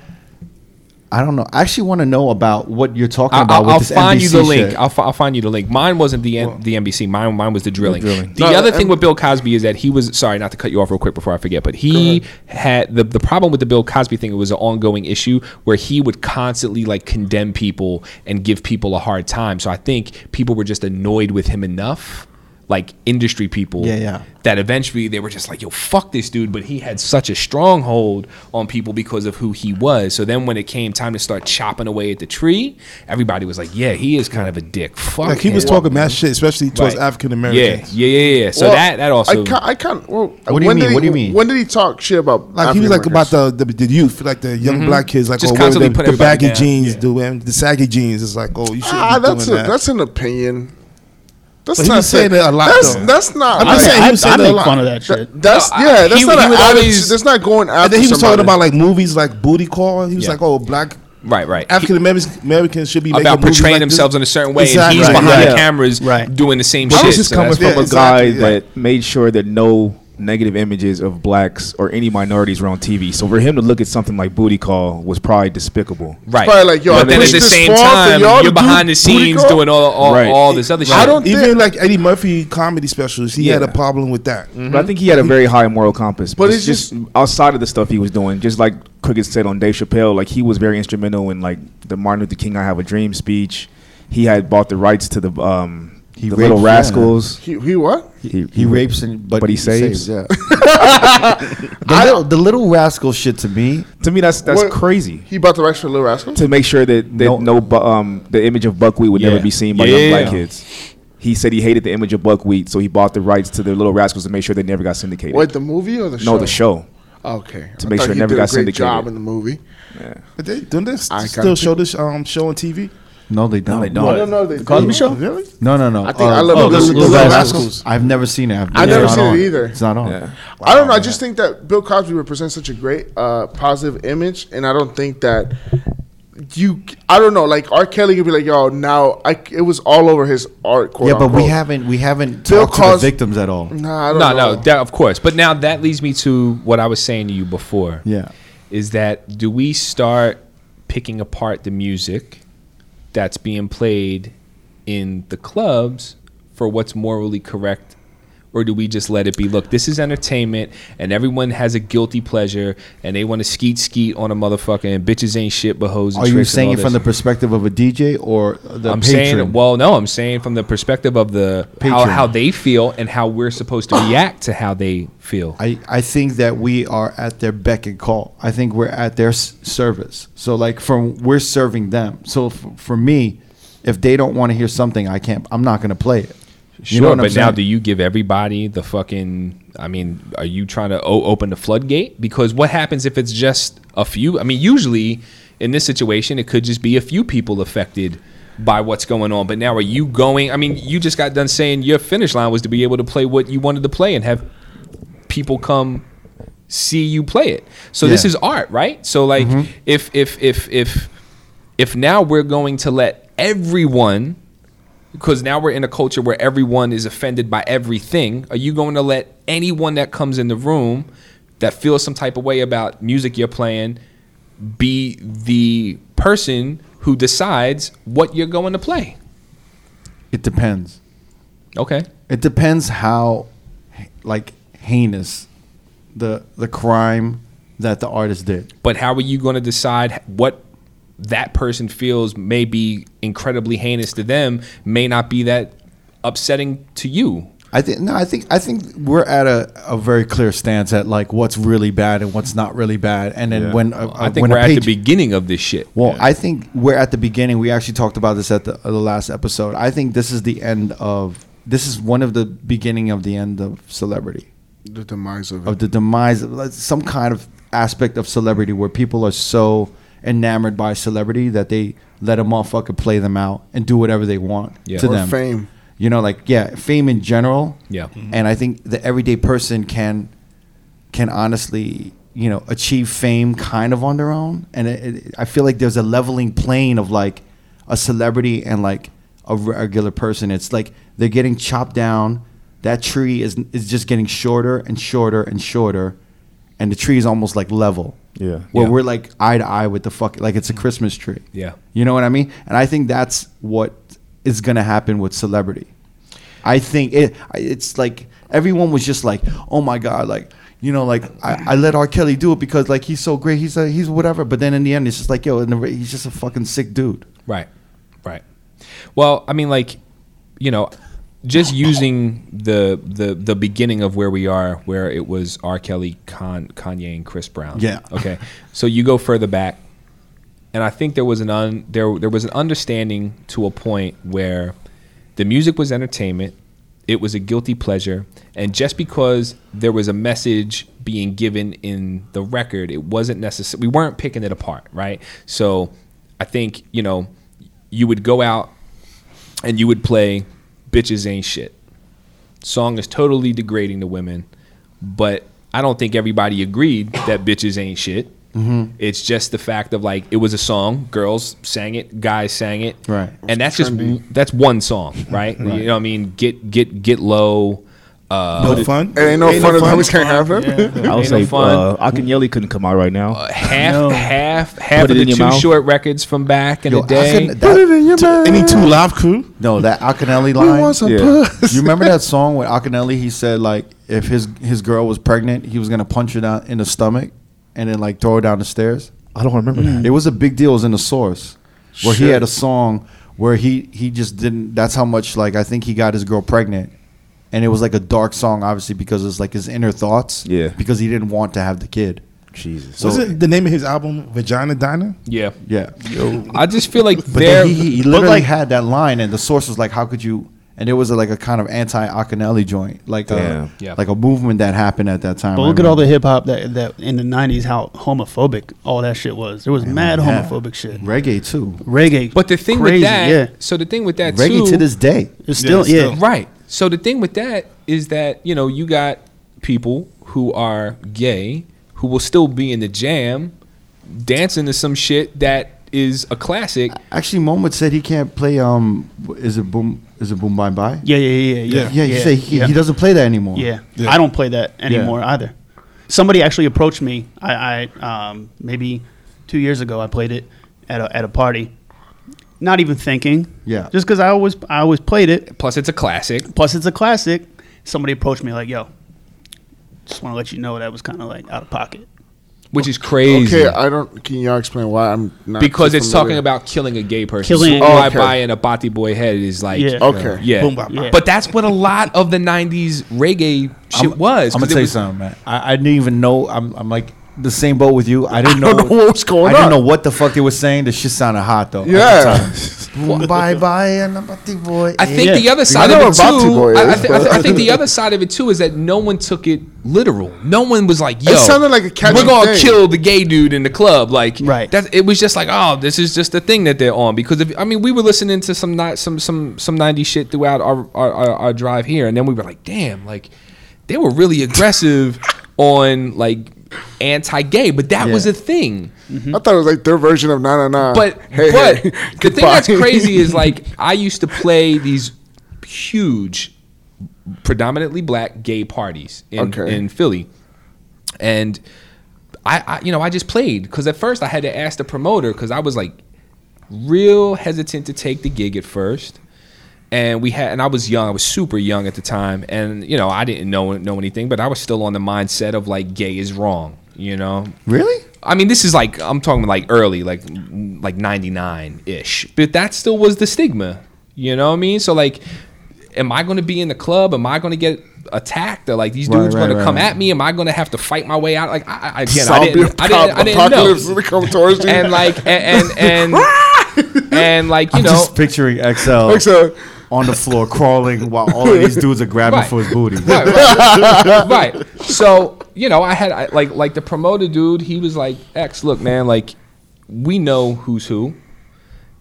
I don't know. I actually want to know about what you're talking I'll, about I'll, with I'll this find you NBC the link. I'll, fi- I'll find you the link. Mine wasn't the N- the NBC. Mine mine was the drilling. drilling. The No, other the thing with Bill Cosby is that he was sorry not to cut you off real quick before I forget, but he had the the problem with the Bill Cosby thing. It was an ongoing issue where he would constantly like condemn people and give people a hard time. So I think people were just annoyed with him enough. Like industry people, Yeah, yeah. that eventually they were just like, "Yo, fuck this dude," but he had such a stronghold on people because of who he was. So then, when it came time to start chopping away at the tree, everybody was like, "Yeah, he is kind of a dick." Fuck, Like he was him." talking mad shit, especially towards Right. African Americans. yeah, yeah, yeah. So Well, that that also I can I can well, What do you when mean? did What do you he- mean? When did he talk shit about Like he was like about the, the the youth, like the young black kids, like Just oh, well, constantly the, put the baggy down. jeans, the um, the saggy jeans. It's like oh, you should Ah, that's a, that. that's an opinion. That's But he not was saying it a lot, That's though. that's not. I'm I, just saying he I, was I saying a make lot. fun of that shit. That's No, yeah. That's he- not he an would attitude. always- That's not going after. and then he was somebody. talking about like movies like Booty Call. He was Yeah. like, oh, black right, right. African Americans should be making about movies portraying like themselves this. in a certain way, Exactly. and he's Right. behind Yeah. the cameras Right. doing the same But shit. this is So coming from a guy that made sure that no negative images of blacks or any minorities were on TV. So for him to look at something like Booty Call was probably despicable. right. probably like, yo, but then at pushed the this same time, y'all to you're behind the scenes doing all all, Right. all this other shit. I don't Even like Eddie Murphy comedy specials, he had a problem with that. But I think he had a very high moral compass. But But it's it's just, outside of the stuff he was doing, just like Cricket said on Dave Chappelle, like he was very instrumental in like the Martin Luther King "I Have a Dream" speech. He had bought the rights to the um He the raped- Little yeah. Rascals. He, he what? He, he rapes and but, but he saves. yeah. (laughs) the, little, the little rascal shit to me. To me, that's that's What- crazy. He bought the rights for Little Rascal. To make sure that, that No. no, bu- um the image of buckwheat would Yeah. never be seen by Yeah. young black kids. He said he hated the image of buckwheat, so he bought the rights to the Little Rascals to make sure they never got syndicated. Wait, the movie or the show? no, the show. Okay. To I make thought sure it never did a got great syndicated. job in the movie. But they don't they I still kinda show this um show on TV? No, they don't. they don't. I don't know. They The Cosby do. Show? Really? No, no, no. I think I love oh, the the Little, Little Little Rascals. Rascals. I've never seen it. I've I've never not seen it either. It's not on. Yeah. I don't know. I just think that Bill Cosby represents such a great uh, positive image, and I don't think that you. I don't know. Like R. Kelly could be like, "Yo, now I." It was all over his art. Quote Yeah, but we haven't we haven't Bill talked to the victims at all. Nah, I don't No, know. no, that, of course. But now that leads me to what I was saying to you before. Yeah. Is that do we start picking apart the music that's being played in the clubs for what's morally correct? Or do we just let it be? Look, this is entertainment, and everyone has a guilty pleasure, and they want to skeet skeet on a motherfucker, and bitches ain't shit but hoes. And Are you saying it from the perspective of a DJ or the I'm patron? saying, well, no, I'm saying from the perspective of the how, how they feel and how we're supposed to react to how they feel. I, I think that we are at their beck and call. I think we're at their s- service. So like from we're serving them. So for me, if they don't want to hear something, I can't. I'm not going to play it. Sure, know what I'm but now do you give everybody the fucking? I mean, are you trying to o- open the floodgate? Because what happens if it's just a few? I mean, usually in this situation, it could just be a few people affected by what's going on. But now, are you going? I mean, you just got done saying your finish line was to be able to play what you wanted to play and have people come see you play it. So this is art, right? So like, mm-hmm. if if if if if now we're going to let everyone because now we're in a culture where everyone is offended by everything. Are you going to let anyone that comes in the room that feels some type of way about music you're playing be the person who decides what you're going to play? It depends. Okay. It depends how, like, heinous the the crime that the artist did. But how are you going to decide what that person feels may be incredibly heinous to them, may not be that upsetting to you? I think no. I think I think we're at a, a very clear stance at like what's really bad and what's not really bad. And then Yeah. when uh, I think when we're a at the beginning of this shit. Well, I think we're at the beginning. We actually talked about this at the, uh, the last episode. I think this is the end of. This is one of the beginning of the end of celebrity, The demise of it. of the demise of like, some kind of aspect of celebrity where people are so enamored by celebrity that they let a motherfucker play them out and do whatever they want Yeah. to or them. fame. You know, like yeah, fame in general. Yeah. Mm-hmm. And I think the everyday person can can honestly, you know, achieve fame kind of on their own. And it, it, I feel like there's a leveling plane of like a celebrity and like a regular person. It's like they're getting chopped down. That tree is is just getting shorter and shorter and shorter, and the tree is almost like level. Yeah. Where Yeah. we're like eye to eye with the fuck, like it's a mm-hmm. Christmas tree. Yeah. You know what I mean? And I think that's what is gonna happen with celebrity. I think it. It's like everyone was just like, "Oh my god!" Like you know, like I, I let R. Kelly do it because like he's so great. He's a, he's whatever. But then in the end, it's just like, yo, the, he's just a fucking sick dude. Right. Right. Well, I mean, like, you know, just using the the the beginning of where we are, where it was R. Kelly, Con, Kanye, and Chris Brown. Yeah. Okay. So you go further back, and I think there was an un, there there was an understanding to a point where the music was entertainment. It was a guilty pleasure, and just because there was a message being given in the record, it wasn't necessary. We weren't picking it apart, right? So, I think you know, you would go out and you would play "Bitches Ain't Shit." Song is totally degrading to women, but I don't think everybody agreed that "Bitches Ain't Shit." Mm-hmm. It's just the fact of like it was a song, girls sang it, guys sang it, Right. And that's just that's one song, right? You know what I mean? Get get get low. Uh, No fun. It ain't no fun as long as can't have them. I would Ain't no say fun. uh, Akinyele couldn't come out right now. half No. half half Put of the two mouth. short records from back in Yo, the day. I couldn't- that- Any two live crew? no, that (laughs) Akinyele We line. want some Yeah. puss. you remember that (laughs) song with Akinyele? He said like if his his girl was pregnant, he was gonna punch her down in the stomach and then like throw her down the stairs. I don't remember that. It was a big deal. It was in the source where he had a song where he he just didn't. That's how much like I think he got his girl pregnant, and it was like a dark song, obviously because it's like his inner thoughts. Yeah. Because he didn't want to have the kid. Jesus. So Was it the name of his album Vagina Diner? yeah, yeah. I just feel like But there. then he, he literally like- had that line, and the source was like, "How could you?" And it was like a kind of anti Akinyele joint, like uh, a, Yeah. like a movement that happened at that time. But look at all the hip hop that that in the '90s, how homophobic all that shit was. There was mad Yeah. homophobic shit. reggae too. Reggae, but the thing crazy, with that, yeah, so the thing with that Reggae too, to this day. it's still Yeah, yeah. still. Right. So the thing with that is that, you know, you got people who are gay who will still be in the jam dancing to some shit that is a classic. Actually, Moment said he can't play. Um, is it boom? Is it boom bye bye? Yeah, yeah, yeah, yeah. Yeah, you say he, yeah. he doesn't play that anymore. Yeah. Yeah. I don't play that anymore either. Somebody actually approached me. I, I um, maybe two years ago I played it at a at a party. Not even thinking. Yeah. Just because I always I always played it. Plus, it's a classic. Plus it's a classic. Somebody approached me like, "Yo, just want to let you know that was kind of like out of pocket." Which is crazy. Okay, I don't. Can y'all explain why I'm not? because too it's familiar? talking about killing a gay person. Killing- so Oh, bye okay. bye in a batty boy head is like Yeah. Okay. yeah. Boom, bop, bop. Yeah. But that's what a lot of the '90s reggae shit was. I'm 'cause gonna it tell you something, man. I, I didn't even know. I'm, I'm like the same boat with you. I didn't know, don't know what was going I didn't know what the fuck they were saying. The shit sounded hot though. Yeah. (laughs) bye bye, and I'm a big boy. I think Yeah. the other side of it what Boy too. I, I, is, I, thi- but- I think the other side of it too is that no one took it literal. No one was like, "Yo, sounded like a catchy we're gonna thing. kill the gay dude in the club." Like, Right. That it was just like, "Oh, this is just the thing that they're on." Because if I mean, we were listening to some ni- some some some '90s shit throughout our our, our our drive here, and then we were like, "Damn!" Like, they were really aggressive on like anti-gay, but that was a thing. I thought it was like their version of na na na. But (laughs) Hey, but hey, the thing that's crazy is like (laughs) I used to play these huge, predominantly black gay parties in Okay. in Philly, and I, I you know I just played because at first I had to ask the promoter because I was like real hesitant to take the gig at first. And we had, and I was young. I was super young at the time, and you know, I didn't know know anything, but I was still on the mindset of like, gay is wrong. You know, really? I mean, this is like I'm talking like early, like like '99 ish, but that still was the stigma. You know what I mean? So like, am I going to be in the club? Am I going to get attacked? Or like these dudes right, going to come right. at me? Am I going to have to fight my way out? Like I, I again, I didn't, I didn't, I didn't apocalypse know. is towards you. And like and and and, (laughs) and like you I'm know, just picturing XL Like, so, on the floor crawling while all of these dudes are grabbing Right. for his booty. right, right, (laughs) right. So you know, I had I, like like the promoter dude. He was like, "X, look, man, like we know who's who,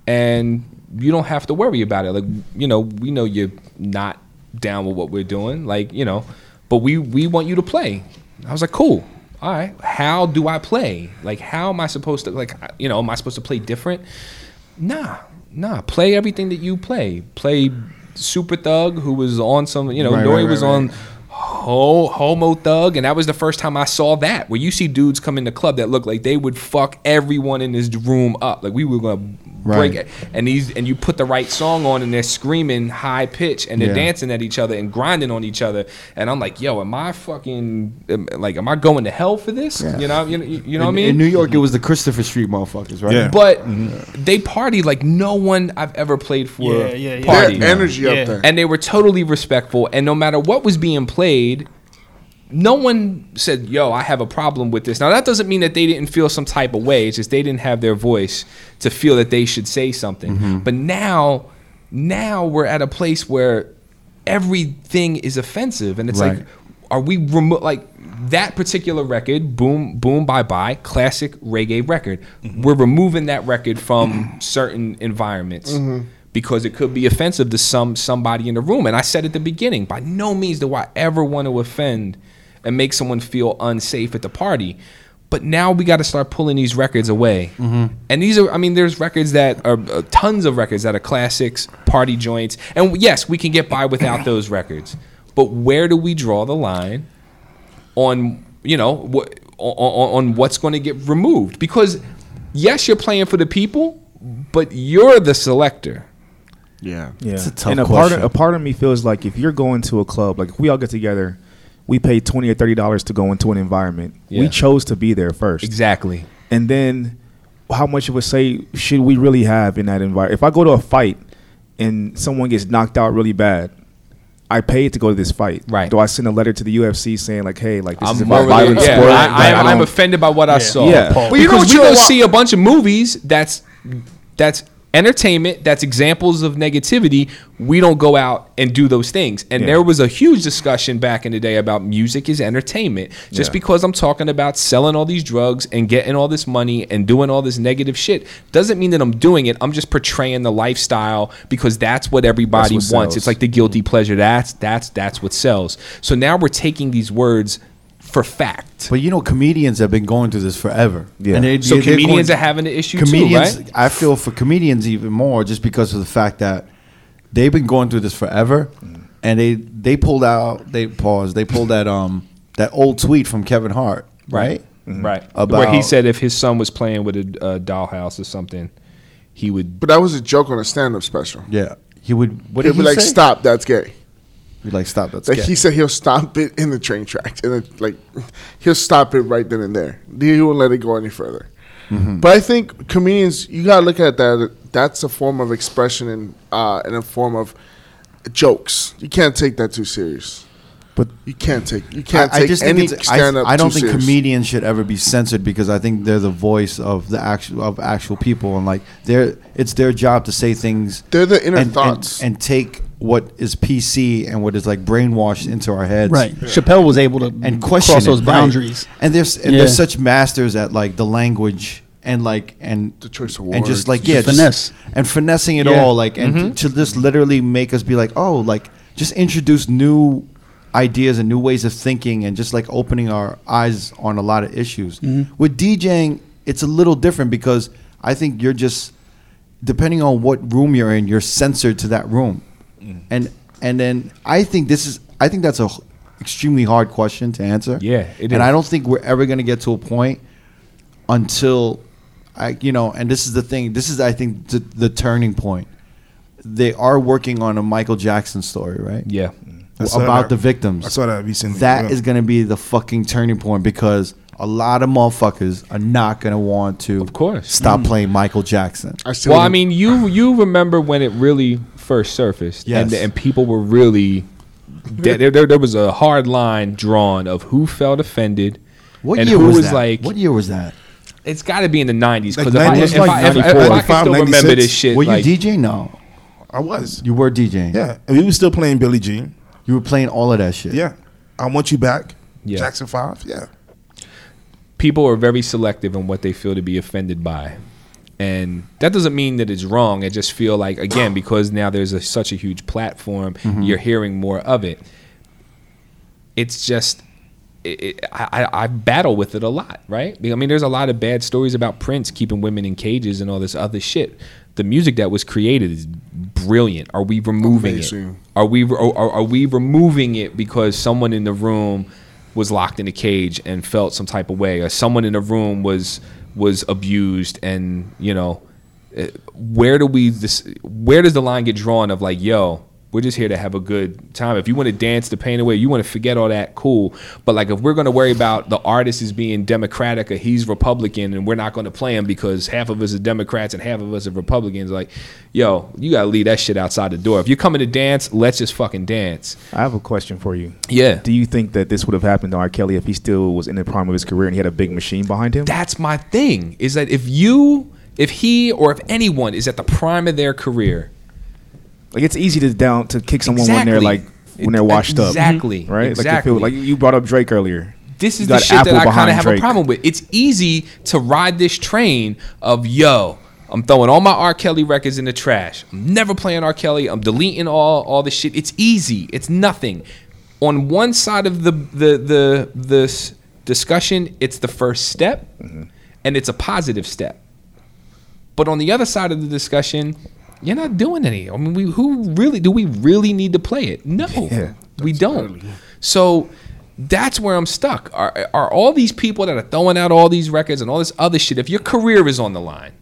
and you don't have to worry about it. Like you know, we know you're not down with what we're doing. Like you know, but we we want you to play." I was like, "Cool." All right, how do I play? Like, how am I supposed to like? You know, am I supposed to play different? Nah, nah. Play everything that you play. Play Super Thug, who was on some. You know, Right, Nori right, was right, on Ho, Homo Thug, and that was the first time I saw that. Where you see dudes come in the club that look like they would fuck everyone in this room up. Like we were gonna Right. it. And these and you put the right song on, and they're screaming high pitch, and they're Yeah. dancing at each other and grinding on each other. And I'm like, yo, am I fucking am- like, am I going to hell for this? Yeah. You know, you know, you know what I mean? in New York, it was the Christopher Street motherfuckers, right? Yeah. But mm-hmm. they partied like no one I've ever played for Yeah, yeah, yeah. partied. their energy Yeah. up there. And they were totally respectful. And no matter what was being played, no one said, Yo, I have a problem with this. Now, that doesn't mean that they didn't feel some type of way. It's just they didn't have their voice to feel that they should say something. Mm-hmm. But now, now we're at a place where everything is offensive. And it's Right. like, are we remo- like that particular record, Boom Boom Bye Bye, classic reggae record. Mm-hmm. We're removing that record from mm-hmm. certain environments because it could be offensive to some somebody in the room. And I said at the beginning, by no means do I ever want to offend and make someone feel unsafe at the party. But now we got to start pulling these records away. And these are, I mean, there's records that are uh, tons of records that are classics, party joints. And yes, we can get by without those records. But where do we draw the line on, you know, what, on, on what's going to get removed? Because yes, you're playing for the people, but you're the selector. yeah. Yeah, It's a tough and a part of a part of me feels like if you're going to a club, like if we all get together, we pay twenty or thirty dollars to go into an environment. Yeah. We chose to be there first, Exactly. and then how much of a say should we really have in that environment? If I go to a fight and someone gets knocked out really bad. I paid to go to this fight. Right. Do I send a letter to the UFC saying like, "Hey, like this is I'm about more violent yeah, sport"? I, I, I I'm offended by what I saw. Yeah. Paul. But you know because what we you go wa- see a bunch of movies that's that's entertainment, that's examples of negativity. We don't go out and do those things. And Yeah. there was a huge discussion back in the day about music is entertainment. Just Yeah. because I'm talking about selling all these drugs and getting all this money and doing all this negative shit doesn't mean that I'm doing it. I'm just portraying the lifestyle because that's what everybody That's wants. what It's like the guilty pleasure. That's that's that's what sells. So now we're taking these words for fact. But you know, comedians have been going through this forever. Yeah. And they, So they- they're comedians going- are having an issue comedians, too, right? I feel for comedians even more, just because of the fact that they've been going through this forever, and they they pulled out, they paused, they pulled that um that old tweet from Kevin Hart, right? Right. About- Where he said if his son was playing with a uh, dollhouse or something, he would. But that was a joke on a stand-up special. Yeah, he would. What He'd did be he like, say? "Stop, that's gay." He'd like stop. That's Like he said, he'll stop it in the train tracks, and then, like he'll stop it right then and there. He won't let it go any further. But I think comedians, you gotta look at that. That's a form of expression and uh, and a form of jokes. You can't take that too serious. But You can't take you can't I, take I just any I, stand up. I don't think serious. comedians should ever be censored because I think they're the voice of the actual of actual people and like they're it's their job to say things. They're the inner and, and- thoughts. and, take what is PC and what is like brainwashed into our heads. Right. Chappelle was able to and question cross it, those right. boundaries. And there's and Yeah. they're such masters at like the language and like and The choice of words and just like yeah, just- Finesse. and finessing it Yeah. all like and mm-hmm. to just literally make us be like oh like just introduce new ideas and new ways of thinking and just like opening our eyes on a lot of issues. Mm-hmm. With DJing, it's a little different because I think you're just depending on what room you're in, you're censored to that room. And and then I think this is I think that's a h- extremely hard question to answer. Yeah, it and is. I don't think we're ever going to get to a point until I you know, and this is the thing. This is I think the, the turning point. They are working on a Michael Jackson story, right? Yeah. I saw About that- the victims. I saw that recently. That yeah. is going to be the fucking turning point because a lot of motherfuckers are not going to want to Of course. Mm. stop playing Michael Jackson. I Well, I mean, you you remember when it really first surfaced, and Yes. and people were really there, there, there. There was a hard line drawn of who felt offended, What and year who was, was that? like. what year was that? It's got to be in the nineties Like because if, I, if, like I, if, I- if 94, I can still 95, remember this shit, Were like you DJ? No, I was. you were DJing. Yeah, and we were still playing Billie Jean. you were playing all of that shit. Yeah, I want you back. Yeah. Jackson Five. Yeah, people are very selective in what they feel to be offended by. And that doesn't mean that it's wrong. I just feel like, again, because now there's a, such a huge platform, mm-hmm. you're hearing more of it. It's just, it, it, I, I battle with it a lot, right? I mean, there's a lot of bad stories about Prince keeping women in cages and all this other shit. The music that was created is brilliant. Are we removing Amazing. it? Are we are are we removing it because someone in the room was locked in a cage and felt some type of way, or someone in the room was was abused, and you know, uh, where do we this? Where does the line get drawn of like, yo, we're just here to have a good time. If you want to dance the pain away, you want to forget all that, cool. But like, if we're going to worry about the artist is being Democratic or he's Republican, and we're not going to play him because half of us are Democrats and half of us are Republicans, like, yo, you got to leave that shit outside the door. If you're coming to dance, let's just fucking dance. I have a question for you. Yeah. Do you think that this would have happened to R. Kelly if he still was in the prime of his career and he had a big machine behind him? that's my thing is that if you if he or if anyone is at the prime of their career Like it's easy to down to kick someone when they're like when they're washed up, exactly right? exactly Like, if it- like you brought up Drake earlier. this is the shit that I kind of have Drake. a problem with. It's easy to ride this train of yo. I'm throwing all my R. Kelly records in the trash. I'm never playing R. Kelly. I'm deleting all all the shit. It's easy. It's nothing. On one side of the the the this discussion, it's the first step, Mm-hmm. and it's a positive step. But on the other side of the discussion, you're not doing any. I mean, we who really do we really need to play it? No, Yeah, we don't. So that's where I'm stuck. Are are all these people that are throwing out all these records and all this other shit? If your career is on the line,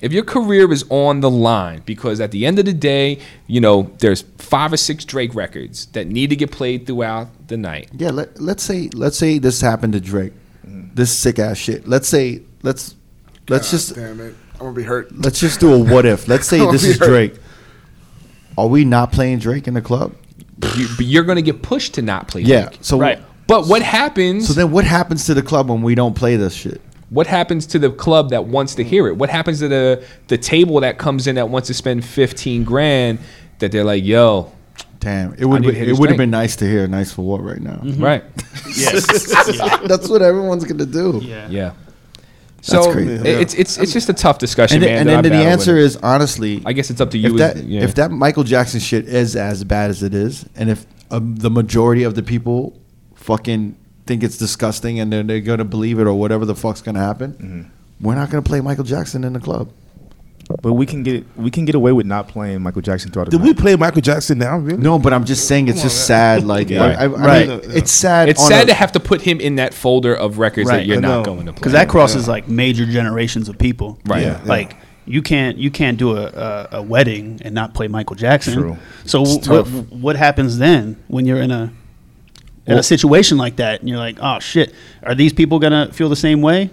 if your career is on the line, because at the end of the day, you know, there's five or six Drake records that need to get played throughout the night. Yeah, let, let's say let's say this happened to Drake. Mm. This sick ass shit. Let's say let's let's just damn it. I'm gonna be hurt. let's just do a what if. Let's (laughs) say this is hurt. Drake. Are we not playing Drake in the club? You, but you're going to get pushed to not play Yeah. Drake. So Right. But what happens? So then what happens to the club when we don't play this shit? What happens to the club that wants to hear it? What happens to the the table that comes in that wants to spend fifteen grand? That they're like, yo, Damn, it would need to hit it would have been nice to hear "Nice for What" right now. right? Yes. (laughs) That's what everyone's gonna do. Yeah. Yeah. So crazy. it- it's it's it's just a tough discussion, And, then- man. and that then the answer with. is honestly, I guess it's up to you. if as- that yeah. if that Michael Jackson shit is as bad as it is, and if um, the majority of the people fucking think it's disgusting and they're, they're gonna believe it or whatever the fuck's gonna happen, Mm-hmm. we're not gonna play Michael Jackson in the club. But we can get we can get away with not playing Michael Jackson throughout the Did night. we play Michael Jackson now? Really? No, but I'm just saying it's just sad. Like, Yeah. I, I, I Right. mean, it's sad. it's on sad a- to have to put him in that folder of records Right, that you're I not know. going to play. because that crosses like major generations of people. Right. Yeah, yeah. Like you can't you can't do a, a, a wedding and not play Michael Jackson. True. So It's what tough. what happens then when you're in a in Well- a situation like that and you're like, oh shit, are these people gonna feel the same way?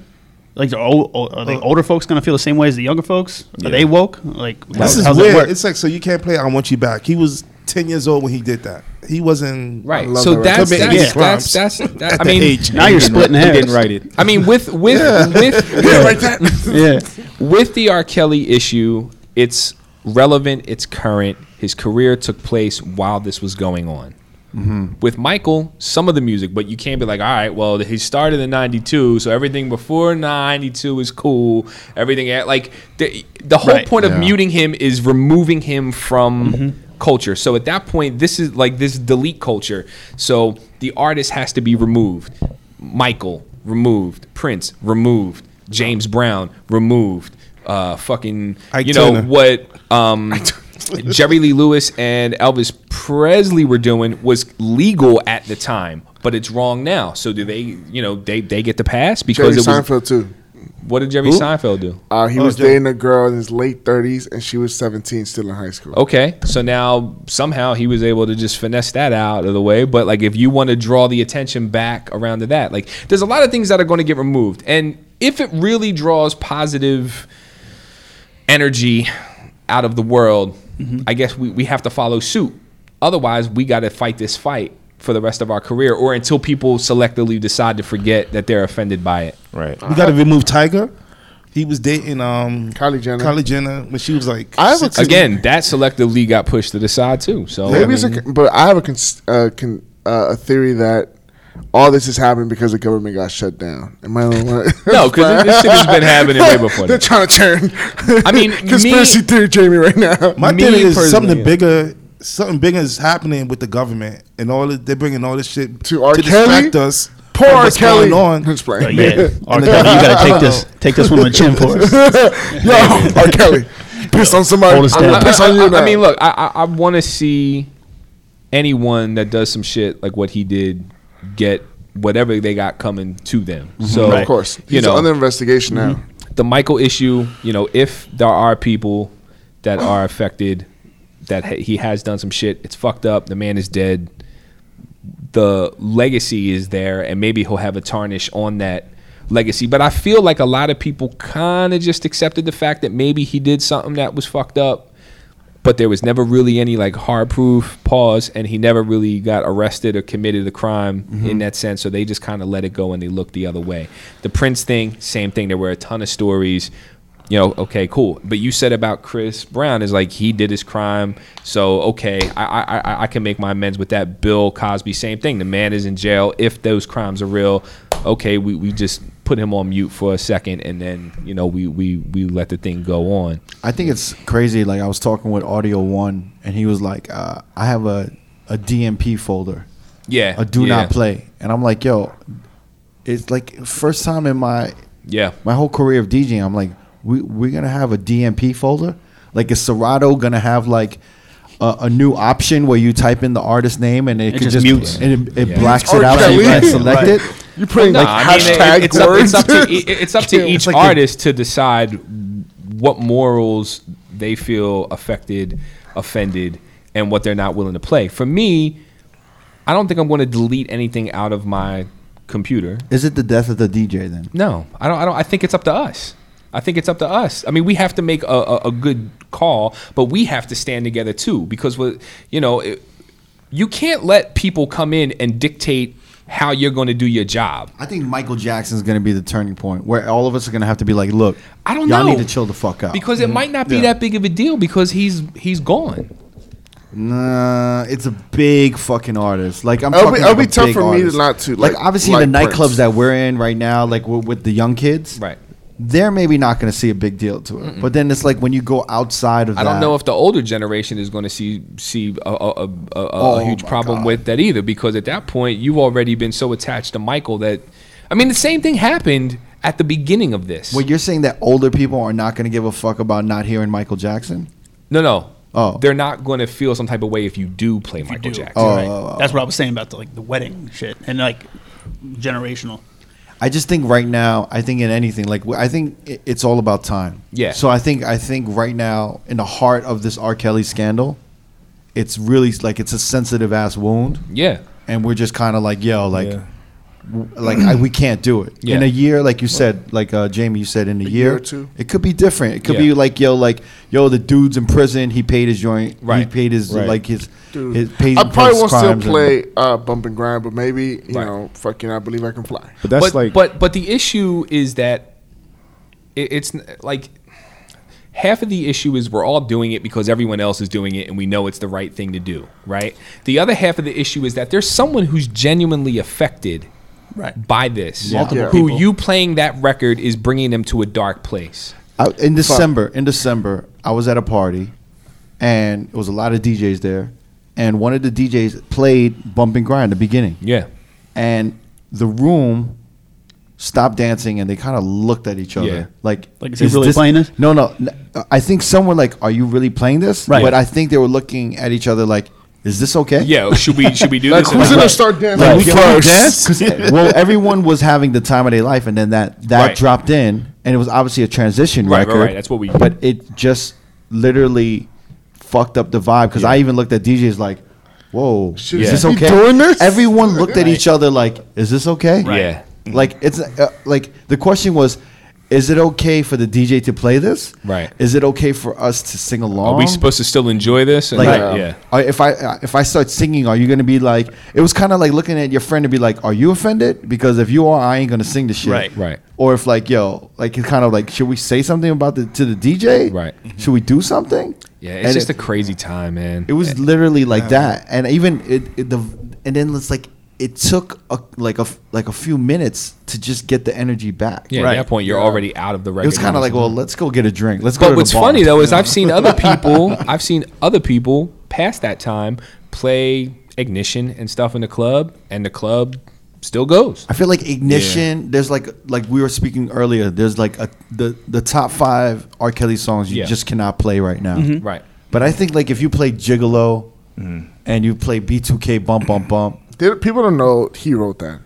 Like, the old, are the uh, older folks gonna feel the same way as the younger folks? Are they woke? Like, This how- is weird. work? It's like so you can't play "I Want You Back." He was ten years old when he did that. He wasn't Right. So that that's record. that's, Committing that's, that's that, I mean, age. now you're splitting He hairs. didn't write it. I mean, with with with (laughs) Yeah, like that. (laughs) Yeah. with the R. Kelly issue, it's relevant, it's current. His career took place while this was going on. With Michael, some of the music, but you can't be like, all right, well, he started in '92, so everything before '92 is cool. Everything at- like the the whole Right. point of muting him is removing him from culture. So at that point, this is like this delete culture. So the artist has to be removed. Michael removed. Prince removed. James Brown removed. Uh, fucking, Ike you know what? Um, (laughs) (laughs) Jerry Lee Lewis and Elvis Presley were doing was legal at the time, but it's wrong now. So do they? You know, they they get the pass Jerry because it was. Seinfeld too. What did Jerry Seinfeld do? Uh, he Oh, was Jerry. dating a girl in his late thirties, and she was seventeen, still in high school. Okay, so now somehow he was able to just finesse that out of the way. But like, if you want to draw the attention back around to that, like, there's a lot of things that are going to get removed, and if it really draws positive energy out of the world, I guess we, we have to follow suit. Otherwise, we got to fight this fight for the rest of our career, or until people selectively decide to forget that they're offended by it. Right. We got to remove Tyga. He was dating um Kylie Jenner. Kylie Jenner when she was like. I have a Again, that selectively got pushed to the side too. So I Maybe it's a, but I have a cons- uh, con- uh, a theory that all this is happening because the government got shut down. Am I the only one? (laughs) No, 'cause this shit has been happening way before (laughs) They're trying to turn. I mean, (laughs) conspiracy me- theory, Jamie, right now. My Me theory is something yeah. bigger. Something bigger is happening with the government, and all of, they're bringing all this shit To R. distract Kelly? us. Poor R. Kelly. on. Just playing. But yeah, R. And Kelly, you gotta take this, take this one on the chin for us. Yo, R. Kelly, pissed on somebody. Hold us I'm down. gonna I, piss on you I- I mean, look, I, I, I want to see anyone that does some shit like what he did get whatever they got coming to them. Mm-hmm. So, of course, you he's know, under investigation now. Mm-hmm. the Michael issue, you know, if there are people that (gasps) are affected, that he has done some shit, it's fucked up. The man is dead. The legacy is there, and maybe he'll have a tarnish on that legacy. But I feel like a lot of people kind of just accepted the fact that maybe he did something that was fucked up, but there was never really any like hard proof pause, and he never really got arrested or committed a crime mm-hmm. in that sense. So they just kind of let it go and they looked the other way. The Prince thing, same thing. There were a ton of stories. You know, okay, cool. But you said about Chris Brown is like he did his crime, so okay, I I, I, I can make my amends with that. Bill Cosby, same thing. The man is in jail. If those crimes are real, okay, we, we just put him on mute for a second, and then you know we we we let the thing go on. I think it's crazy. Like I was talking with Audio One, and he was like, uh, "I have a a DNP folder, Yeah, a do yeah, not play," and I'm like, "Yo, it's like first time in my Yeah, my whole career of DJing. I'm like, we we're gonna have a DNP folder. Like, is Serato gonna have like?" A, a new option where you type in the artist name and it, It could just just, mutes. and it, it Yeah. blacks it out so you can't (laughs) select Right. it. You putting No, like I mean, it- hashtag it's, up, words. it's up to e- (laughs) it's up to each like artist to decide what morals they feel affected, offended, and what they're not willing to play. For me, I don't think I'm going to delete anything out of my computer. Is it the death of the DJ then? No, I don't. I don't. I think it's up to us. I think it's up to us. I mean, we have to make a, a, a good call, but we have to stand together too, because what you know, it, you can't let people come in and dictate how you're going to do your job. I think Michael Jackson is going to be the turning point where all of us are going to have to be like, look, I don't y'all know. need to chill the fuck out. because it might not be Yeah. that big of a deal because he's he's gone. Nah, it's a big fucking artist. Like I'm It'll talking be- it'll like be a tough big for me to not to, like, like, obviously like the nightclubs Prince. that we're in right now, like with, with the young kids, Right. They're maybe not going to see a big deal to it, but then it's like when you go outside of I that. don't know if the older generation is going to see see a, a, a, a, a Oh huge problem God. with that either because at that point you've already been so attached to Michael that I mean the same thing happened at the beginning of this. Well, you're saying that older people are not going to give a fuck about not hearing Michael Jackson. no, no. Oh. They're not going to feel some type of way if you do play Michael do. Jackson. Oh, Right. oh, oh. That's what oh. I was saying about the like the wedding shit and like generational. I just think right now, I think in anything, like I think it's all about time. Yeah. So I think I think right now, in the heart of this R. Kelly scandal, it's really like it's a sensitive ass wound, Yeah. and we're just kind of like, yo, like Yeah. W- like I, we can't do it in a year. Like you said, like uh, Jamie, you said in a, A year, year or two. it could be different. It could Yeah. be like yo, like yo, the dude's in prison. He paid his joint. right He paid his Right. like his Dude, his paid I probably won't still crimes and- play uh, bump and grind, but maybe you Right. know, fucking, I believe I can fly. But that's but, like but but the issue is that it, it's like half of the issue is we're all doing it because everyone else is doing it and we know it's the right thing to do, right? The other half of the issue is that there's someone who's genuinely affected Right. by this, Multiple who people. you playing that record is bringing them to a dark place. I, in December, in December, I was at a party, and it was a lot of DJs there, and one of the DJs played Bump and Grind at the beginning, Yeah, and the room stopped dancing, and they kind of looked at each other, Yeah. like, Like, is he really playing this? No, no. n- I think someone like, "Are you really playing this?" Right. But I think they were looking at each other like, "Is this okay?" yeah. Should we should we do (laughs) Like, this? who's gonna start dancing Like, first? can we dance? (laughs) 'Cause, well, everyone was having the time of their life, and then that that Right. dropped in, and it was obviously a transition Right, right, record. right. That's what we- But it just literally fucked up the vibe because I even looked at DJs like, "Whoa, Should is we this okay?" doing this? Everyone looked at each other like, "Is this okay?" Yeah. Like it's uh, like the question was. Is it okay for the DJ to play this? Right. Is it okay for us to sing along? Are we supposed to still enjoy this? And Like, like, yeah. Are- if I uh, if I start singing, are you gonna be like? It was kind of like looking at your friend and be like, "Are you offended?" Because if you are, I ain't gonna sing the shit. Right. Right. Or if like, yo, like it's kind of like, should we say something about the to the DJ? Right. Should we do something? Yeah, it's And just it, a crazy time, man. it was literally like that, and even it, it the and then it's like it took a, like a f- like a few minutes to just get the energy back. yeah, at that point, you're already out of the record. It was kind of like, well, let's go get a drink. Let's go. But to the what's funny though is I've (laughs) seen other people, I've seen other people past that time play ignition and stuff in the club, and the club still goes. I feel like ignition. There's like like we were speaking earlier. There's like a the the top five R. Kelly songs you Yeah. just cannot play right now. Mm-hmm. Right. But I think like if you play Gigolo mm-hmm. and you play B2K Bump Bump Bump, They- people don't know he wrote that.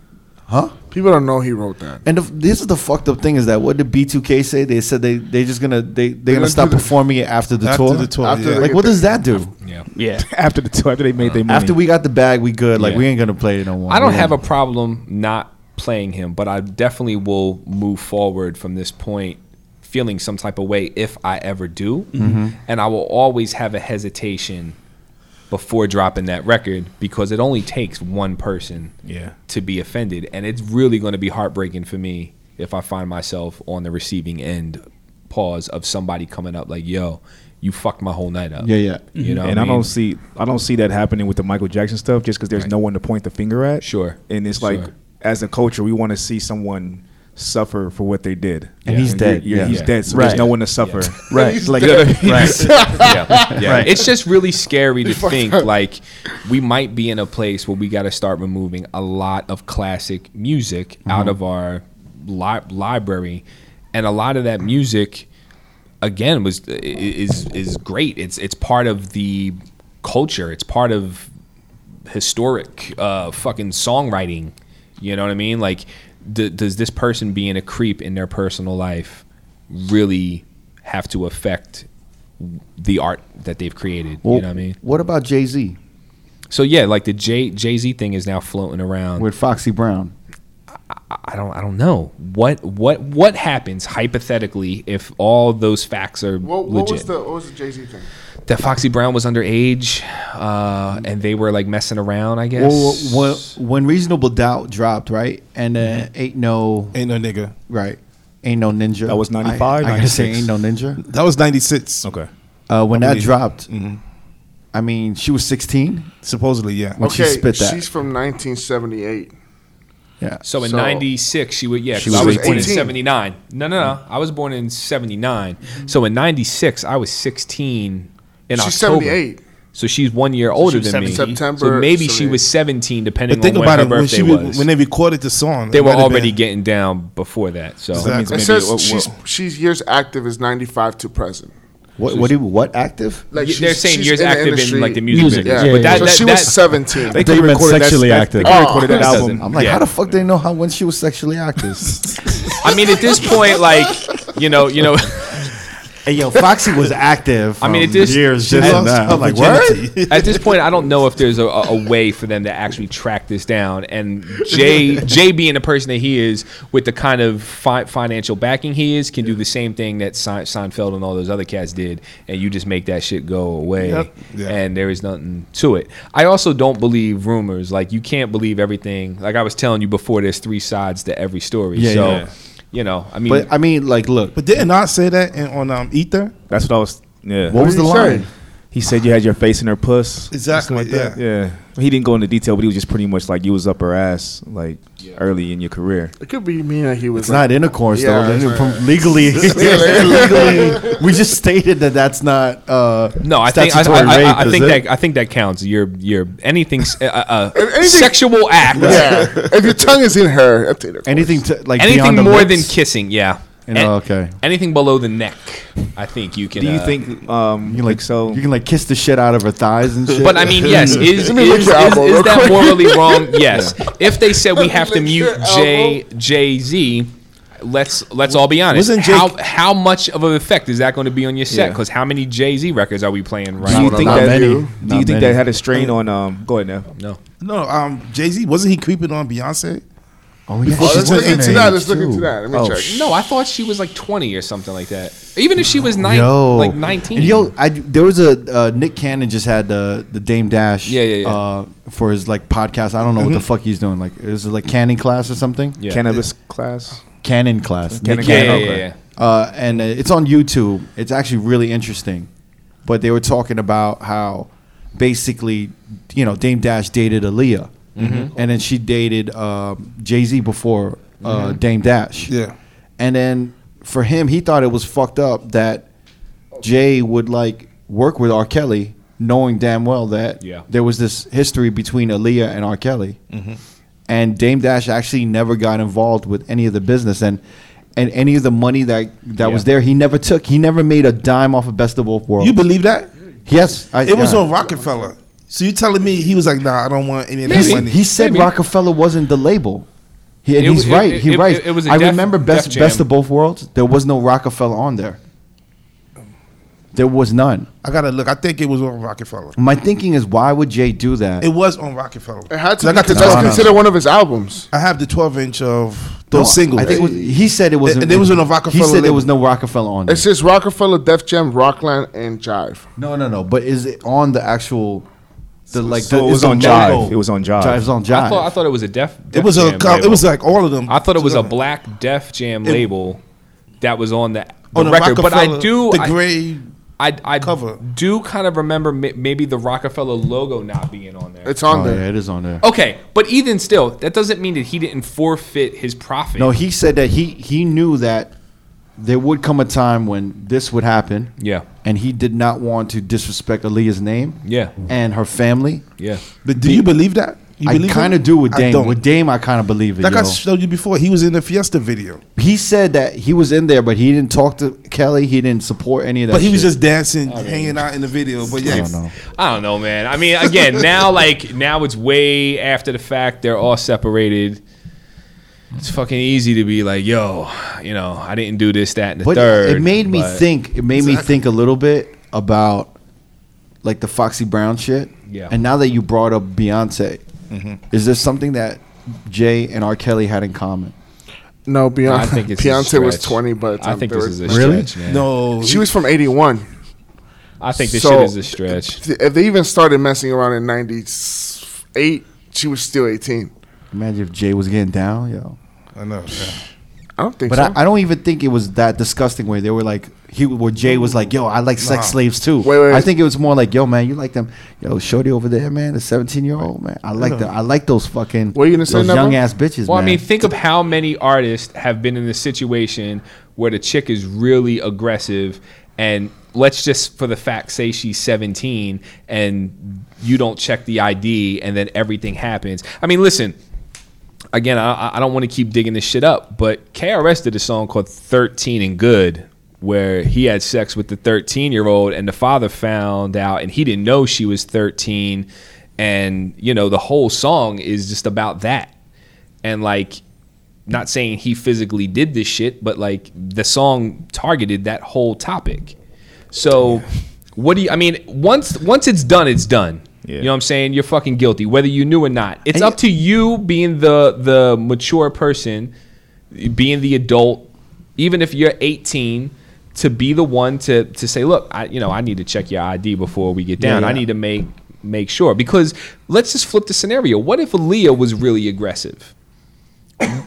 huh? People don't know he wrote that. And the, this is the fucked up thing is that what did B2K say? They said they they just gonna they they gonna gonna stop do the- performing it after the After tour. the tour, After yeah. the- Like what does that do? Yeah. Yeah. (laughs) after the tour, after they made their money. After we got the bag, we good. Like Yeah. we ain't gonna play it no more. I don't have a problem not playing him, but I definitely will move forward from this point feeling some type of way if I ever do. Mm-hmm. And I will always have a hesitation before dropping that record because it only takes one person Yeah. to be offended. And it's really going to be heartbreaking for me if I find myself on the receiving end pause of somebody coming up like, yo, you fucked my whole night up. Yeah, yeah. You know, and I, mean? don't see I don't see that happening with the Michael Jackson stuff just because there's Right. no one to point the finger at. Sure. And it's like as a culture, we want to see someone suffer for what they did. And he's dead, you're- yeah. He's Yeah. dead, so Right. there's no one to suffer. Right. (laughs) Like (laughs) Right. (laughs) yeah, yeah. Right. It's just really scary to think like we might be in a place where we got to start removing a lot of classic music out of our li- library, and a lot of that music, again, was is is great. It's it's part of the culture. It's part of historic uh, fucking songwriting. You know what I mean? Like, d- does this person being a creep in their personal life really have to affect the art that they've created? Well, you know what I mean? What about Jay Z So yeah, like the Jay Jay Z thing is now floating around. with Foxy Brown? I don't I don't know what what what happens hypothetically if all those facts are What, what legit. was the what was the Jay Z thing? that Foxy Brown was underage, uh, and they were like messing around. I guess. Well, when, when Reasonable Doubt dropped, right, and uh, ain't no Ain't no nigga. right, ain't no ninja. That was 95, I, gotta say, ain't no ninja. That was '96. Okay. Uh, when that believe- dropped, I mean, she was 16 Supposedly, yeah. when she Okay, spit that. she's from 1978. Yeah. So in So- '96, she would yeah. She 'cause I was was born in 18. '79. No, no, no. I was born in '79. So in '96, I was 16 in She's October. 78. So she's one year older was than me. 17. so September, maybe she was 17, depending But think on when about her it when birthday she was. when they recorded the song. they were already been- getting down before that. So Exactly. It maybe says what- she's she's years active is 95 to present. What? What? Do what active? Like they're saying she's years in active in like the music, Music, business. Yeah, but that, so that, she that, was 17. They thought you meant record sexually that- active. They could Oh. recorded that That album. I'm like, Yeah. how the fuck they know how when she was sexually active? I mean, at this point, like you know, you know, (laughs) Hey, yo, Foxy was (laughs) active. I mean, it just- years just lost that. I'm like, what? At this point, I don't know if there's a, a a way for them to actually track this down. And Jay, (laughs) Jay being the person that he is, with the kind of fi- financial backing he is, can do the same thing that Se- Seinfeld and all those other cats did, and you just make that shit go away, Yep. Yeah. and there is nothing to it. I also don't believe rumors. Like you can't believe everything. Like I was telling you before, there's three sides to every story. Yeah, so, yeah. You know, I mean, But I mean, like, look, But didn't I say that in, on um, Ether? That's what I was. Yeah. what was the line? say? Line? He said you had your face in her puss. Exactly. Something like that. yeah. Yeah. He didn't go into detail, but he was just pretty much like you was up her ass like early in your career. It could be me that he was. It's not intercourse Yeah, though. it's Then not- From (laughs) (laughs) legally, legally, we just stated that that's not. Uh, No, I think I, I, statutory I, rape, I think it? that I think that counts. You're you're (laughs) anything uh, uh, Anything- sexual act, Yeah. if your tongue is in her, that's intercourse. anything to like anything beyond the more lips? than kissing. Yeah. You know, okay. Anything below the neck, I think you can. Do you uh, think um You can like so? You can like kiss the shit out of her thighs and shit. But I mean, yes, is, (laughs) is, Let me lick is, is that quick. morally wrong? (laughs) Yes. If they said we have to mute your Jay Jay Z, let's let's all be honest. Wasn't how Jake- how much of an effect is that going to be on your set? Yeah. Because how many Jay Z records are we playing right do you now? think that? many. Do Not you think many. that had a strain on? Um, go ahead now. No. No, um, Jay Z wasn't he creeping on Beyonce? Oh yeah, Oh, she let's look into that. Let's look into that. Let me Oh, check. sh- No, I thought she was like 20 or something like that. Even if she was nine, Yo, like 19. And yo, I, there was a uh, Nick Cannon just had the the Dame Dash. Yeah, yeah, yeah. Uh, for his like podcast. I don't know what the fuck he's doing. Like, is it like canning class or something? Yeah. Cannabis class. Cannon class. Cannon Nick yeah, Cannon, yeah, okay. yeah, yeah. uh, and uh, it's on YouTube. It's actually really interesting. But they were talking about how basically, you know, Dame Dash dated Aaliyah, Mm-hmm. and then she dated um Jay Z before uh, Mm-hmm. Dame Dash. Yeah. And then for him, he thought it was fucked up that Jay would like work with R. Kelly, knowing damn well that Yeah. there was this history between Aaliyah and R. Kelly. Mm-hmm. And Dame Dash actually never got involved with any of the business and and any of the money that that was there, he never took. He never made a dime off of Best of Both Worlds. You believe that? yes, I, It was yeah. on Rockefeller. So you telling me he was like, nah, I don't want any of that He, money. he said Maybe. Rockefeller wasn't the label. He, and It he's it- right. it- he it- right. it was a I Def- remember best Jam. best of both worlds. There was no Rockefeller on there. There was none. I gotta look. I think it was on Rockefeller. My thinking is, why would Jay do that? It was on Rockefeller. It had to I be got the because that's No, no. considered one of his albums. I have the 12 inch of No, those singles. I think it was, he said it wasn't. And there was no Rockefeller He said there label. was no Rockefeller on there. It says Rockefeller, Def Jam, Rockland, and Jive. No, no, no. But is it on the actual? The like So the, it is was on Jive. It was on Jive. Jive's on Jive. I thought I thought it was a Def. it was a Jam co- it was like all of them. I thought it was a black Def Jam It- label that was on the, the on the record. But I do the I, gray. I, I cover. do kind of remember ma- maybe the Rockefeller logo not being on there. It's on Oh, there. yeah, it is on there. okay, but even still, that doesn't mean that he didn't forfeit his profit. No, he said that he he knew that there would come a time when this would happen. Yeah. And he did not want to disrespect Aaliyah's name. Yeah. And her family. Yeah. But do you believe that? You I believe kind it? of do with I Dame. don't. With Dame, I kind of believe it. Like I yo. showed you before, he was in the Fiesta video, he said that he was in there, but he didn't talk to Kelly. He didn't support any of that. but he was shit. just dancing, hanging out in the video. But I yeah, don't know. I don't know, man. I mean, again, now like now it's way after the fact. They're all separated. It's fucking easy to be like, yo, you know, I didn't do this, that, and the But third. it made me but- think. It made me think a little bit about like the Foxy Brown shit. Yeah. And now that you brought up Beyonce, Mm-hmm. is there something that Jay and R. Kelly had in common? No, Beyonce, I think it's a Beyonce was 20, but I think this is a Really? stretch, man. no, She was from 81. I think this So- shit is a stretch. If they even started messing around in 98, she was still 18. Imagine if Jay was getting down, yo. I know. yeah. I don't think But so. I, I don't even think it was that disgusting way. They were like, he where Jay was like, "Yo, I like sex Nah. slaves too." Wait, wait, I think it was more like, "Yo, man, you like them? Yo, shorty over there, man, the seventeen year old man. I like the, I like those fucking, What are you gonna say, those Never? young ass bitches, Well, man." I mean, think of how many artists have been in this situation where the chick is really aggressive, and let's just, for the fact, say she's 17, and you don't check the ID, and then everything happens. I mean, listen. Again, I, I don't want to keep digging this shit up, but KRS did a song called 13 and Good, where he had sex with the 13 year old, and the father found out, and he didn't know she was 13. And, you know, the whole song is just about that. And, like, not saying he physically did this shit, but like the song targeted that whole topic. So, what do you? I mean, once once it's done, it's done. Yeah. You know what I'm saying? You're fucking guilty, whether you knew or not. It's And up to you being the the mature person, being the adult, even if you're 18, to be the one to to say, look, I you know I need to check your ID before we get down. Yeah, I need to make make sure because let's just flip the scenario. What if Aaliyah was really aggressive?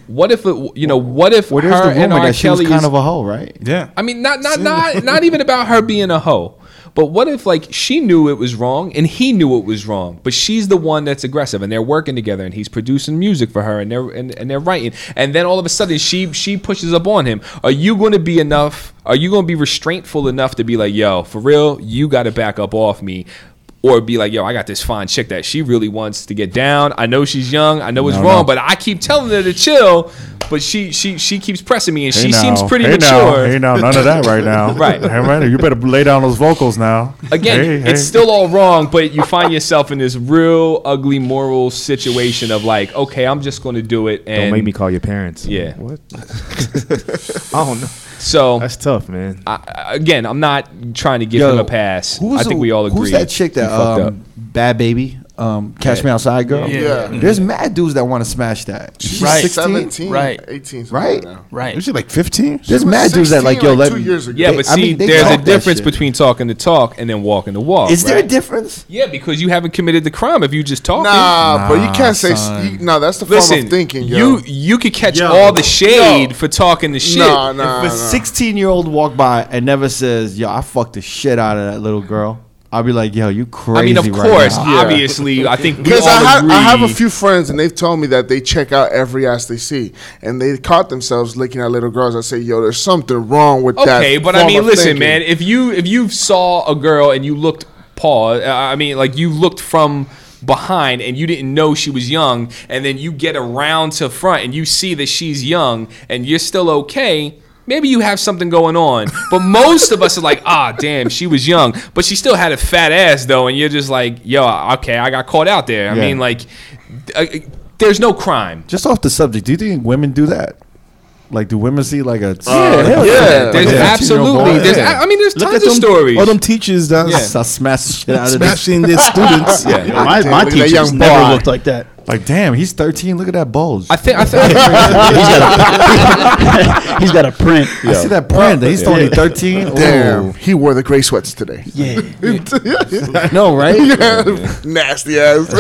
What if it, you know? What if Well, her there's the and R. that she was kind is- of a hoe, right? Yeah. I mean, not not not not even about her being a hoe. But what if like she knew it was wrong and he knew it was wrong, but she's the one that's aggressive and they're working together and he's producing music for her and they're and, and they're writing and then all of a sudden she she pushes up on him. Are you going to be enough? Are you going to be restraintful enough to be like, yo, for real, you got to back up off me? Or be like, yo, I got this fine chick that she really wants to get down. I know she's young. I know it's No, wrong, no. but I keep telling her to chill. But she she she keeps pressing me, and she Hey seems now, pretty hey mature. Now, hey now, none of that right now. (laughs) Right. Hey man, you better lay down those vocals now. Again, Hey, hey. it's still all wrong, but you find yourself in this real ugly moral situation of like, okay, I'm just going to do it. And Don't make me call your parents. Yeah. What? (laughs) I don't know. So That's tough, man. I, again, I'm not trying to give Yo, him a pass. I think the- we all agree. Who's that chick that um, bad baby? Um, Catch Me Outside girl. Yeah. There's mad dudes that want to smash that. She's Right. 16. 17, Right. 18, Right? Now. Right. Was she like 15? There's was mad dudes that like yo. like let two years ago. Yeah, they- but I see, mean, there's a difference between talking the talk and then walking the walk. Is there a difference? Yeah, because you haven't committed the crime if you just talking. Nah, but you can't say. You, no, that's the form Listen, of thinking. Yo. you you could catch Yo. all the shade Yo. for talking the shit. Nah, nah, if a 16 year old walk by and never says, "Yo, I fucked the shit out of that little girl," I'll be like, "Yo, you crazy." I mean, of right course, now." Yeah. obviously, I think Because I, ha- I have a few friends and they've told me that they check out every ass they see, and they caught themselves looking at little girls. I say, "Yo, there's something wrong with that." Okay, but I mean, listen, thinking. man. If you if you saw a girl and you looked pause, uh, I mean, like you looked from behind and you didn't know she was young, and then you get around to front and you see that she's young and you're still okay. Maybe you have something going on, but most of us are like, ah, damn, she was young, but she still had a fat ass though, and you're just like, yo, okay, I got caught out there. I Yeah. mean, like, uh, there's no crime. Just off the subject, do you think women do that? Like, do women see like a? hell yeah. There's Like a absolutely, there's, Yeah. I mean, there's Look tons at of them, stories. all them teachers that's Yeah. I smash the shit out of this. smashing their (laughs) students. Yeah. My, my Look teachers young never boy. looked like that. Like, damn, he's 13. Look at that bulge. I think I think (laughs) (laughs) He's got a print. I see that print. He's only 13. Damn, Ooh. he wore the gray sweats today. Yeah. I know, right? Nasty ass.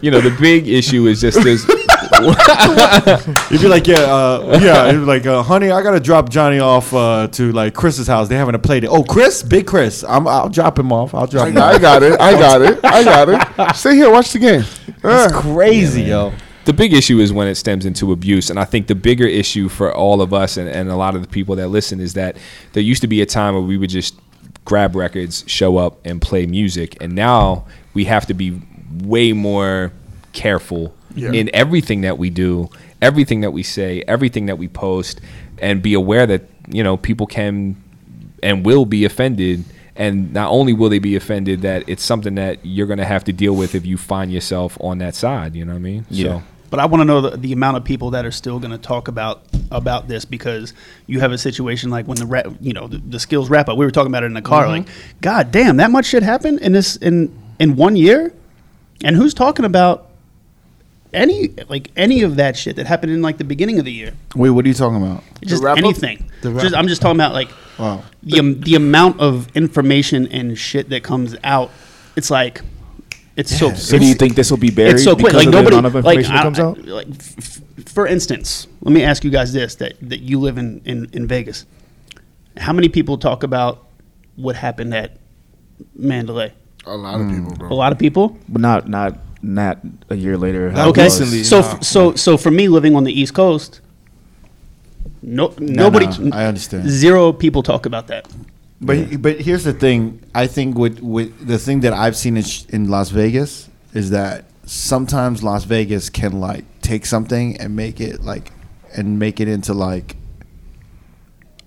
you know the big issue is just this. (laughs) You'd be like, yeah, uh, yeah. You'd be like, uh, honey, I gotta drop Johnny off uh, to like Chris's house. They having a play date. Oh, Chris, big Chris. I'm, I'll drop him off. I'll drop I him. got, I got it. I got it. I got it. (laughs) Stay here. Watch the game. That's Uh, crazy, yo. the big issue is when it stems into abuse, and I think the bigger issue for all of us and, and a lot of the people that listen is that there used to be a time where we would just grab records, show up, and play music, and now we have to be way more careful in everything that we do, everything that we say, everything that we post, and be aware that you know people can and will be offended. And not only will they be offended, that it's something that you're going to have to deal with if you find yourself on that side. You know what I mean? Yeah. So, But I want to know the, the amount of people that are still going to talk about about this because you have a situation like when the rap, you know, the, the skills wrap up. We were talking about it in the car. Mm-hmm. Like, God damn, that much shit happened in this in in one year, and who's talking about any like any of that shit that happened in like the beginning of the year? Wait, what are you talking about? Just wrap up? anything. The wrap Just. I'm just talking about like Wow. the um, the amount of information and shit that comes out. It's like it's so. So do you think this will be buried? it's so quick. because Like of the nobody. amount of Like, information that I- comes I- out? like f- f- for instance, let me ask you guys this: that that you live in in, in Vegas. How many people talk about what happened at Mandalay? a lot of people, A lot of people. But not not not a year later. Not Okay. recently, so no. f- so so for me, living on the East Coast, no nobody. no, I understand. Zero people talk about that. But but here's the thing. I think with with the thing that I've seen in, sh- in Las Vegas is that sometimes Las Vegas can like take something and make it like and make it into like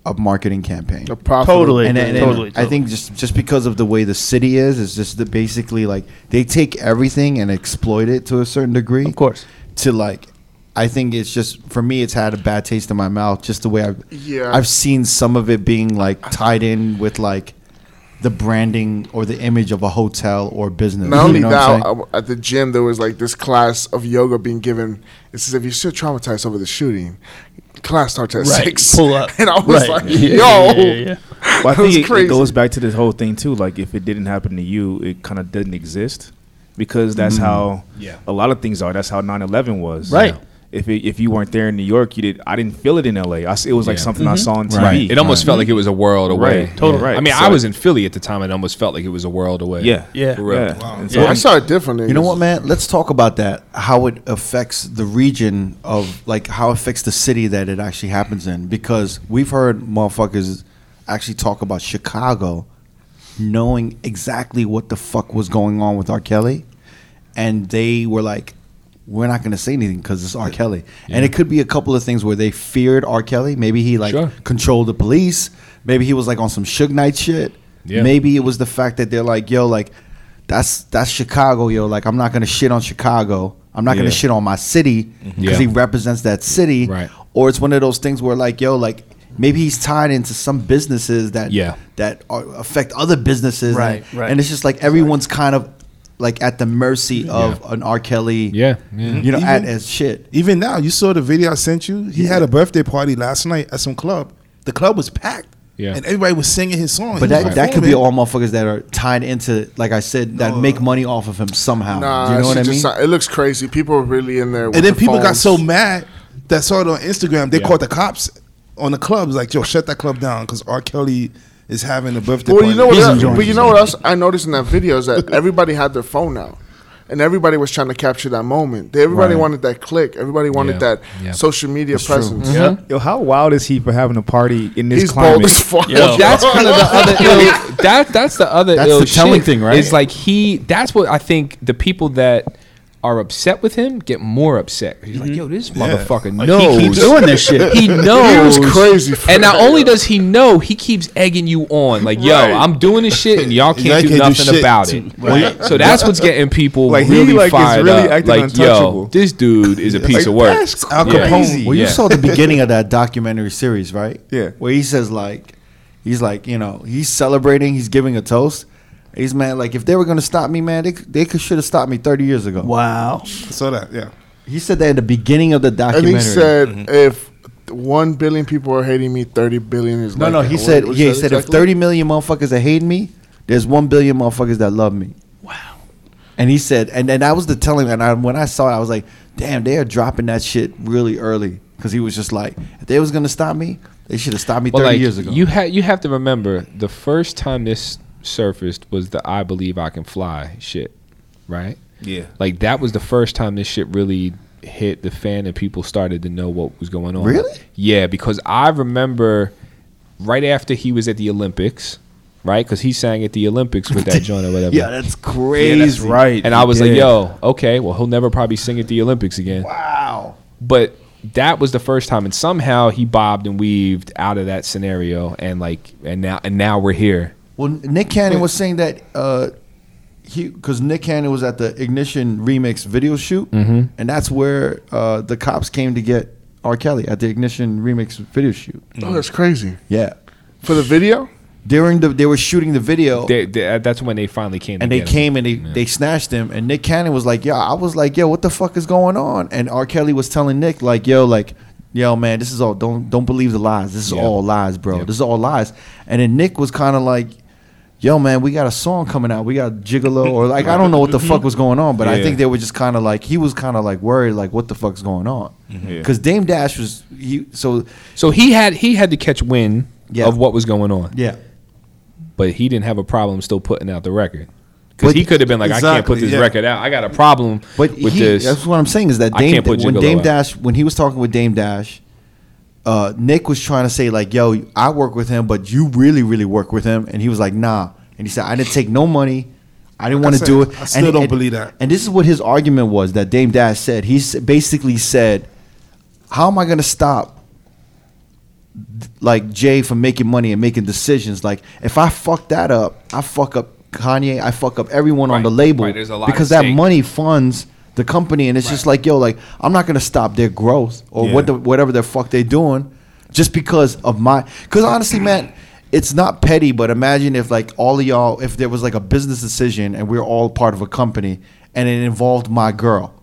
a marketing campaign. A profitable- Totally. and, and- and totally, I think just just because of the way the city is, it's just that basically like they take everything and exploit it to a certain degree. Of course. To like, I think it's just for me. It's had a bad taste in my mouth. Just the way I've Yeah. I've seen some of it being like tied in with like the branding or the image of a hotel or business. Not only you know what I'm that, uh, at the gym there was like this class of yoga being given. It says if you're still traumatized over the shooting, class starts at Right. six. Pull up. (laughs) and I was Right. like, Yeah, yo, yeah, yeah, yeah. (laughs) Well, I think was it, it goes back to this whole thing too. Like, if it didn't happen to you, it kind of didn't exist because that's mm. how Yeah. a lot of things are. That's how 9-11 was. Right. If it, if you weren't there in New York, you did. I didn't feel it in L.A. I s it was like Yeah. something I mm-hmm. saw on TV. Right. It almost felt like it was a world away. Right. Totally. Yeah. Right. I mean, So- I was in Philly at the time, and it almost felt like it was a world away. Yeah. Yeah. For real. Yeah. And So I saw it differently. You know what, man? Let's talk about that. How it affects the region of like how it affects the city that it actually happens in. Because we've heard motherfuckers actually talk about Chicago knowing exactly what the fuck was going on with R. Kelly, and they were like, "We're not going to say anything because it's R. Kelly." And it could be a couple of things where they feared R. Kelly. Maybe he like Sure. controlled the police. Maybe he was like on some Suge Knight shit. Yeah. Maybe it was the fact that they're like, "Yo, like." That's that's Chicago, yo. Like I'm not gonna shit on Chicago. I'm not Yeah. gonna shit on my city mm-hmm. because Yeah. he represents that city. Right. Or it's one of those things where like, yo, like maybe he's tied into some businesses that Yeah. that are, affect other businesses. Right, and, right. And it's just like everyone's kind of like at the mercy of an R. Kelly. Yeah. yeah. You know, at as shit. Even now, you saw the video I sent you. He had a birthday party last night at some club. The club was packed. Yeah. And everybody was singing his song. But He was that that could be all motherfuckers that are tied into, like I said, that No. make money off of him somehow. Nah, you know what I mean? just- it looks crazy. People are really in there. with And then the people got so mad that saw it on Instagram. They Yeah. called the cops on the clubs. Like, yo, shut that club down because R. Kelly is having a birthday Well, party. you know what? He's else- but you know what else I noticed in that video is that (laughs) everybody had their phone out, and everybody was trying to capture that moment. Everybody Right. wanted that click. Everybody wanted Yeah. that Yeah. social media That's true. presence. Mm-hmm. Yeah. Yo, how wild is he for having a party in this He's climate? bold as fuck. That's kind of the (laughs) other ill. That that's the other That's ill the telling shit, thing, right? It's like he. That's what I think. The people that are upset with him get more upset. He's like, mm-hmm. yo, this motherfucker Like, knows. he keeps doing this (laughs) shit. He knows. (laughs) He was crazy for and not that. only does he know, he keeps egging you on. Like, yo, Right. I'm doing this shit, and y'all can't Y'all do can't do nothing shit about to- it. (laughs) Right. So that's what's getting people Like, he, really like, is fired really up. acting Like, untouchable. yo, this dude is a piece of work. that's Al Yeah. Capone. Well, you Yeah. saw the beginning of that documentary series, right? Yeah. Where he says like, he's like, you know, he's celebrating, he's giving a toast. He's man, like if they were gonna stop me, man, they they could should have stopped me thirty years ago. Wow. saw that, yeah. He said that in the beginning of the And documentary. he said, mm-hmm. if one billion people are hating me, thirty billion is no, like no. He What- said, what yeah, he said if thirty million motherfuckers are hating me, there's one billion motherfuckers that love me. Wow. And he said, and then that was the telling. And I, when I saw it, I was like, damn, they are dropping that shit really early because he was just like, if they was gonna stop me, they should have stopped me Well, thirty like, years ago. You have you have to remember the first time this surfaced was the "I believe I can fly" shit, right? Yeah. Like that was the first time this shit really hit the fan and people started to know what was going on. Really? Yeah, because I remember right after he was at the Olympics, right? Because he sang at the Olympics with that joint or (laughs) whatever. yeah, that's crazy. Yeah, that's right. And I was like, yo, okay, well, he'll never probably sing at the Olympics again. Wow. But that was the first time, and somehow he bobbed and weaved out of that scenario, and like, and now, and now we're here. Well, Nick Cannon was saying that uh, he because Nick Cannon was at the Ignition remix video shoot, Mm-hmm. and that's where uh, the cops came to get R. Kelly at the Ignition remix video shoot. Oh, that's crazy. Yeah, For the video? during the they were shooting the video. They, they, that's when they finally came. and they get him. came and they, they snatched him and Nick Cannon was like, "Yo," I was like, "Yo, what the fuck is going on?" And R. Kelly was telling Nick like, "Yo, like, yo, man, this is all don't don't believe the lies. This is Yeah. all lies, bro. Yep. This is all lies." And then Nick was kind of like, "Yo, man, we got a song coming out. We got Gigolo or like I don't know what the fuck was going on, but I think they were just kind of like he was kind of like worried like what the fuck's going on mm-hmm. Yeah. because Dame Dash was he so So he had he had to catch wind Yeah. of what was going on, yeah." but he didn't have a problem still putting out the record. Because he could have been like, I can't put this yeah. record out. I got a problem But with he, this. that's what I'm saying is that Dame, when Dame out. Dash when he was talking with Dame Dash, uh, Nick was trying to say like, "Yo, I work with him, but you really, really work with him," and he was like, "Nah," and he said, "I didn't take no money." I didn't want to do it. I still and, don't and- believe that. And this is what his argument was that Dame Dash said. He basically said, "How am I going to stop like Jay from making money and making decisions. Like if I fuck that up, I fuck up Kanye, I fuck up everyone on the label right, there's a lot because that money funds the company, and it's just like, yo, like I'm not gonna stop their growth or Yeah. what the whatever the fuck they're doing, just because of my. Because honestly, man, it's not petty, but imagine if like all of y'all, if there was like a business decision and we are all part of a company and it involved my girl,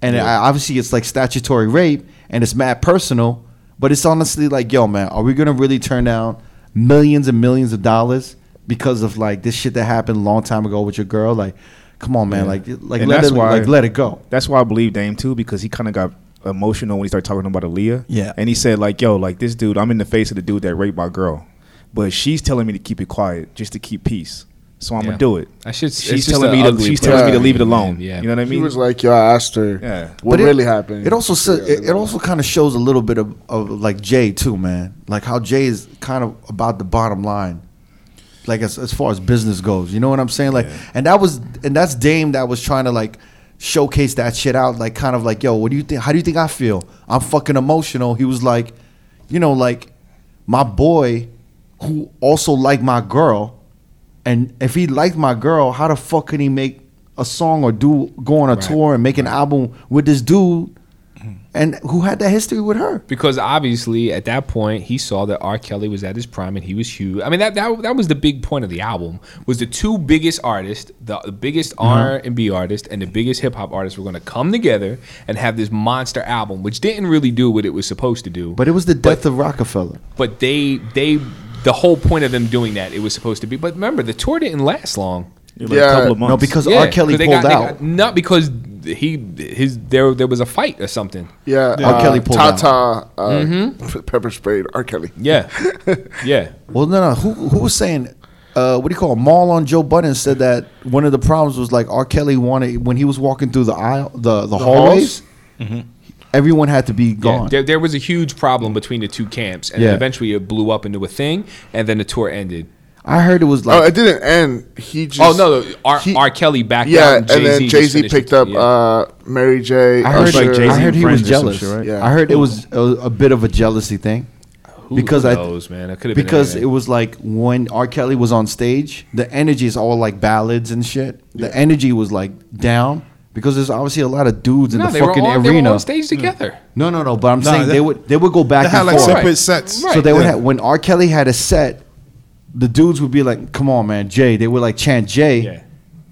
and I, obviously it's like statutory rape and it's mad personal, but it's honestly like, yo, man, are we gonna really turn down millions and millions of dollars because of like this shit that happened a long time ago with your girl? Like, come on, man, Yeah. like, like And let that's it, why- like let it go. That's why I believe Dame too, because he kind of got emotional when he started talking about Aaliyah. Yeah. and he said like, "Yo, like this dude, I'm in the face of the dude that raped my girl, but she's telling me to keep it quiet just to keep peace, so I'm Yeah. gonna do it." That shit's- it's she's telling me to she's place. telling me to leave it alone. Yeah. you know what I mean. He was like, "Yo, I asked her Yeah. what But it- really happened." It also says Yeah, it, it also kind of shows a little bit of, of like Jay too, man. Like how Jay is kind of about the bottom line, like as as far as business goes. You know what I'm saying? Like, and that was and that's Dame that was trying to like showcase that shit out. Like, kind of like, yo, what do you think? How do you think I feel? I'm fucking emotional. He was like, you know, like my boy who also liked my girl, and if he liked my girl, how the fuck can he make a song or do go on a tour and make an album with this dude, and who had that history with her? because obviously at that point he saw that R. Kelly was at his prime and he was huge. I mean that that, that was the big point of the album was the two biggest artists, the, the biggest Uh-huh. R and B artist and the biggest hip hop artist were going to come together and have this monster album, which didn't really do what it was supposed to do. But it was the death of Rockefeller. but they they the whole point of them doing that it was supposed to be. But remember the tour didn't last long. Like a Yeah. couple of months. No, because Yeah, R. Kelly pulled got- out. got- not because he his there there was a fight or something. yeah, R. Kelly uh, pulled out. Tata, uh, Mm-hmm. pepper sprayed R. Kelly. Yeah, (laughs) yeah. Well, no, no. Who who was saying? Uh, what do you call it? Mal on Joe Budden said that one of the problems was like R. Kelly wanted when he was walking through the aisle, the the, hallways. Everyone had to be Yeah, gone. there, there was a huge problem between the two camps, and Yeah. eventually it blew up into a thing, and then the tour ended. I heard it was like. Oh, it didn't end. He just. oh no, R, he- R. Kelly backed up. Yeah, out, and then Jay Z picked up uh, Mary J. I heard, Usher. like Jay-Z I heard he was Friends or some jealous. shit, right? Yeah. I heard it was a, a bit of a jealousy thing because who I man, it could have been because it was like when R. Kelly was on stage, the energy is all like ballads and shit. The energy was like down because there's obviously a lot of dudes in the they were, fucking on, they arena. were on stage together. No, no, no. But I'm No, saying they- they would they would go back They had and like forth. separate Right. sets. Right. So they would Yeah. have when R. Kelly had a set, the dudes would be like, "Come on, man, Jay." They would like chant Jay, Yeah.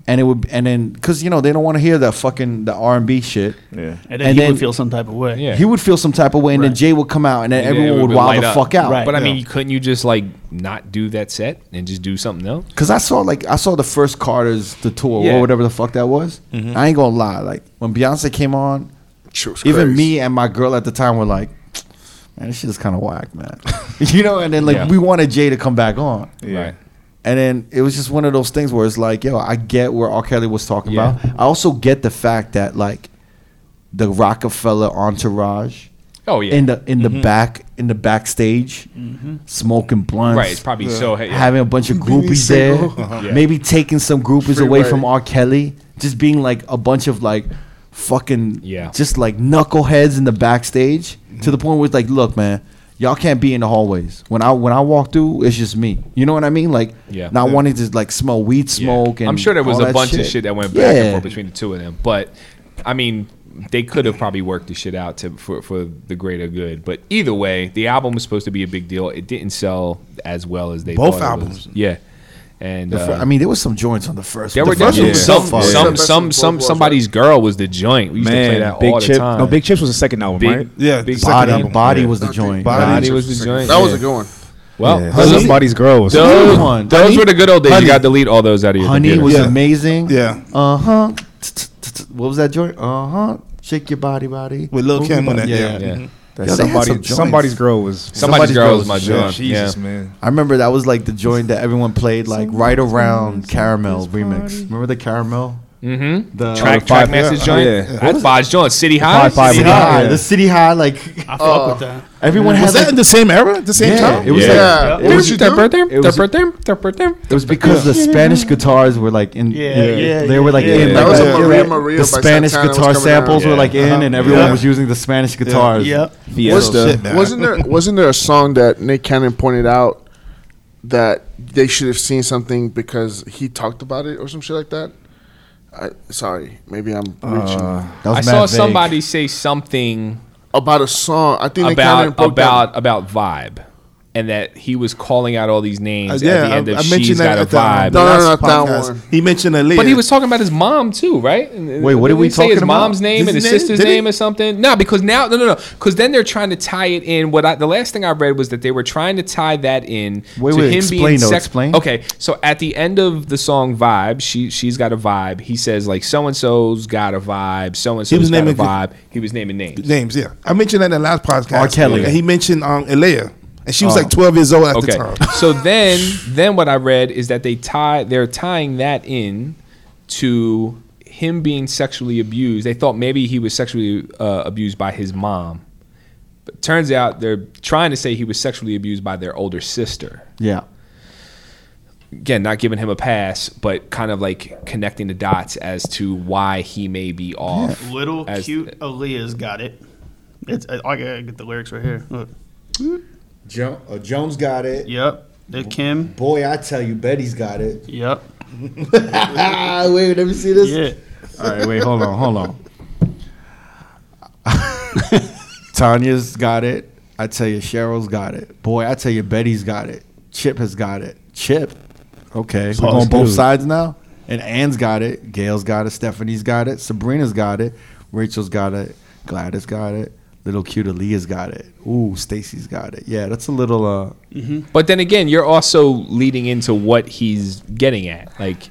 and it would and then because you know they don't want to hear that fucking the R and B shit. Yeah. And then And he then- would feel some type of way. Yeah. He would feel some type of way, and then Right. Jay would come out, and then And then it everyone would would wild light the up. fuck out. Right. But I mean, Yeah. you couldn't you just like not do that set and just do something else? Cause I saw like I saw the first Carter's the tour Yeah. or whatever the fuck that was. Mm-hmm. I ain't gonna lie, like when Beyonce came on, even crazy. me and my girl at the time were like, "Man, this shit is kind of whack, man." (laughs) you know, and then like Yeah. we wanted Jay to come back on. Yeah. Right. And then it was just one of those things where it's like, yo, I get where R. Kelly was talking Yeah. about. I also get the fact that like the Rockefeller entourage Oh yeah, in the in the mm-hmm. back in the backstage, mm-hmm. smoking blunts, right. It's probably so yeah. having a bunch of (laughs) groupies there, single. (laughs) Yeah. maybe taking some groupies Free away way. from R. Kelly, just being like a bunch of like fucking Yeah. just like knuckleheads in the backstage to the point where it's like, look, man, y'all can't be in the hallways. When I when I walk through, it's just me. You know what I mean? Like, Yeah. not Yeah. wanting to like smell weed Yeah. smoke. And I'm sure there was a bunch shit. of shit that went back Yeah. and forth between the two of them. But I mean, they could have probably worked the shit out to for for the greater good. But either way, the album was supposed to be a big deal. It didn't sell as well as they Both thought it albums. was. Yeah, and The fir- uh, I mean, there was some joints on the first. there the were first there one was was some so fire. Yeah, some best some some somebody's girl was the joint. We used to play that Big all Chip. the time. No, Big Chips was the second album, Big- right? Yeah, Big second Body, album. body Yeah. was the joint. Body Body was was the joint. That was a good one. Well, Yeah. those- Somebody's girl was. those, one. those Honey? were the good old days. Honey. You got to delete all those out of your Honey computer. was Yeah. amazing. Yeah. Uh huh. What was that joint? Uh huh. Shake your body, body. With Lil Move Kim on body. that, Yeah. yeah. Yeah. That Yo, somebody, some somebody's girl was. Somebody's, Somebody's girl Girl was my joint. Jesus, yeah. man. I remember that was like the joint that everyone played like right around Caramel remix. Remember the Caramel? Mm-hmm. The Track, track five- masters yeah. joint. Yeah. That's Bod's joint. City High. Five, five, City Yeah. High. Yeah. The City High, like I fuck with that. everyone Was had that like, in the same era? At the same Yeah, time? it was Yeah. Yeah. It What was- did you Their do? birthday. It was- Their birthday. Their birthday. it was because the Spanish guitars were like in. Yeah, yeah, they were like in. That was a the- Maria Maria The Spanish guitar samples were like in, and everyone was using the Spanish guitars. Yep. Fiesta. Shit. Wasn't there wasn't there a song that Nick Cannon pointed out that they should have seen something because he talked about it or some shit like that? I, sorry, maybe I'm uh, reaching That I saw vague. somebody say something about a song. I think they about kind of broke about about vibe, and that he was calling out all these names Uh, at the end I, of I "She's mentioned Got a at the, Vibe." No, no, last not that podcast. one. He mentioned Aaliyah. But he was talking about his mom too, right? And- Wait, what didn't we he say his about? mom's name and his His name? sister's Did he? name or something? No, because now no, no, no. Because then they're trying to tie it in. What I, the last thing I read was that they were trying to tie that in Wait, to wait, him explain, being though, sex. explain. Okay, so at the end of the song "Vibe," she she's got a vibe. He says like so and so's got a vibe. So and He so's was got a vibe. He was naming names. names. Yeah, I mentioned that in the last podcast. R. Kelly. and he mentioned um, Aaliyah, and she was Oh. like 12 years old at Okay. the time. (laughs) so then then what I read is that they tie they're tying that in to him being sexually abused. They thought maybe he was sexually uh, abused by his mom. But turns out they're trying to say he was sexually abused by their older sister. Yeah. Again, not giving him a pass, but kind of like connecting the dots as to why he may be off. Little As- cute Aaliyah's got it. It's I, I gotta get the lyrics right here. Look. Jo- uh, Jones got it. Yep. The Kim. Boy, I tell you, Betty's got it. Yep. Ah, wait, let me see this. Yeah. All right, wait, hold on, hold on. Tanya's got it. I tell you, Cheryl's got it. Boy, I tell you, Betty's got it. Chip has got it. Chip. Okay, we're on both dude. sides now. And Ann's got it. Gail's got it. Stephanie's got it. Sabrina's got it. Rachel's got it. Gladys got it. Little cute Aaliyah's got it. Ooh, Stacy's got it. Yeah, that's a little. uh But then again, you're also leading into what he's getting at. Like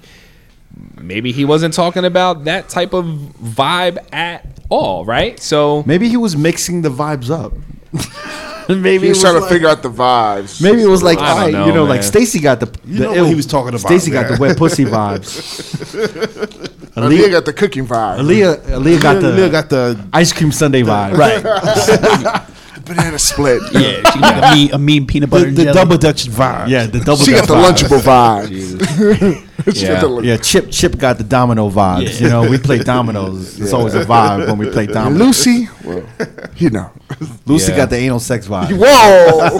maybe he wasn't talking about that type of vibe at all, right? So Maybe he was mixing the vibes up. (laughs) maybe He was was trying to figure out the vibes. Maybe it was like, I don't all right, know, you know, like man. Stacy got the, the know what he was talking about Stacy got the wet pussy (laughs) vibes. (laughs) Aaliyah Aaliyah, got the cooking vibe. Aaliyah, Aaliyah got the Aaliyah got the ice cream sundae vibe. (laughs) Right. banana split. yeah. She got a mean, a mean peanut butter the, and the jelly. double Dutch vibe. Yeah, the double. She got Dutch the lunchable vibe. (laughs) (laughs) Yeah. Yeah, Chip Chip got the domino vibes. Yeah. You know, we play dominoes. It's always a vibe when we play And dominoes. Lucy, well, you know. Lucy Yeah. got the anal sex vibe. Whoa!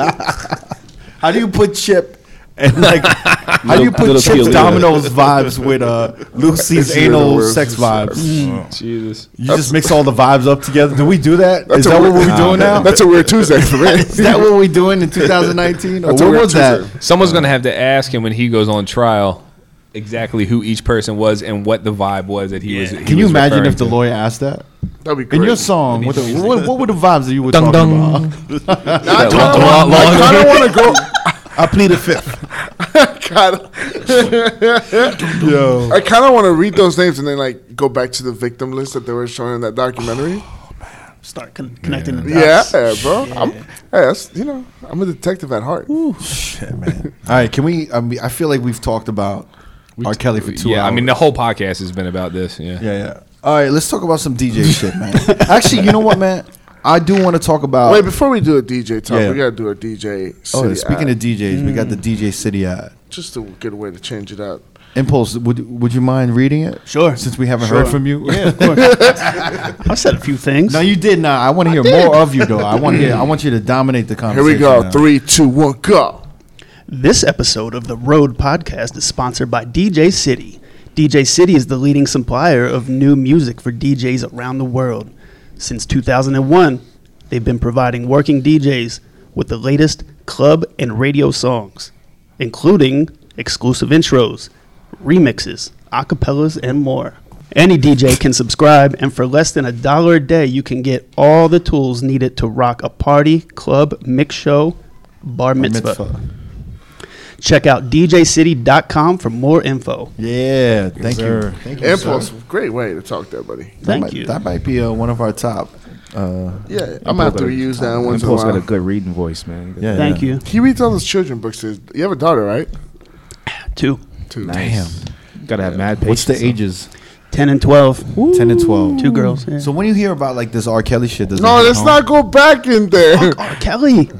How do you put Chip and like (laughs) how do you put Little Chip's Aaliyah. dominoes vibes with uh Lucy's anal sex vibes? Jesus. You just mix all the vibes up together. Do we do that? Is That's a that what we're doing now? That's a weird Tuesday for me. (laughs) Is that what we're doing in (laughs) 2019? Or what weird was that? Someone's gonna have to ask him when he goes on trial exactly who each person was and what the vibe was that he was. he Can you was imagine if the to. lawyer asked that? That'd be great. In your song, what, the, what, what were the vibes that you were Dung, talking dung. about? I kind of want to go. I plead the fifth. (laughs) God, Yo. I kind of want to read those names and then like go back to the victim list that they were showing in that documentary. Oh man. Start con- connecting the Yeah, dots. bro. I'm, hey, that's you know, I'm a detective at heart. Shit, man. All right, can we? I mean, I feel like we've talked about R. Kelly for two yeah, hours. I mean the whole podcast has been about this. Yeah. yeah, yeah. All right, let's talk about some DJ shit, man. (laughs) Actually, you know what, man? I do want to talk about. Wait, before we do a DJ talk, Yeah. we gotta do a DJ. oh, City speaking ad. of DJs, we got the mm. DJ City ad. just a good way to change it up. Impulse, would would you mind reading it? Sure. Since we haven't heard from you. Yeah, of (laughs) course. I said a few things. No, you did not. I want to hear more of you, though. I want to hear. I want you to dominate the conversation. Here we go. now. Three, two, one, go. This episode of the Road Podcast is sponsored by DJ City. DJ City is the leading supplier of new music for DJs around the world. Since 2001, they've been providing working DJs with the latest club and radio songs, including exclusive intros, remixes, acapellas, and more. Any DJ can subscribe, and for less than a dollar a day, you can get all the tools needed to rock a party, club, mix show, bar mitzvah. Mitzvah. Check out djcity.com for more info. Yeah, thank you. sir. Thank you. Impulse, sir. great way to talk there, buddy. That Thank might, you. That might be uh, one of our top. Uh, Yeah, I'm gonna have to reuse that once in a Impulse got a while. good reading voice, man. yeah, Thank yeah. you. He reads all those children books. You have a daughter, right? Two. Two. Damn. Gotta have mad patience. What's the so- ages? 10 and 12. 10 and 12. Two girls. Yeah. So when you hear about like this R. Kelly shit, does it No, hit let's home? not go back in there. R. Kelly. (laughs)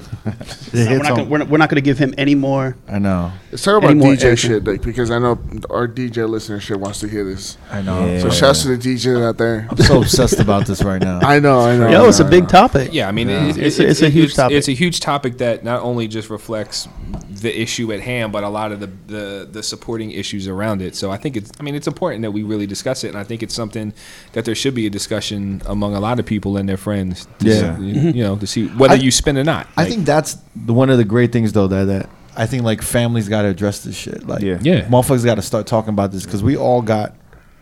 It we're, not gonna, home. we're, not, we're not going to give him any more. I know. Let's talk about Any more DJ action? shit, like because I know our DJ listenership wants to hear this. I know. Yeah. So shouts to the DJs out there. I'm so obsessed about this right now. (laughs) I know, I know. Yo, I it's a know, big topic. Yeah, I mean, Yeah. It's, It's it's, a- it's a huge topic. It's a huge topic that not only just reflects the issue at hand, but a lot of the, the the supporting issues around it. So I think it's I mean it's important that we really discuss it, and I think it's something that there should be a discussion among a lot of people and their friends. To Yeah. see, you, you know, to see whether I- you spin or not. I Like, think that's the, one of the great things though that that I think like families got to address this shit. Like, Yeah. Yeah. motherfuckers got to start talking about this because we all got.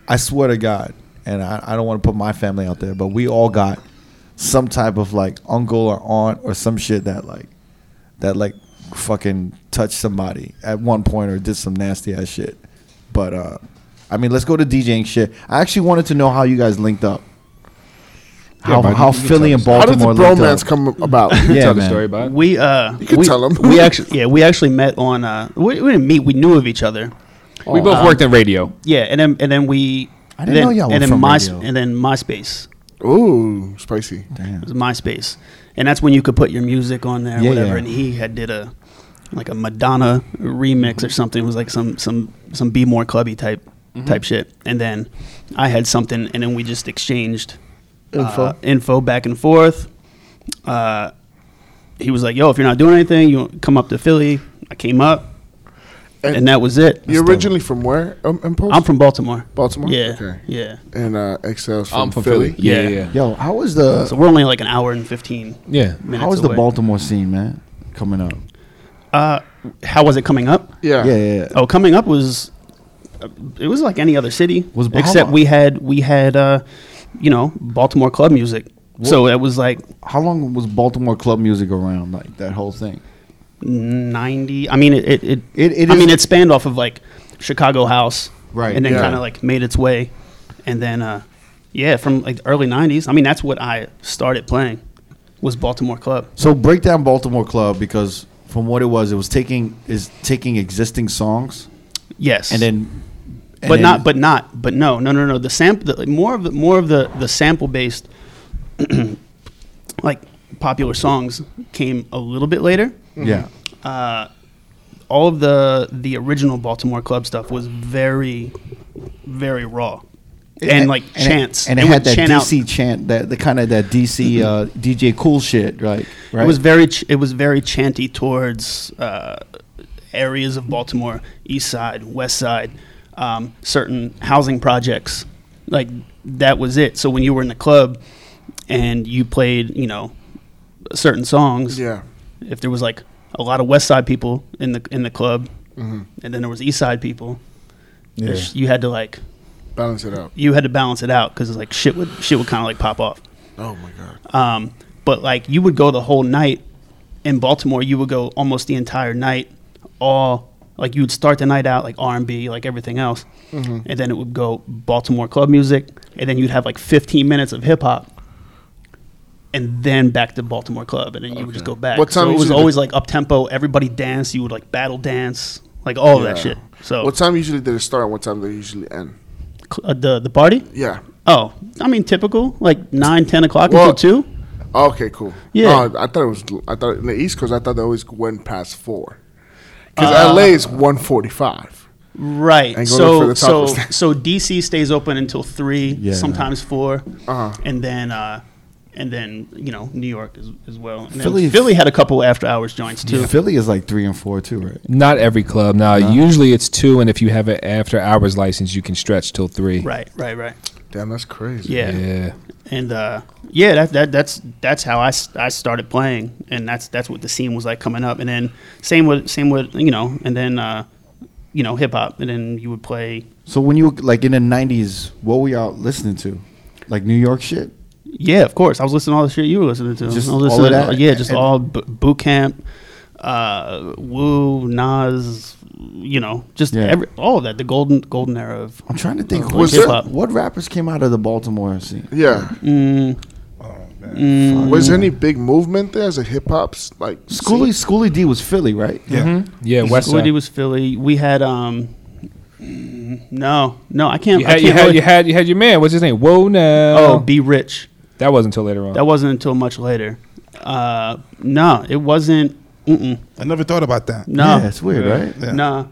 I swear to God, and I, I don't want to put my family out there, but we all got some type of like uncle or aunt or some shit that like that like fucking touched somebody at one point or did some nasty ass shit. But uh I mean, let's go to DJing shit. I actually wanted to know how you guys linked up. How, bud, how you can Philly tell and us. How did the Baltimore linked bromance come about? Yeah, tell the man. story about it. We uh, can we, tell 'em. (laughs) we actually yeah we actually met on uh we, we didn't meet we knew of each other we both worked in radio. yeah and then and then we I didn't then, know y'all were and then from my radio. and then MySpace Ooh, spicy. Damn. it was MySpace and that's when you could put your music on there Yeah, whatever yeah. and he had did a like a Madonna remix or something it was like some some some be more clubby type Mm-hmm. type shit and then I had something and then we just exchanged Info. uh, info back and forth uh, he was like yo if you're not doing anything you come up to Philly I came up And- and, that was it You're originally from where? Um, I'm from Baltimore. Baltimore. Yeah, Okay. yeah. And uh, Excel's from, I'm from Philly. Philly. Yeah, Yeah. yeah, yeah. Yo, how was the So we're only like an hour and fifteen yeah. minutes. how was the. Baltimore scene, man? Coming up. Uh, how was it coming up? Yeah. Yeah, yeah. yeah. Oh, coming up was uh, it was like any other city, Was except we had we had uh, you know Baltimore club music. So it was like How long was Baltimore club music around? Like that whole thing. ninety. I mean, it it, it, It- it I mean, it spanned off of like Chicago house, Right, and then yeah. kind of like made its way, and then uh, yeah, from like the early '90s. I mean, that's what I started playing was Baltimore club. So break down Baltimore club because from what it was, it was taking is taking existing songs Yes, and then. And but not but not but no no no no. The sample the, more of the more of the the sample based (clears throat) like popular songs came a little bit later. Yeah. uh, all of the the original baltimore club stuff was very very raw. And, like and chants. it, and They it had that chant out- DC chant, that the kind of that DC uh, DJ Kool shit, right? Right. It was very ch- it was very chanty towards uh, areas of Baltimore, East Side, West Side, um, certain housing projects. Like that was it. So when you were in the club and you played, you know, certain songs, Yeah. if there was like a lot of West Side people in the in the club, Mm-hmm. and then there was East Side people, Yeah. you had to like Balance it out. you had to balance it out because like shit would shit would kind of like pop off. Oh my god. Um, but like you would go the whole night in Baltimore. You would go almost the entire night. All like you would start the night out like R and B, like everything else, Mm-hmm. and then it would go Baltimore club music, and then you'd have like 15 minutes of hip hop, and then back to Baltimore club, and then you would just go back. What time so it was always like up tempo. Everybody dance You would like battle dance, like all of that shit. So What time usually did it start? and What time did it usually end? uh, the the party. Yeah. Oh, I mean typical, like nine, ten o'clock Well- until two. Okay, cool. Yeah. Oh, I thought it was. I thought in the East Coast, I thought they always went past four. Because Uh, LA is one forty-five. Right. And go look for So so so DC stays open until three, Yeah. sometimes 4 Uh-huh. and then uh, and then you know New York as, as well. And Philly- Philly had a couple after hours joints too. Philly is like three and four too, right? Not every club. Now, usually it's two, and if you have an after hours license, you can stretch till three. Right, right, right. Damn, that's crazy. Yeah. Yeah. And uh, yeah, that, that that's that's how I, I started playing, and that's that's what the scene was like coming up. And then same with same with you know, and then uh, you know hip hop, and then you would play. So when you like in the '90s, what were y'all listening to? Like New York shit. Yeah, of course. I was listening to all the shit you were listening to. Just I all listening of that? Yeah, just And- all b- boot camp, uh, Wu, Nas, you know, just Yeah. every all of that. The golden golden era of I'm trying to think. Was what, there- what rappers came out of the Baltimore scene? Yeah. mm, Was there any big movement there as a hip hop's like Schoolly Schoolly D was Philly, right? Yeah. Yeah, West Woody Side. was Philly. We had um, mm, no, no, I can't. You I had, you, can't had, really- you had you had your man. What's his name? Whoa now. oh, be rich. that wasn't until later on. That wasn't until much later. Uh, no, it wasn't. Mm-mm, I never thought about that. no, Yeah, it's weird, right? Yeah. no.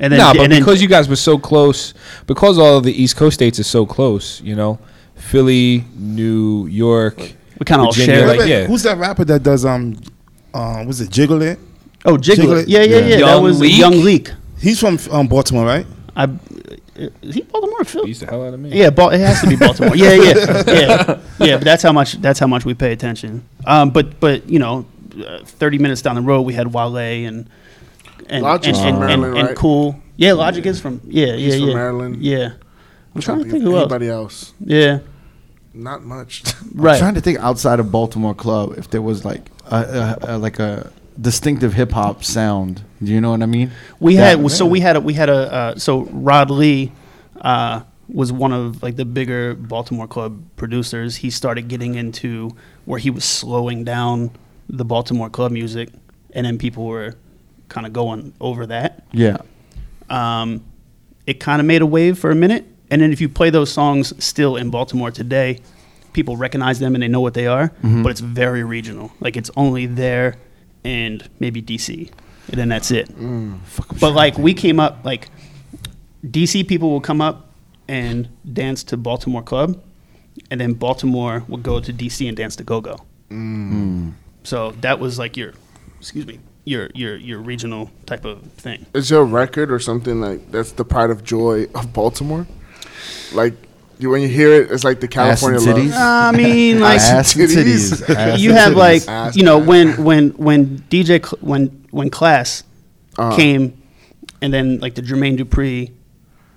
And then, nah, but and then because you guys were so close, because all of the East Coast states are so close, you know, Philly, New York, we kind of all share. like- Wait, wait, yeah. Who's that rapper that does um, uh, was it Jiggle It? Oh, Jiglet. Jiglet. Yeah, yeah, Yeah. yeah. that was Leek? Young Leek. He's from um, Baltimore, right? I is he Baltimore or Philly? Beats the hell out of me. Yeah, Bal- it has to be Baltimore. (laughs) yeah, yeah, yeah, yeah. But that's how much that's how much we pay attention. Um, but but you know, uh, thirty minutes down the road, we had Wale and and Logic's and, and, and, Maryland, and right? Cool. Yeah, Logic is from yeah He's yeah from yeah Maryland. Yeah, I'm trying to think who else. Anybody else? Yeah, Not much. (laughs) I'm right. trying to think outside of Baltimore Club if there was like a, a, a like a distinctive hip hop sound. Do you know what I mean? We That- had so we had a, we had a uh, so Rod Lee uh, was one of like the bigger Baltimore club producers. He started getting into where he was slowing down the Baltimore club music, and then people were kind of going over that. Yeah. Um, it kind of made a wave for a minute, and then if you play those songs still in Baltimore today, people recognize them and they know what they are. Mm-hmm. But it's very regional. Like it's only there and maybe DC, and then that's it. But like we came up like DC people will come up and dance to Baltimore club, and then Baltimore will go to DC and dance to go go. Mm. So that was like your, excuse me, your your your regional type of thing. Is there a record or something like that's the pride of joy of Baltimore? Like you, when you hear it, it's like the California Ass love. titties? I mean, (laughs) like Ass titties. titties. (laughs) Ass you have titties. like Ass you know back. when when when DJ Cl- when when class Uh-huh. came, and then like the Jermaine Dupri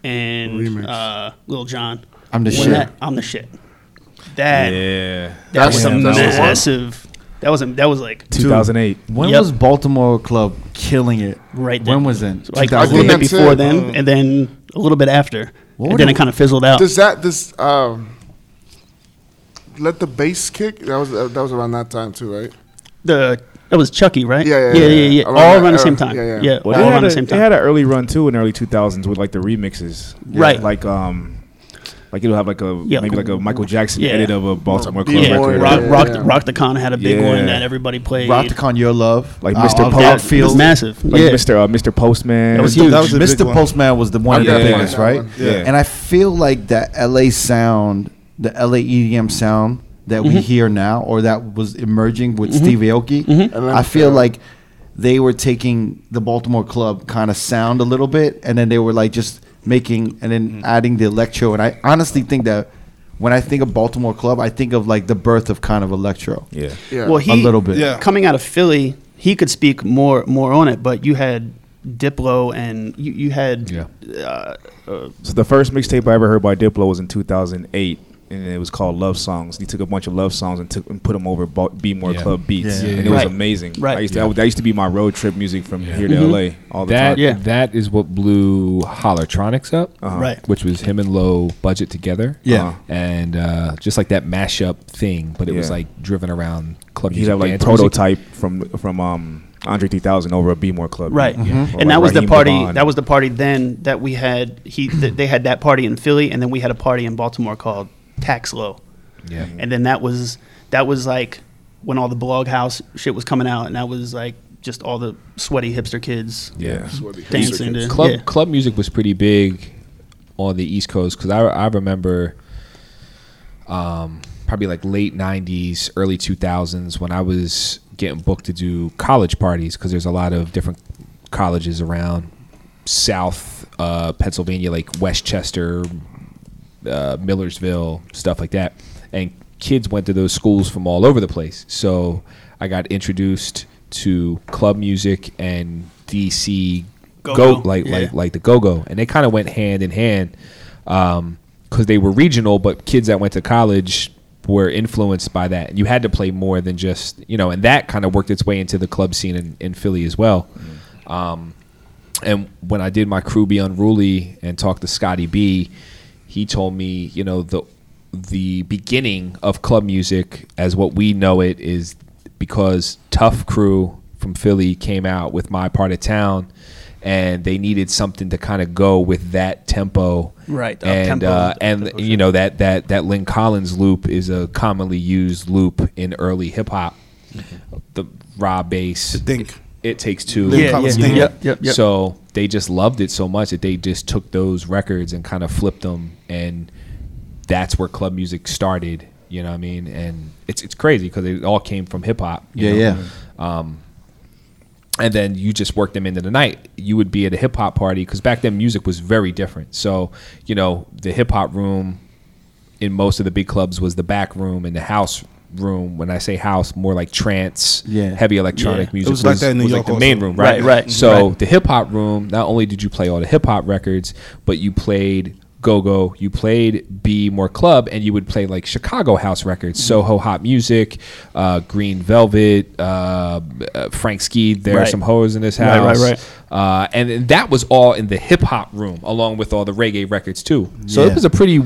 and uh, Lil Jon. I'm the shit. that- I'm the shit. That Yeah. that That's- was a that's the one? massive. That was a, that was like 2008. When Yep. was Baltimore Club killing it? right. Then? When then. was it? Like I a think little bit that's before then, Uh, and then a little bit after, What and then the- it kind of fizzled out. Does that this um, let the bass kick? That was that was around that time too, right? the that was Chuckie, right? Yeah, yeah, yeah, yeah. yeah. yeah. Around All that around the era. same time. Yeah, Yeah, yeah. Well, all they around had, the a, same they time. had an early run too in the early 2000s with like the remixes. Right. Like um, like it'll have like a Yeah. maybe like a Michael Jackson Yeah. edit of a Baltimore Club yeah, record. Rock, yeah, Rock, yeah. Rock the Con had a big Yeah. one that everybody played. Rock the Con Your Love. Like Uh, Mr. off Pope. that Outfield. massive. Like yeah. Mr. Uh, Mr. Postman. That was That was a big Mr. one. Postman was the one of Yeah, the yeah, biggest, right? one. Yeah. And I feel like that LA sound, the LA EDM sound that Mm-hmm. we hear now, or that was emerging with Steve Aoki, Mm-hmm. I feel like they were taking the Baltimore club kind of sound a little bit, and then they were like just making and then Mm-hmm. adding the electro. And I honestly think that when I think of Baltimore club, I think of like the birth of kind of electro. Yeah. Yeah. Well, he A little bit. Yeah. coming out of Philly, he could speak more more on it. But you had Diplo and you, you had Yeah. uh, uh, So the first mixtape I ever heard by Diplo was in 2008, and it was called Love Songs. He took a bunch of love songs and took and put them over Ba- Be More Yeah. Club beats, Yeah. and it Right. was amazing. Right. I used to, Yeah. that, that used to be my road trip music from here to Mhm. LA all the That time. Yeah. that is what blew Hollertronix up, Uh-huh. right. which was him and Low budget together. Yeah. Uh-huh. and uh, just like that mashup thing, but it was like driven around club He'd music. have like dance music. prototype from from um Andre 3000 over a Be More Club. Right, beat. and like that was the party. Devon. That was the party then that we had. He th- they had that party in Philly, and then we had a party in Baltimore called Taxlo, Yeah, and then that was that was like when all the blog house shit was coming out, and that was like just all the sweaty hipster kids yeah. dancing to Club yeah. club music was pretty big on the East Coast because I I remember, um, probably like late '90s, early 2000s when I was getting booked to do college parties because there's a lot of different colleges around South uh, Pennsylvania, like Westchester, uh, Millersville, stuff like that. And kids went to those schools from all over the place. So I got introduced to club music and DC go, like yeah. like like the go go, and they kind of went hand in hand because they were regional, but kids that went to college were influenced by that. You had to play more than just you know, and that kind of worked its way into the club scene in, in Philly as well. Um, and when I did my crew be unruly and talked to Scottie B, he told me, you know, the the beginning of club music as what we know it is because Tuff Crew from Philly came out with my part of town and they needed something to kind of go with that tempo Right, and uh, and tempo, you know that that that Lyn Collins loop is a commonly used loop in early hip hop the raw bass Think. it takes two Lyn Yeah, Collins yeah, thing. yep, yep, yep. so they just loved it so much that they just took those records and kind of flipped them, and that's where club music started. You know what I mean? And it's it's crazy because it all came from hip hop. you Yeah, know? yeah. Um, and then you just work them into the night. You would be at a hip hop party because back then music was very different. So you know the hip hop room in most of the big clubs was the back room and the house room. When I say house, more like trance, Yeah. heavy electronic Yeah. music It was like that in New York like the main room, right? Right, right, So right. the hip hop room, not only did you play all the hip hop records, but you played go go, you played B more club, and you would play like Chicago house records, Mm-hmm. Soho hot music, uh, Green Velvet, uh, uh, Frank Ski. There are some hoes in this house, right, right. Uh, and, then that was all in the hip hop room, along with all the reggae records too. So Yeah. it was a pretty.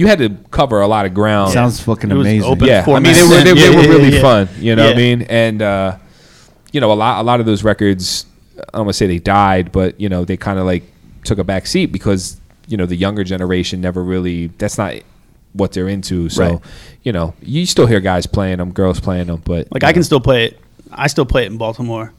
You had to cover a lot of ground. Sounds fucking It was amazing. open yeah, I mean they were they, they Yeah, were really yeah. fun. You know what I mean? And uh, you know a lot a lot of those records. I don't want to say they died, but you know they kind of like took a back seat because you know the younger generation never really. That's not what they're into. So Right. you know you still hear guys playing them, girls playing them, but Like you I can still play it. I still play it in Baltimore,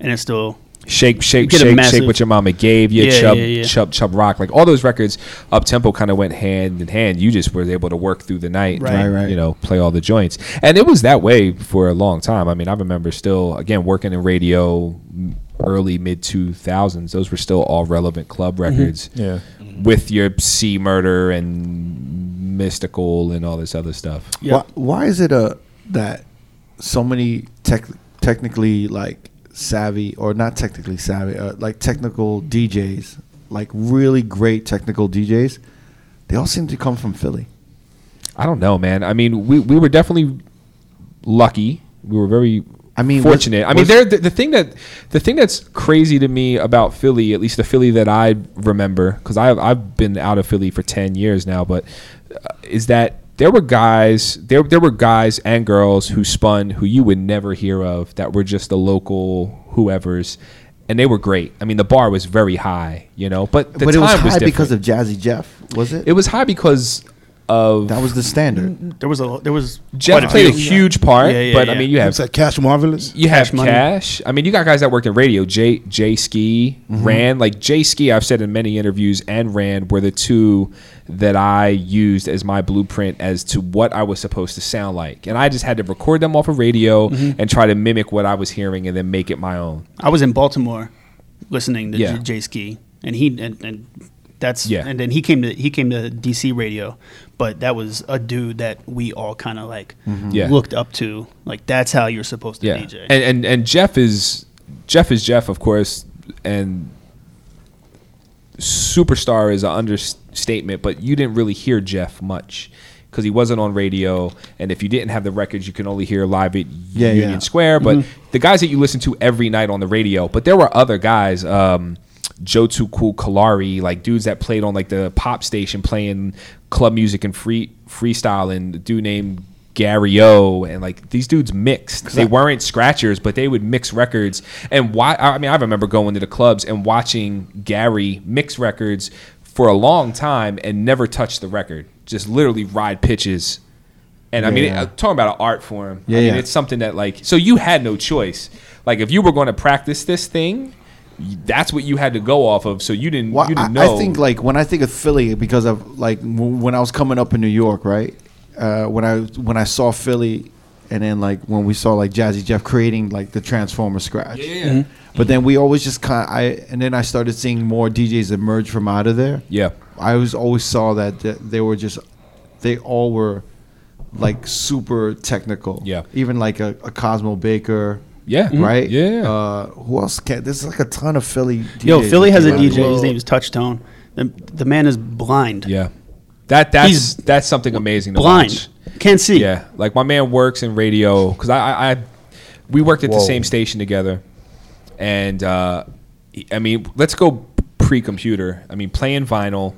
and it's still shake shake get a shake shake what your mama gave you, Yeah, chub yeah, yeah. chub chub rock, like all those records. Up tempo kind of went hand in hand. You just were able to work through the night, Right. Right, right. You know, play all the joints, and it was that way for a long time. I mean, I remember still again working in radio, early mid two thousands. Those were still all relevant club records. Yeah. With your C murder and Mystikal and all this other stuff. Yeah. Why, why is it uh, that so many tech, technically like savvy or not technically savvy, uh, like technical DJs, like really great technical DJs, they all seem to come from Philly. I don't know, man. I mean, we, we were definitely lucky. We were very I mean, was- fortunate. I mean, was- there the, the thing that the thing that's crazy to me about Philly, at least the Philly that I remember, because I've I've been out of Philly for ten years now, but uh, is that there were guys there there were guys and girls who spun who you would never hear of that were just the local whoever's. And they were great. I mean, the bar was very high, you know. But the but time it was high different. because of Jazzy Jeff, was it? it was high because of that was the standard. there was a there was Jeff quite played a few. huge part, Yeah, yeah, but I yeah. mean, you have It's like Cash Marvelous. you have Cash Money. cash. I mean, you got guys that worked in radio. Jay Jay Ski, Mm-hmm. Rand. Like Jay Ski, I've said in many interviews, and Rand were the two that I used as my blueprint as to what I was supposed to sound like, and I just had to record them off of radio Mm-hmm. and try to mimic what I was hearing and then make it my own. I was in Baltimore listening to Yeah. J- Jay Ski, and he and, and that's Yeah. and then he came to he came to DC radio, but that was a dude that we all kind of like Yeah. looked up to. Like that's how you're supposed to Yeah, DJ. and and and Jeff is Jeff is Jeff, of course, and superstar is an understatement, but you didn't really hear Jeff much because he wasn't on radio, and if you didn't have the records, you can only hear live at Yeah, Union yeah. Square. But the guys that you listen to every night on the radio, but there were other guys. Um, Joe Too Cool Kalari, like dudes that played on like the pop station playing club music and free freestyle and a dude named Gary O and like these dudes mixed. They weren't scratchers, but they would mix records. And why I mean I remember going to the clubs and watching Gary mix records for a long time and never touch the record. Just literally ride pitches. And I mean, Yeah. uh, talking about an art form, Yeah, I mean, yeah. it's something that like so you had no choice. Like if you were going to practice this thing, that's what you had to go off of. So you didn't Well, you I, didn't know. I think like when I think of Philly, because of like when I was coming up in New York, right? Uh, when I when I saw Philly, and then like when we saw like Jazzy Jeff creating like the Transformer scratch. yeah, But then we always just kind of, I and then I started seeing more DJs emerge from out of there. yeah, I was always saw that th- they were just they all were like super technical. Yeah. Even like a, a Cosmo Baker. Yeah, Right. Yeah. Uh, who else? Can, there's like a ton of Philly. DJs Yo, Philly has a came out. DJ. His name is Touchtone. The, the man is blind. Yeah, that that's He's that's something amazing to blind. watch. Can't see. Yeah, like my man works in radio because I, I, I we worked at the same station together, and uh, I mean, let's go pre-computer. I mean, playing vinyl,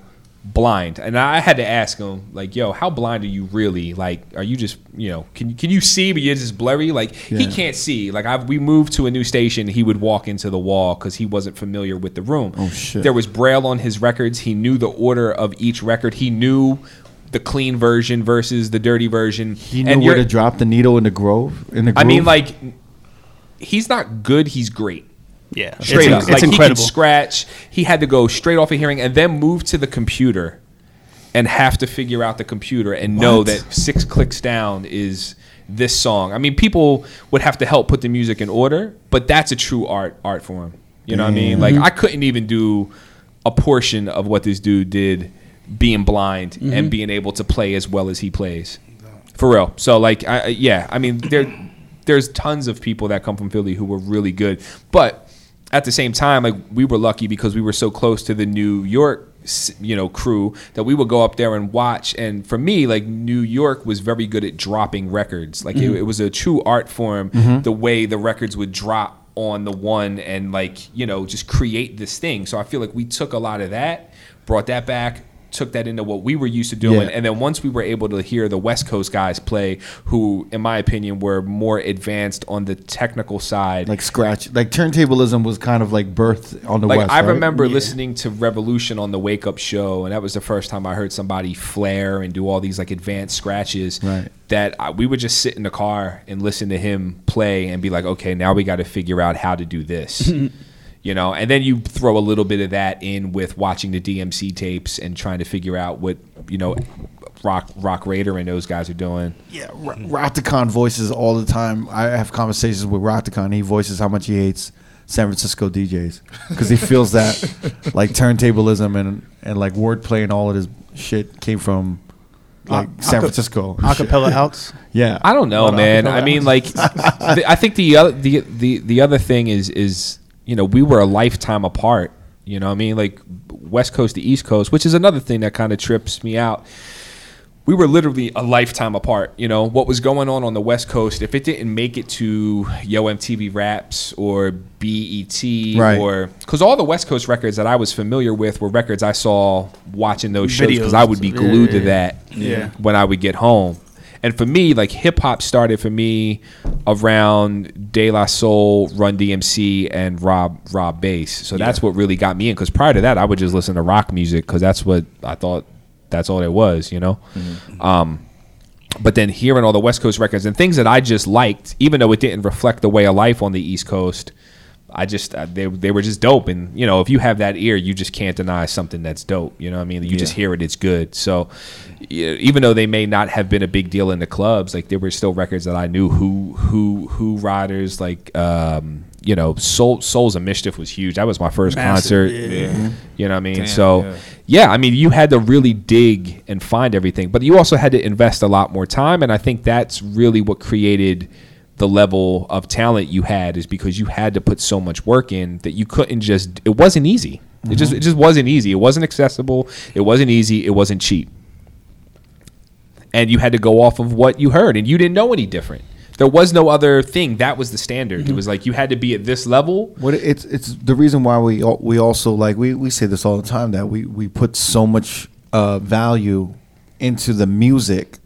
blind, and I had to ask him like, "Yo, how blind are you really? Like, are you just you know can can you see but you're just blurry? Like he can't see. Like I've, we moved to a new station, he would walk into the wall because he wasn't familiar with the room. Oh, shit. There was braille on his records. He knew the order of each record. He knew. The clean version versus the dirty version. He knew And where to drop the needle in the grove. In the I mean, like, he's not good. He's great. Yeah. Straight it's, up, It's like incredible. he could scratch. He had to go straight off of hearing and then move to the computer, and have to figure out the computer and know that six clicks down is this song. I mean, people would have to help put the music in order, but that's a true art art form. You know what I mean? Like mm-hmm. I couldn't even do a portion of what this dude did being blind and mm-hmm. being able to play as well as he plays. For real. So like I I- yeah, I mean there there's tons of people that come from Philly who were really good. But at the same time, like we were lucky because we were so close to the New York, you know, crew that we would go up there and watch. And for me, like New York was very good at dropping records. Like it, mm-hmm. it was a true art form. Mm-hmm. The way the records would drop on the one and like you know just create this thing. So I feel like we took a lot of that, brought that back. Took that into what we were used to doing, Yeah. and then once we were able to hear the West Coast guys play, who, in my opinion, were more advanced on the technical side, Like scratch, like turntablism was kind of like birth on the like west. I right? remember listening to Revolution on the Wake Up Show, and that was the first time I heard somebody flare and do all these like advanced scratches. Right. That I, we would just sit in the car and listen to him play and be like, okay, now we got to figure out how to do this. (laughs) you know, and then you throw a little bit of that in with watching the DMC tapes and trying to figure out what you know, Rock Roc Raida and those guys are doing. Yeah, Ra- Rocticon voices all the time. I have conversations with Rocticon. He voices how much he hates San Francisco DJs because he feels that (laughs) like turntablism and and like wordplay and all of this shit came from like Aca- San Francisco. Acapella outs. Yeah, I don't know, What man. I mean, like, (laughs) the, I think the other the, the the other thing is is you know we were a lifetime apart. You know, what I mean, like West Coast to East Coast, which is another thing that kind of trips me out. We were literally a lifetime apart. You know what was going on on the West Coast. If it didn't make it to Yo MTV Raps or BET Right. or because all the West Coast records that I was familiar with were records I saw watching those shows because I would be glued to that Yeah. when I would get home. And for me, like hip hop started for me around De La Soul, Run DMC, and Rob Rob Base. So that's what really got me in. Because prior to that, I would just listen to rock music because that's what I thought. That's all it was, you know. Um, but then hearing all the West Coast records and things that I just liked, even though it didn't reflect the way of life on the East Coast, I just they they were just dope. And you know, if you have that ear, you just can't deny something that's dope. You know, what I mean, you just hear it, it's good. So yeah, even though they may not have been a big deal in the clubs, like there were still records that I knew who who who riders like. Um, you know, Soul, Souls of Mischief was huge. That was my first Massive, concert. yeah. You know what I mean? Damn, so, yeah. yeah. I mean, you had to really dig and find everything, but you also had to invest a lot more time. And I think that's really what created the level of talent you had is because you had to put so much work in that you couldn't just, it wasn't easy. It just, it just wasn't easy. It wasn't accessible. It wasn't easy. It wasn't cheap. And you had to go off of what you heard and you didn't know any different. There was no other thing. That was the standard. It was like you had to be at this level. What it's it's the reason why we we also like we, we say this all the time that we we put so much uh, value into the music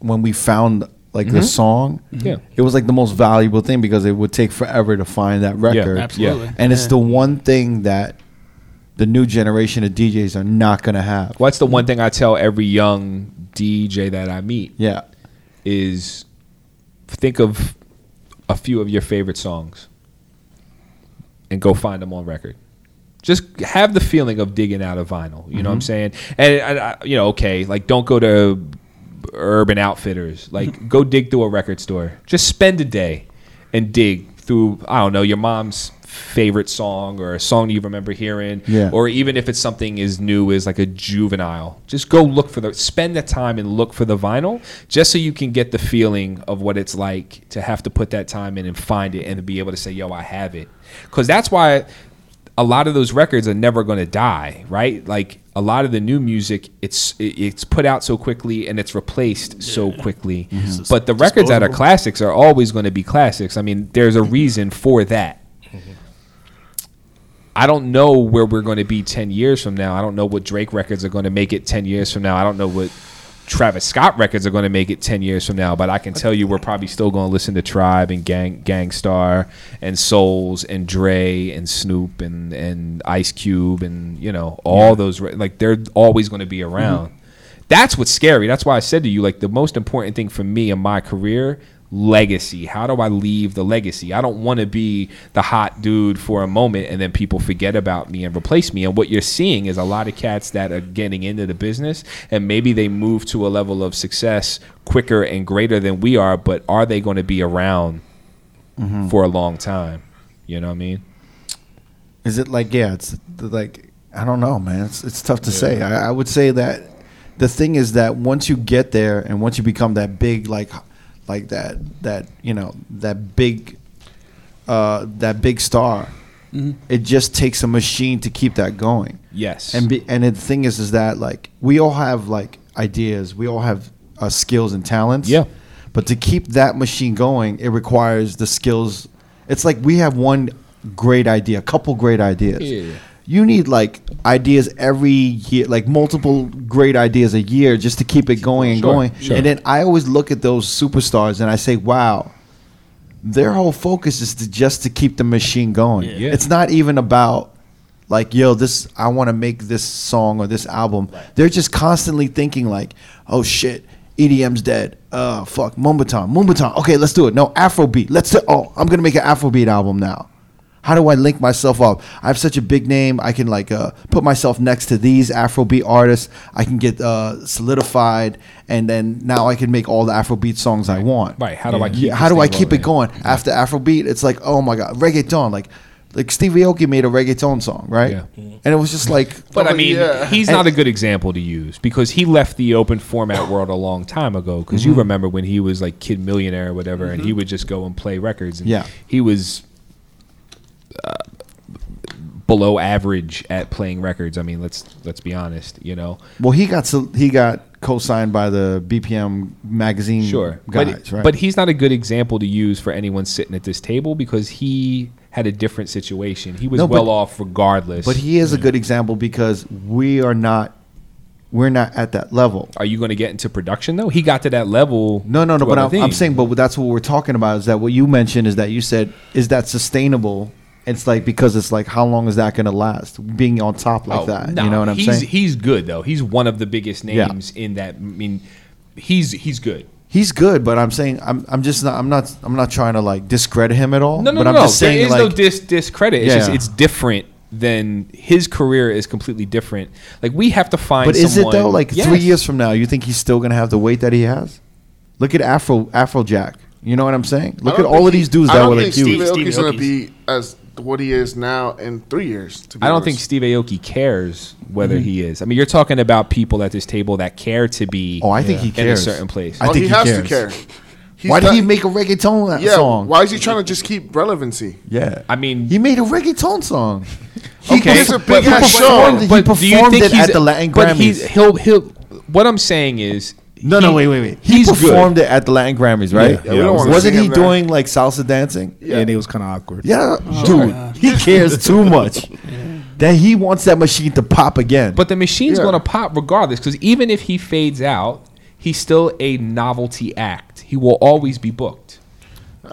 when we found like the mm-hmm. song. Mm-hmm. Yeah. it was like the most valuable thing because it would take forever to find that record. Absolutely. and it's the one thing that the new generation of DJs are not gonna have. What's the one thing I tell every young DJ that I meet Yeah, is think of a few of your favorite songs and go find them on record. Just have the feeling of digging out a vinyl. You know what I'm mm-hmm. saying? And, and I, you know, okay, like don't go to Urban Outfitters. Like (laughs) go dig through a record store. Just spend a day and dig through. I don't know your mom's favorite song or a song you remember hearing Yeah. or even if it's something as new as like a juvenile just go look for the spend the time and look for the vinyl just so you can get the feeling of what it's like to have to put that time in and find it and to be able to say yo i have it because that's why a lot of those records are never going to die right like a lot of the new music it's it's put out so quickly and it's replaced so quickly. But the records that are classics are always going to be classics. I mean there's a reason for that. I don't know where we're going to be 10 years from now. I don't know what Drake records are going to make it 10 years from now. I don't know what Travis Scott records are going to make it 10 years from now, but I can tell you we're probably still going to listen to Tribe and Gang Gangstar and Souls and Dre and Snoop and and Ice Cube and you know all those like they're always going to be mm-hmm. around. That's what's scary. That's why I said to you like the most important thing for me in my career legacy? How do I leave the legacy? I don't want to be the hot dude for a moment and then people forget about me and replace me. And what you're seeing is a lot of cats that are getting into the business and maybe they move to a level of success quicker and greater than we are, but are they going to be around mm-hmm. for a long time? You know what I mean? Is it like yeah? It's like I don't know, man. It's it's tough to say. I, I would say that the thing is that once you get there and once you become that big, like like that that you know that big uh, that big star, it just takes a machine to keep that going. Yes. And be, and the thing is, is that like we all have like ideas, we all have uh, skills and talents. Yeah. But to keep that machine going, it requires the skills. It's like we have one great idea, a couple great ideas. Yeah. You need like ideas every year, like multiple great ideas a year, just to keep it going and Sure, going. sure. And then I always look at those superstars and I say, "Wow, their whole focus is to just to keep the machine going. Yeah. It's not even about like, yo, this I want to make this song or this album. They're just constantly thinking like, oh shit, EDM's dead. Uh, fuck, Moombahton, Moombahton. Okay, let's do it. No, Afrobeat. Let's do. Oh, I'm gonna make an Afrobeat album now. How do I link myself up? I have such a big name. I can like uh, put myself next to these Afrobeat artists. I can get uh, solidified, and then now I can make all the Afrobeat songs I want. Right. How do I keep Yeah, how do I keep it rolling? going after Afrobeat? It's like, oh my god, reggaeton. Like, like Stevie Aoki made a reggaeton song, right? Yeah. And it was just like, (laughs) But I Oh, mean, yeah. he's And- not a good example to use because he left the open format world a long time ago. Because Mm-hmm. you remember when he was like Kid Millionaire or whatever, and he would just go and play records. And Yeah. he was uh, below average at playing records. I mean, let's let's be honest. You know, well, he got so he got co-signed by the BPM magazine sure, guys, but right? but he's not a good example to use for anyone sitting at this table because he had a different situation. He was No, but- well off regardless. but he is a good example because we are not, we're not at that level. Are you going to get into production though? He got to that level. No, no, no. But I'm, I'm saying, but that's what we're talking about. Is that what you mentioned? Is that you said is that sustainable? It's like because it's like how long is that going to last? Being on top like Oh, that, no, you know what I'm he's, saying? He's good though. He's one of the biggest Yeah. names in that. I mean, he's he's good. He's good, but I'm saying I'm I'm just not I'm not I'm not trying to like discredit him at all. No, no, but no. I'm no. just saying there is like no dis discredit. It's just Yeah. it's different than his career is completely different. Like we have to find. But is it though? Like three years from now, you think he's still gonna have the weight that he has? Look at Afro Afrojack. You know what I'm saying? Look at all think of he- these dudes I that don't were think like Steve huge. Steve Aoki's going to be as what he is now in three years. To be I don't honest. think Steve Aoki cares whether Mm-hmm. he is. I mean, you're talking about people at this table that care to be. Oh, I think he in a cares. certain place. I Oh, think he, he has cares. to care. He's Why did not- he make a reggaeton Yeah, song? why is he trying to just keep relevancy? Yeah, I mean, he made a reggaeton song. okay, He's a but- big but- ass but- show. He but do you think it he's- at the Latin But he's Grammys. he'll he'll. What I'm saying is. No, he- no, wait, wait, wait. He He's performed good. it at the Latin Grammys, right? Yeah, we don't Wasn't he him there. doing like salsa dancing? Yeah, and it was kind of awkward. Yeah, dude, (laughs) he cares too much that he wants that machine to pop again. But the machine's Yeah. going to pop regardless because even if he fades out, he's still a novelty act. He will always be booked.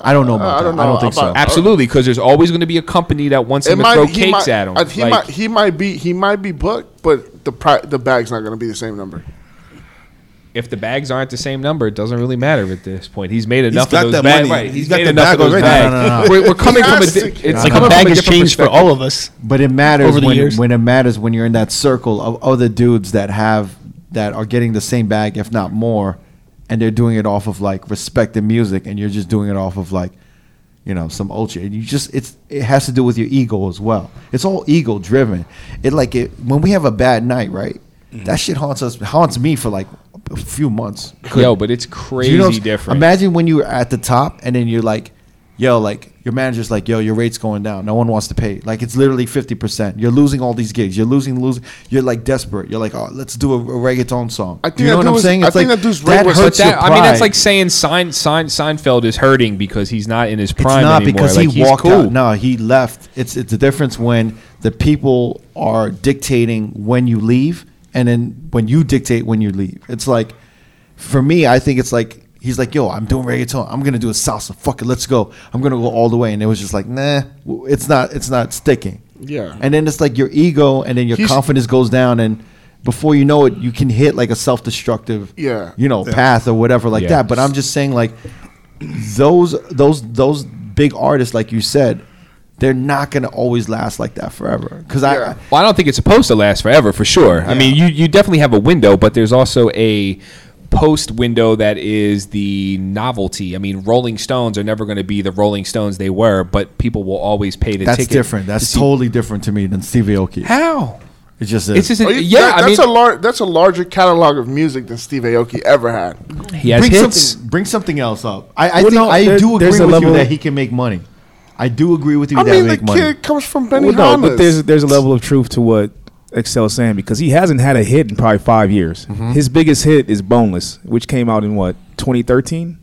I don't know about I don't that. I don't think so. Absolutely, because there's always going to be a company that wants him to throw cakes might, at him. uh, He Like, might he might be he might be booked, but the pri- the bag's not going to be the same number. If the bags aren't the same number, it doesn't really matter at this point. He's made enough got of those bags. Right, He's he's got made the enough bag of those already. bags. No, no, no. We're, we're coming from a. Di- it's It's like coming a bag from has different changed for perspective. all of us. But it matters Over the when years. when it matters when you're in that circle of other dudes that have that are getting the same bag, if not more, and they're doing it off of like respected music, and you're just doing it off of like, you know, some ultra. And you just it's it has to do with your ego as well. It's all ego driven. It like it when we have a bad night, right? Mm-hmm. That shit haunts us, haunts me for like a few months. Yo, but it's crazy you know- different. Imagine when you were at the top and then you're like, yo, like your manager's like, yo, your rate's going down. No one wants to pay. Like it's literally fifty percent. You're losing all these gigs. You're losing, losing. You're like desperate. You're like, oh, let's do a, a reggaeton song. I think you know that what I'm was- saying? I It's think that dude's that was- hurts that, I mean, that's like saying Sein, Sein, Seinfeld is hurting because he's not in his It's prime not anymore. because Like, he walked cool. out. No, he left. It's it's a difference when the people are dictating when you leave, and then when you dictate when you leave. It's like, for me, I think it's like he's like, "Yo, I'm doing reggaeton. I'm gonna do a salsa. Fuck it, let's go. I'm gonna go all the way." And it was just like, "Nah, it's not. It's not sticking." Yeah. And then it's like your ego, and then your He's- confidence goes down, and before you know it, you can hit like a self-destructive, Yeah. you know, path or whatever like Yeah. that. But I'm just saying, like, those those those big artists, like you said, they're not gonna always last like that forever. Because Yeah. I Well, I don't think it's supposed to last forever, for sure. I mean, you you definitely have a window, but there's also a post window that is the novelty. I mean, Rolling Stones are never going to be the Rolling Stones they were, but people will always pay the that's ticket. That's different. That's see- totally different to me than Stevie Aoki. how. It's just It's just a, Oh, you- yeah. that- I that's mean, a lar- that's a larger catalog of music than Steve Aoki ever had. he has bring hits. something bring something else up. I, I Well, think no, I there- do agree with level- you that he can make money. I do agree with you I that mean, he the money. kid comes from Benny Well, no, but there's there's a level of truth to what Excel's saying because he hasn't had a hit in probably five years. Mm-hmm. His biggest hit is Boneless, which came out in what 2013,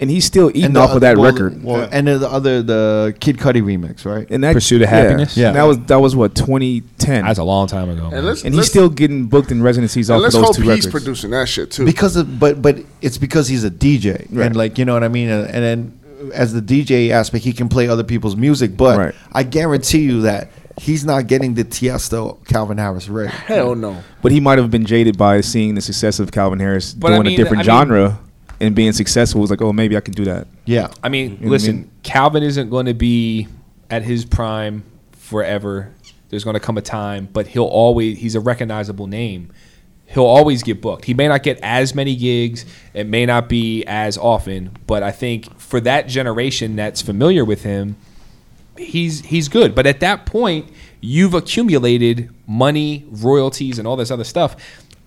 and he's still eating the off of that well, record. Well, and then the other the Kid Cudi remix, right? and that Pursuit of yeah, Happiness? Yeah. that was that was what 2010, That's a long time ago. and let's, and he's let's- still getting booked in residencies and off of let's those hope two he's records. producing that shit too. because of but but it's because he's a DJ Right. and like you know what I mean and, and then as the DJ aspect he can play other people's music but Right. I guarantee you that he's not getting the Tiesto Calvin Harris rate. hell no. But he might have been jaded by seeing the success of Calvin Harris But I doing mean- a different I mean- genre and being successful. Was like, oh, maybe I can do that. Yeah. I mean, know what I listen, mean? Calvin isn't going to be at his prime forever. There's going to come a time, but he'll always he's a recognizable name. He'll always get booked. He may not get as many gigs, it may not be as often, but I think for that generation that's familiar with him, he's he's good. But at that point, you've accumulated money, royalties, and all this other stuff.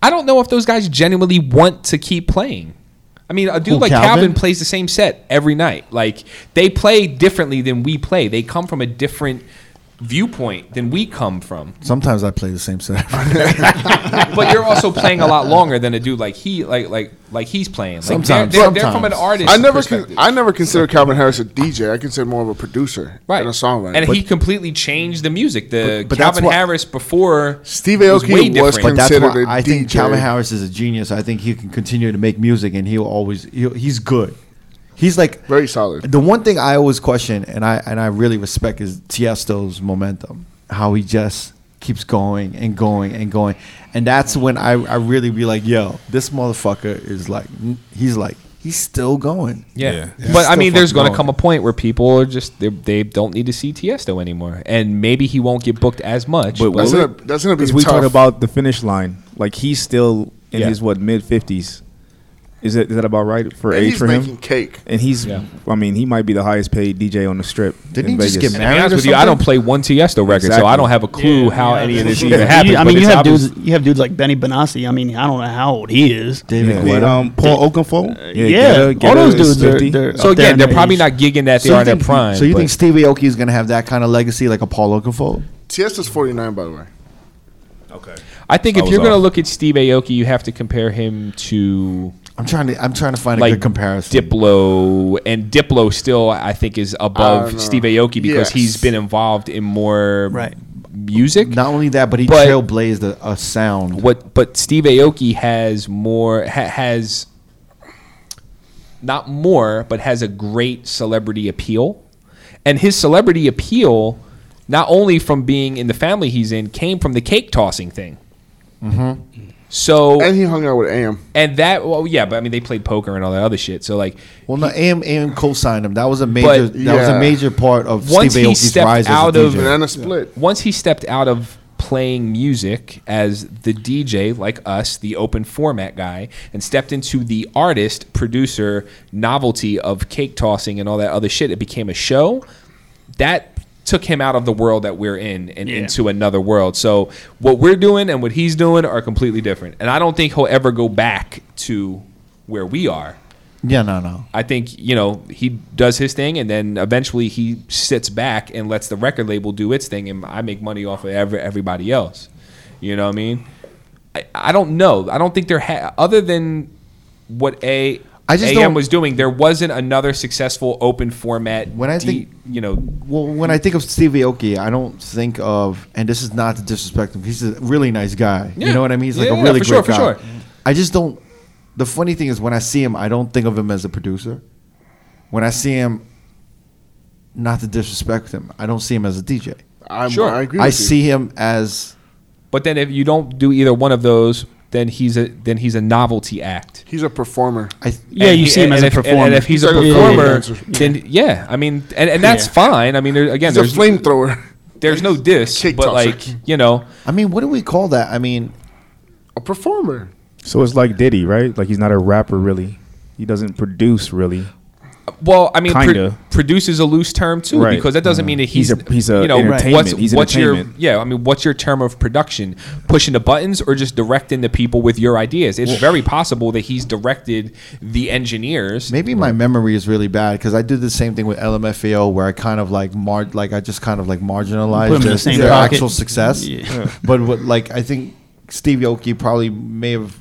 I don't know if those guys genuinely want to keep playing. I mean, a dude Who, like Calvin? Calvin plays the same set every night. Like they play differently than we play. They come from a different viewpoint than we come from. Sometimes I play the same set. (laughs) But you're also playing a lot longer than a dude like he like like like he's playing. Like Sometimes, they're, they're, they're from an sometimes. artist. I never, con- I never consider Calvin Harris a DJ. I consider more of a producer right and a songwriter. and he completely changed the music. The But- but Calvin what- Harris before Steve was Aoki way was different. But that's Considered why a I think Calvin Harris is a genius. I think he can continue to make music and he'll always he'll, he's good. He's like very solid. The one thing I always question, and I and I really respect, is Tiesto's momentum. How he just keeps going and going and going, and that's when I, I really be like, yo, this motherfucker is like, he's like, he's still going. Yeah, Yeah. but I mean, there's going to come a point where people are just they, they don't need to see Tiesto anymore, and maybe he won't get booked as much. But But, That's gonna, that's gonna be Because we tough. talk about the finish line. Like he's still in Yeah. his what mid fifties. Is that is that about right for and age he's for making him? cake. And he's, Yeah. I mean, he might be the highest paid DJ on the strip. Didn't in he just Vegas. get to be married honest or with you, I something? don't play one Tiesto record, so Exactly. I don't have a clue how Yeah, any of this even happened. I mean, you have obvious- dudes. You have dudes like Benny Benassi. I mean, I don't know how old he is. David Yeah. The, Guetta. um, Paul Oakenfold. Yeah, Yeah, Guetta- all those is dudes are. They're So up there again, they're age. probably not gigging that they so are you in their prime. so you think Stevie Aoki is gonna have that kind of legacy like a Paul Oakenfold? Tiesto's 49, by the way. Okay. I think if you're going to look at Steve Aoki, you have to compare him to I'm trying to I'm trying to find a like good comparison. Diplo, and Diplo still I think is above don't. Steve Aoki because Yes. he's been involved in more Right. music. Not only that, but he But- trailblazed a, a sound. what but Steve Aoki has more ha, has not more but has a great celebrity appeal and his celebrity appeal not only from being in the family he's in came from the cake tossing thing mm-hmm. So And he hung out with AM. and that well yeah but I mean they played poker and all that other shit so like Well, no, AM AM co-signed him. That was a major. But- that was a major part of Once Steve he Aoki's stepped rise out as a of- DJ. Banana split. once he stepped out of playing music as the DJ, like us, the open format guy, and stepped into the artist, producer, novelty of cake tossing and all that other shit, it became a show. That took him out of the world that we're in and Yeah. into another world. So what we're doing and what he's doing are completely different. And I don't think he'll ever go back to where we are. yeah, no, no. I think you know he does his thing, and then eventually he sits back and lets the record label do its thing, and I make money off of every, everybody else. You know what I mean? I, I don't know. I don't think there ha- other than what a I just AM don't- was doing. There wasn't another successful open format. When I D- think- you know, Well, when I think of Stevie Aoki, I don't think of, and this is not to disrespect him. He's a really nice guy. Yeah. You know what I mean? He's like Yeah, a yeah, really for great sure, for guy. sure. I just don't. The funny thing is, when I see him, I don't think of him as a producer. When I see him, not to disrespect him, I don't see him as a DJ. I'm, Sure. I agree with I you. see him as but then if you don't do either one of those, then he's a then he's a novelty act. He's a performer. I, Yeah, And you he- see him and as a if, and- performer. And if he's, He's a like a performer, dancer. then yeah, I mean, and, and that's Yeah. fine. I mean, there, again, He's a there's flamethrower. there's no (laughs) diss, Kick but tosser. like you know, I mean, what do we call that? I mean, A performer. So it's like Diddy, right? Like he's not a rapper really. He doesn't produce really. Well, I mean, pro- Kinda. produce is a loose term too, Right. because that doesn't mean that mm-hmm. He's he's a- he's a you know entertainment. what's He's what's your yeah. I mean, what's your term of production? Pushing the buttons or just directing the people with your ideas? It's very possible that he's directed the engineers. maybe my memory is really bad because I did the same thing with LMFAO where I kind of like mar- like I just kind of like marginalized marginalized 'em the their, same their pocket. actual success. Yeah. But what like I think Steve Aoki probably may have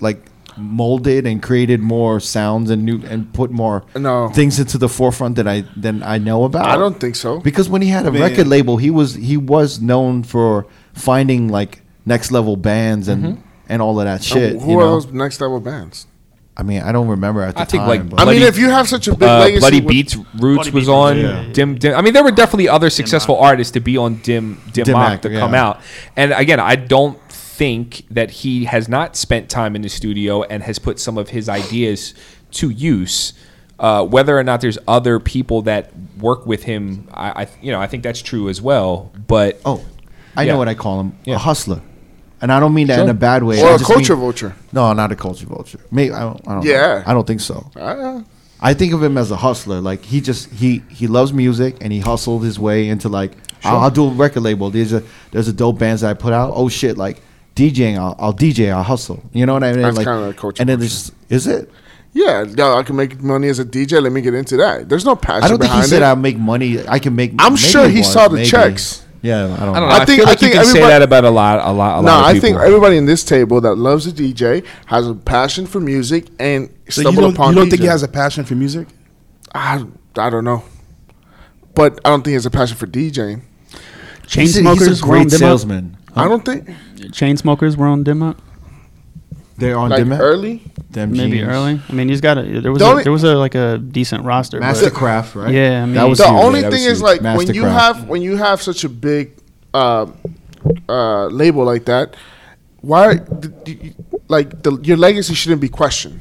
like molded and created more sounds and new and put more No. things into the forefront that I than I know about. I don't think so. because when he had a mean- record label, he was he was known for finding like next level bands and and all of that shit. Who you are know? those next level bands? I mean, I don't remember at the I think, like, but- I mean, if you have such a big Uh, legacy, Bloody with- Beats Roots Bloody was Beats, on yeah. Dim Dim. I mean, there were definitely other successful artists to be on Dim Dim, Dim Mak Mak, to yeah. come out. And again, I don't think that he has not spent time in the studio and has put some of his ideas to use. Uh, whether or not there's other people that work with him, I, I you know I think that's true as well. But oh, I Yeah. know what I call him Yeah. a hustler, and I don't mean that in a bad way. or I a just culture mean- vulture. No, not a culture vulture. Maybe I don't. I don't Yeah. know. I don't think so. Ah, I think of him as a hustler. Like he just he he loves music and he hustled his way into like I'll, I'll do a record label. There's a there's a dope bands that I put out. Oh shit, like DJing. I'll, I'll DJ. I'll hustle. You know what I mean? That's like, kinda a culture And then vulture. there's is it? yeah, yeah, I can make money as a DJ. Let me get into that. There's no passion I don't think he said it. I'll make money. I can make. I'm maybe sure he was, saw the maybe. checks. Yeah, I don't, I don't know. know. I, I think- feel I like you think can say that about a lot, a lot, a no, lot of I think everybody in this table that loves a DJ has a passion for music and So stumbled don't, upon you don't think he has a passion for music? I, I don't know, but I don't think he has a passion for DJing. Chain He's a, smokers he's a great Dim Mak? salesman. I don't think Chainsmokers were on Dim Mak? They're on like Dim early. Them Maybe jeans. early. I mean, he's got a there was The a, only- there was a like a decent roster. but- MSTRKRFT, right? Yeah, I mean- that was The huge. only That was thing is huge. like when you MSTRKRFT. have when you have such a big uh, uh, label like that, why d- d- like the, your legacy shouldn't be questioned.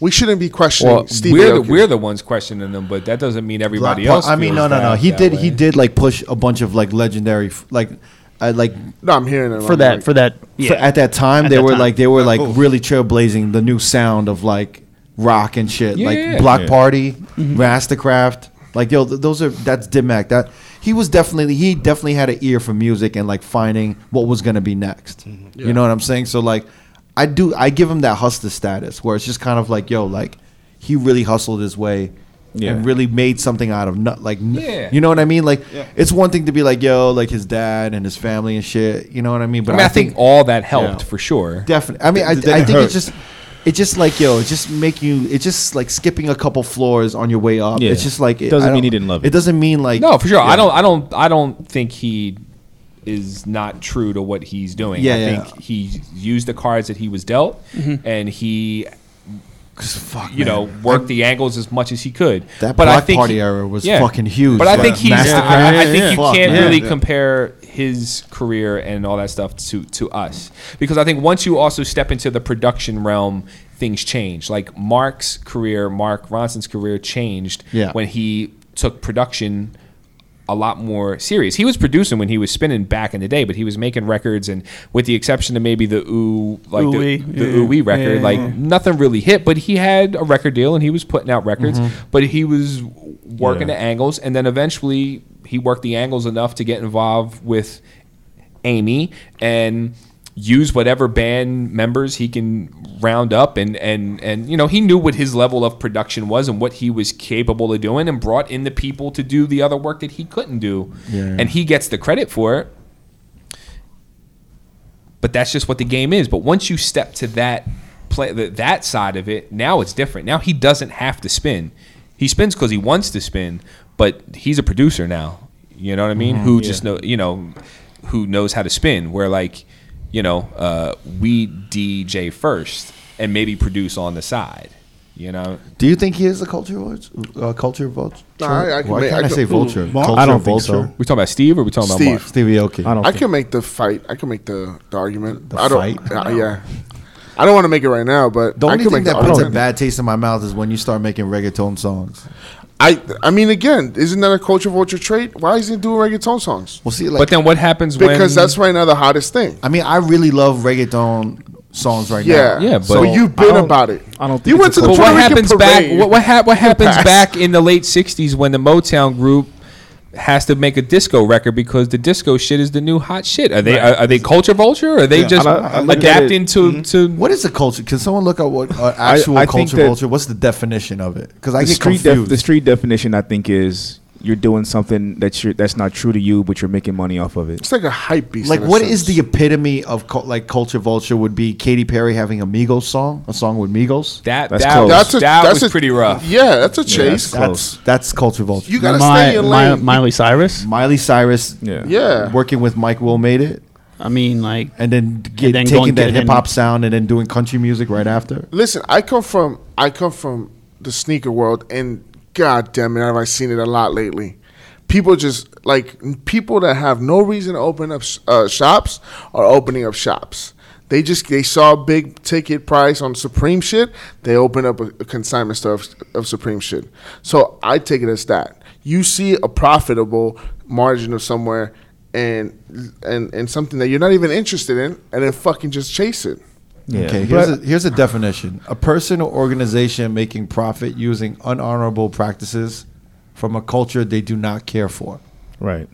We shouldn't be questioning well, Steve we're the, Aoki. we're the ones questioning them, but that doesn't mean everybody Black- else. I mean, feels no, no, no. that- He that did. He way. did like push a bunch of like legendary, f- like, uh, like no, I'm hearing it for I'm that like- for that for- at that time At they that were time. like they were like Oh. really trailblazing the new sound of like rock and shit, Yeah. like Block Yeah. Party, Mm-hmm. MSTRKRFT. Like yo, th- those are that's Dim Mak. That he was definitely he definitely had an ear for music and like finding what was gonna be next. Mm-hmm. You know what I'm saying? So like, I do I give him that hustler status where it's just kind of like yo, like he really hustled his way. Yeah. And really made something out of not like n- Yeah. you know what I mean like it's one thing to be like yo like his dad and his family and shit you know what I mean I mean, I, think, all that helped Yeah. for sure. Definitely. I mean, I, I think hurt. it's just, it's just like yo, it's just make you, it's just like skipping a couple floors on your way up. Yeah. It's just like it Doesn't mean he didn't love It it. doesn't mean like No, for sure. Yeah. I don't. I don't. I don't think he is not true to what he's doing. Yeah, I yeah. think he used the cards that he was dealt, mm-hmm. and he, 'Cause fuck, you man. know, worked the angles as much as he could. That but I Block think Party he- era was fucking huge. But I think he's. MSTRKRFT. I, I Yeah, think yeah, you fuck, can't man. really Yeah. compare his career and all that stuff to to us because I think once you also step into the production realm, things change. Like Mark's career, Mark Ronson's career changed Yeah. when he took production a lot more serious. He was producing when he was spinning back in the day, but he was making records, and with the exception of maybe the ooh, like Ooh-wee, the, the yeah. ooh-wee record, Yeah, like nothing really hit. But he had a record deal, and he was putting out records. Mm-hmm. But he was working Yeah. the angles, and then eventually he worked the angles enough to get involved with Amy and use whatever band members he can round up and and and you know he knew what his level of production was and what he was capable of doing and brought in the people to do the other work that he couldn't do. Yeah. and he gets the credit for it. But that's just what the game is. But once you step to that play th- that side of it now it's different. Now he doesn't have to spin. He spins because he wants to spin but he's a producer now. You know what i mean? Mm-hmm. Who just know you know who knows how to spin. Where like you know uh, we dj first and maybe produce on the side You know, Do you think he is a culture vulture? Uh, culture vulture? Nah, I- I can Why make- can't I I, can- say vulture? Mark? Culture I don't think vulture. so. we talking about Steve or we talking Steve. about Mark? Stevie Aoki. I don't. I think- can make the fight. I can make the, the argument. The I don't. fight? uh, yeah. I don't want to make it right now, but The I only can thing make the that puts a bad taste in my mouth is when you start making reggaeton songs. I I mean, again, isn't that a culture vulture trait? Why is he doing reggaeton songs? Well, see, like, but then what happens when? Because that's right now the hottest thing. I mean, I really love reggaeton songs right Yeah, now. Yeah, So but- you've been about it. I don't think You went to the But what Rican happens back? parade. What what, hap- what happens back in the late '60s when the Motown group has to make a disco record because the disco shit is the new hot shit? Are they are, are they culture vulture? Or are they Yeah. just I- I look at adapting it- to to? What is a culture? Can someone look at what uh, (laughs) actual I think culture vulture? What's the definition of it? Because I the get street def- confused. the street definition I think is you're doing something that's your, that's not true to you, but you're making money off of it. It's like a hype beast. like, what is the epitome of cul- like culture vulture? Would be Katy Perry having a Migos song, a song with Migos. that That's that, close. That's a, that that's was a, pretty rough. Yeah, that's a chase. that's close. That's that's culture vulture. you gotta Mi- stay in your Mi- lane. Miley Cyrus. Miley Cyrus, Yeah. yeah. working with Mike Will made it, I mean, like and then get, then taking that hip hop sound and then doing country music right after. Listen, I come from I come from the sneaker world, and god damn it, have I seen it a lot lately. People just like people that have no reason to open up uh, shops are opening up shops. They just they saw a big ticket price on Supreme shit. They open up a, a consignment store of, of Supreme shit. So I take it as that you see a profitable margin of somewhere and and and something that you're not even interested in, and then fucking just chase it. Yeah. Okay, But- here's a, here's a definition: a person or organization making profit using unhonorable practices from a culture they do not care for. right.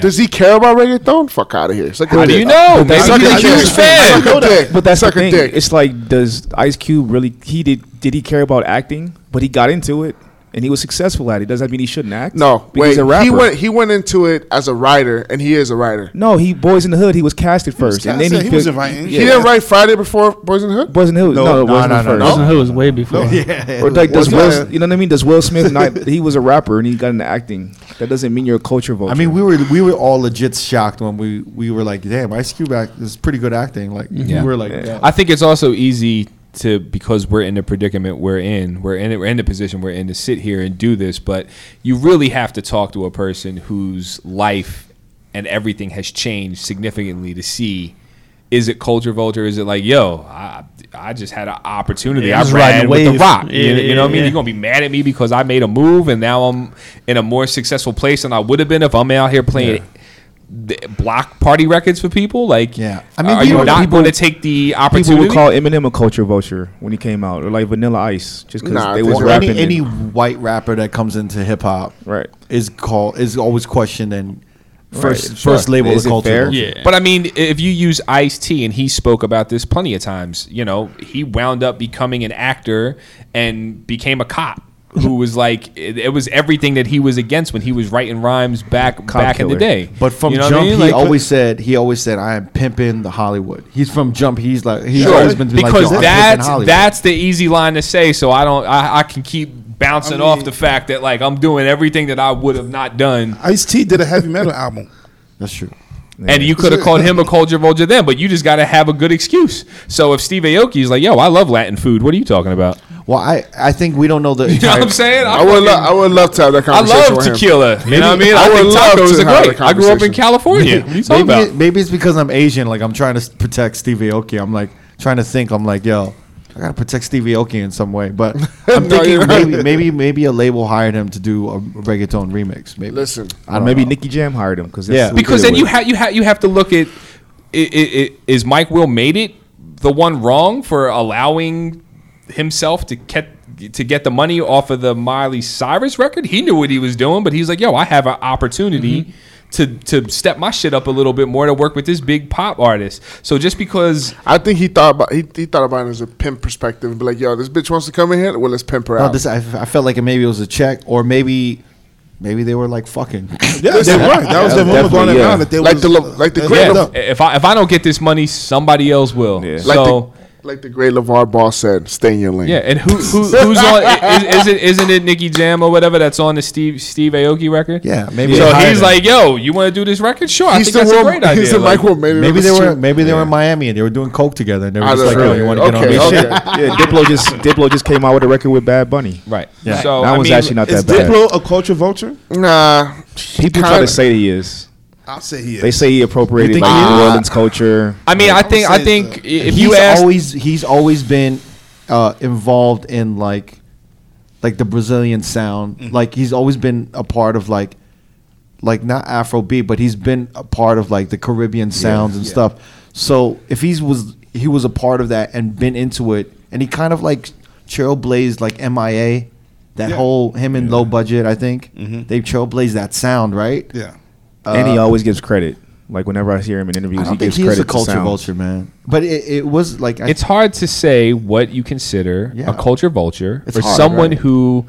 Does he care about reggaeton? Fuck out of here. Suck a How do you know? Maybe Suck he's a a huge dick. fan. Suck a dick. But that's Suck the a thing. dick. It's like, does Ice Cube really? He did. Did he care about acting? But he got into it, and he was successful at it. Does that mean he shouldn't act? No, wait. he's a rapper. He went. He went into it as a writer, and he is a writer. no, he Boys in the Hood. He was casted first, and then he, He was fit- inviting. He didn't write Friday before Boys in the Hood. Boys in the Hood. No, No, no, no, Boys in the no, no, Hood no. first. Wasn't who was way before. (laughs) Yeah, Or like does Will, you know what I mean? Does Will Smith not? (laughs) He was a rapper and he got into acting. That doesn't mean you're a culture vulture. I mean, we were we were all legit shocked when we we were like, "Damn, Ice Cube act is pretty good acting." Like Yeah. we were like, Yeah. yeah. I think it's also easy to because we're in the predicament we're in, we're in we're in the position we're in to sit here and do this, but you really have to talk to a person whose life and everything has changed significantly to see is it culture vulture? Is it like, yo, I, I just had an opportunity. Yeah, I ran riding with the rock. Yeah, you, you know what I mean? yeah. You're gonna be mad at me because I made a move and now I'm in a more successful place than I would have been if I'm out here playing block party records for people. Like, Yeah. I I mean, mean, are you people- not people- going to take the opportunity? people opportunity? would call Eminem a culture vulture when he came out, or like Vanilla Ice, just because Nah, they I was rapping. any, any white rapper that comes into hip hop right. is called is always questioned and first Right. first Sure. label Is is culture. fair? Yeah. But I mean, if you use Ice T, and he spoke about this plenty of times, you know, he wound up becoming an actor and became a cop. Who was like it, it was everything that he was against when he was writing rhymes back Cop back in the day. But from You know Jump, I mean? he Like, always said he always said I am pimping the Hollywood. He's from Jump. He's like he's Sure, always been like, because "Yo, that's that's the easy line to say. So I don't I, I can keep bouncing I off the fact that like I'm doing everything that I would have not done. Ice T did a heavy metal album. that's true. And you could have called him a culture vulture then, but you just got to have a good excuse. So if Steve Aoki is like, "Yo, I love Latin food," what are you talking about? Well, I I think we don't know the (laughs) You know what I'm saying? I would. Lo- I would love to have that conversation. I love with him. tequila. You know what I mean? I I, would think love tacos to are have great. a I grew up in conversation. California. What are you talking maybe about? it- maybe it's because I'm Asian. Like I'm trying to protect Steve Aoki. I'm like trying to think. I'm like, yo, I gotta protect Steve Aoki in some way. But (laughs) I'm No, thinking you're maybe right. maybe maybe a label hired him to do a reggaeton remix. Maybe Listen, I don't maybe know. Nicky Jam hired him because Yeah. because then you have you have you have to look at i i i is Mike Will made it the one wrong for allowing himself to get to get the money off of the Miley Cyrus record? He knew what he was doing, but he's like, "Yo, I have an opportunity." Mm-hmm. To, to step my shit up a little bit more to work with this big pop artist. So just because I think he thought about he, he thought about it as a pimp perspective and be like, "Yo, this bitch wants to come in here. Well, let's pimp her No, out." this I, I felt like maybe it was a check, or maybe maybe they were like fucking. (laughs) Yeah, they were. That was the Yeah, rumor going definitely, around yeah. that they were Like was, the like the they great hooked if I if I don't get this money, somebody else will. Yeah. like So Like the great LaVar Ball said, stay in your lane. Yeah, and who, who who's on? Is, is it isn't it Nicky Jam or whatever that's on the Steve Steve Aoki record? Yeah, maybe So he's him. like, "Yo, you want to do this record? Sure, I think the that's a one. great idea." He's the Like, Mike Will maybe they were street. maybe they were in Miami and they were doing coke together and they were just like, yo, you want to get on Okay, this okay. shit? Yeah, Diplo just Diplo just came out with a record with Bad Bunny. right. Yeah. So that I was mean, actually not Is that bad. Is Diplo a culture vulture? Nah, People try kinda- to say he is. I'll say he is. They say he appropriated You like think he New? Orleans culture. I mean, I I think I say think so. if he's you ask, always he's always been uh, involved in like like the Brazilian sound. Mm-hmm. Like he's always been a part of like like not Afrobeat, but he's been a part of like the Caribbean sounds and stuff. So if he's was he was a part of that and been into it, and he kind of like trailblazed like MIA, that Yeah. whole him and low budget. I think they trailblazed that sound, right? yeah. And he Uh, always gives credit. Like whenever I hear him in I interviews, don't he think gives he is credit a to culture sound. vulture, man. But it, it was like I, it's hard to say what you consider Yeah. a culture vulture It's for hard, someone right. who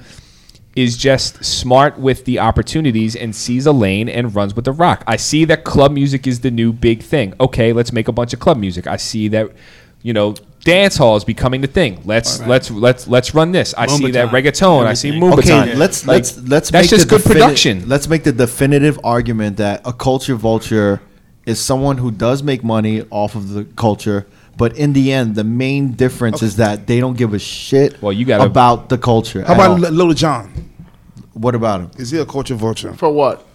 is just smart with the opportunities and sees a lane and runs with the rock. I see that club music is the new big thing. Okay, let's make a bunch of club music. I see that you know dance hall is becoming the thing. Let's let's let's let's run this. I see that Moombahton, reggaeton. I see everything. Moombahton. Okay, let's Like, let's let's that's make just the good defini- production. Let's make the definitive argument that a culture vulture is someone who does make money off of the culture, but in the end, the main difference is that they don't give a shit Well, you gotta- about the culture. How about all. L- Lil Jon? what about him Is he a culture vulture? for what?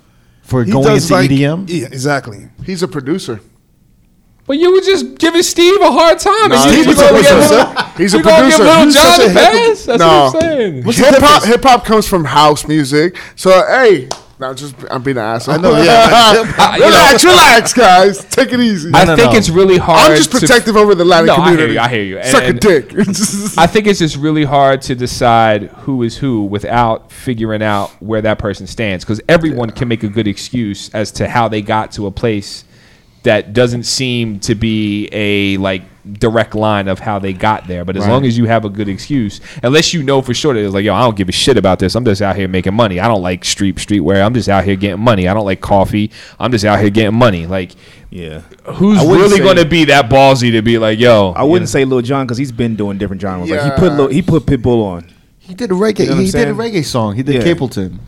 for He going into E like EDM? Yeah, exactly. He's a producer. But you were just giving Steve a hard time. Nah, and he's a gonna producer. Little- He's a you gonna give producer. Little He's John a hip- pass? That's no. what I'm saying. Hip hop, hip hop comes from house music. So hey, now just I'm being an asshole. I know, yeah, (laughs) like, I- you relax, relax, guys. Take it easy. I no, think no. it's really hard. I'm just to- protective over the Latin No, I hear community. you, I hear you. And- Suck and- a dick. I (laughs) think it's just really hard to decide who is who without figuring out where that person stands because everyone can make a good excuse as to how they got to a place that doesn't seem to be a like direct line of how they got there. But as Right. long as you have a good excuse, unless you know for sure that it's like, yo, I don't give a shit about this. I'm just out here making money. I don't like street streetwear. I'm just out here getting money. I don't like coffee. I'm just out here getting money. Like, Yeah, who's really going to be that ballsy to be like, yo? I wouldn't say Lil Jon because he's been doing different genres. Like he put Lil, he put Pitbull on. He did a reggae. You know what I'm he did a reggae song. He did Yeah. Capleton,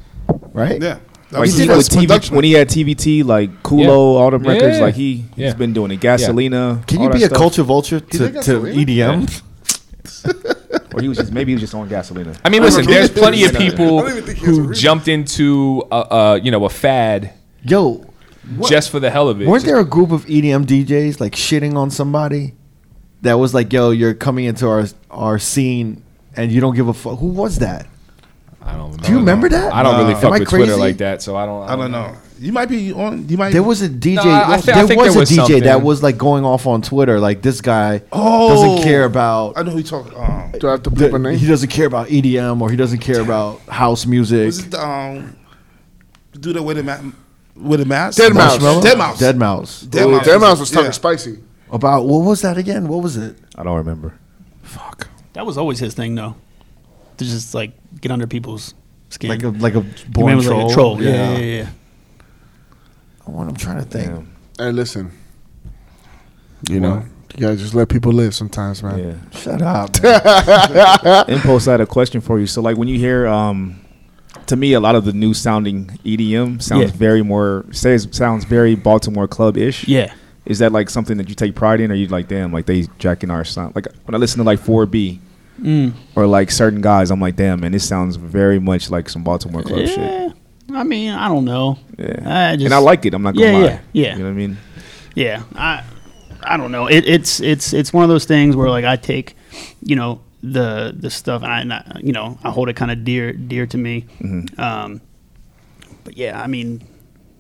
right? yeah. That Like was he did with TV production. when he had TVT, like Culo, Yeah. all them records. Yeah. Like he Yeah. he's been doing it. Gasolina. Can you be a stuff. culture vulture to, to Gasolina? EDM? (laughs) Or he was just maybe he was just on Gasolina. I mean, listen. There's plenty of people don't even think he has a who jumped into a, a you know a fad Yo, just for the hell of it. weren't there a group of EDM DJs like shitting on somebody that was like, "Yo, you're coming into our our scene and you don't give a fuck." Who was that? I don't. Do you remember that? I don't really No. fuck Am I with Twitter crazy? like that, so I don't. I don't know. You might be on. You might. There was a DJ. No, I thi- I there think was there a was DJ that was like going off on Twitter, like this guy Oh. doesn't care about. I know who you talking. Um, Do I have to the- bleep a name? he doesn't care about EDM or he doesn't care about house music. was it the, um, the dude that with a ma- with a mask? deadmau5. Marshmello? deadmau5. Dead Mouse. deadmau5. Dead Mouse was talking Yeah. spicy. About what was that again? What was it? I don't remember. Fuck. That was always his thing, though. To just like get under people's skin. Like a like a born was troll. like a troll. Yeah, yeah, yeah. yeah. What I'm trying to think. Damn. Hey, listen. You know, you gotta just let people live sometimes, man. Yeah. Shut up. (laughs) Impulse, I had a question for you. So, like, when you hear, um, to me, a lot of the new sounding EDM sounds Yeah. very more says sounds very Baltimore club ish. Yeah. Is that like something that you take pride in, or you like, damn, like they jacking our sound? Like when I listen to like 4B Mm. or like certain guys, I'm like, damn, man, this sounds very much like some Baltimore club shit. Yeah. I mean, I don't know. Yeah, I just, and I like it. I'm not gonna Yeah, lie. yeah, yeah. You know what I mean? Yeah, I I don't know. It, it's it's it's one of those things where like I take, you know, the the stuff and I, and I you know I hold it kind of dear dear to me. Mm-hmm. Um, but yeah, I mean,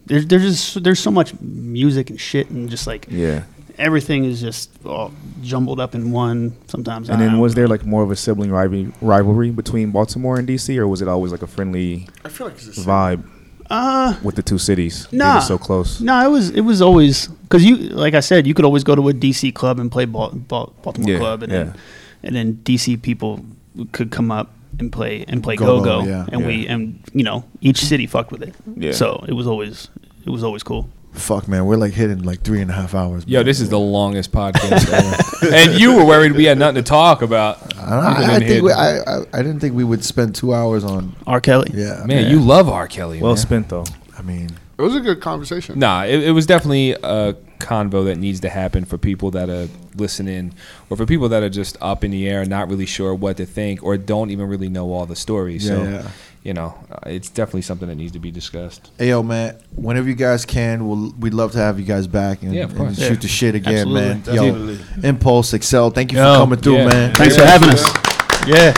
there's there's just there's so much music and shit and just like Yeah. Everything is just all jumbled up in one. Sometimes And I then was know. there like more of a sibling rivalry, rivalry between Baltimore and DC, or was it always like a friendly I feel like it's a vibe uh with the two cities? being Nah. so close. No, it was it was always because you like I said you could always go to a DC club and play Bal- Bal- Baltimore Yeah, club and yeah. then and then DC people could come up and play and play Go-go, go go yeah. and we and you know each city fucked with it Yeah. so it was always it was always cool Fuck, man, we're like hitting like three and a half hours. Yo, this is the longest podcast (laughs) ever. and you were worried we had nothing to talk about. I, don't know, I, I think we, I, I I didn't think we would spend two hours on. R. Kelly. Yeah, man, you love R. Kelly. Well man. spent though. I mean, It was a good conversation. Nah, it, it was definitely a convo that needs to happen for people that are listening, or for people that are just up in the air, not really sure what to think, or don't even really know all the stories. Yeah, so, yeah. You know, uh, it's definitely something that needs to be discussed. hey yo, man, whenever you guys can, we'll, we'd love to have you guys back and, Yeah, and shoot Yeah. the shit again, Absolutely. man. Definitely. Yo, Impulse, Excel, thank you Yo, for coming through, yeah. man. Thanks for having us. Yeah.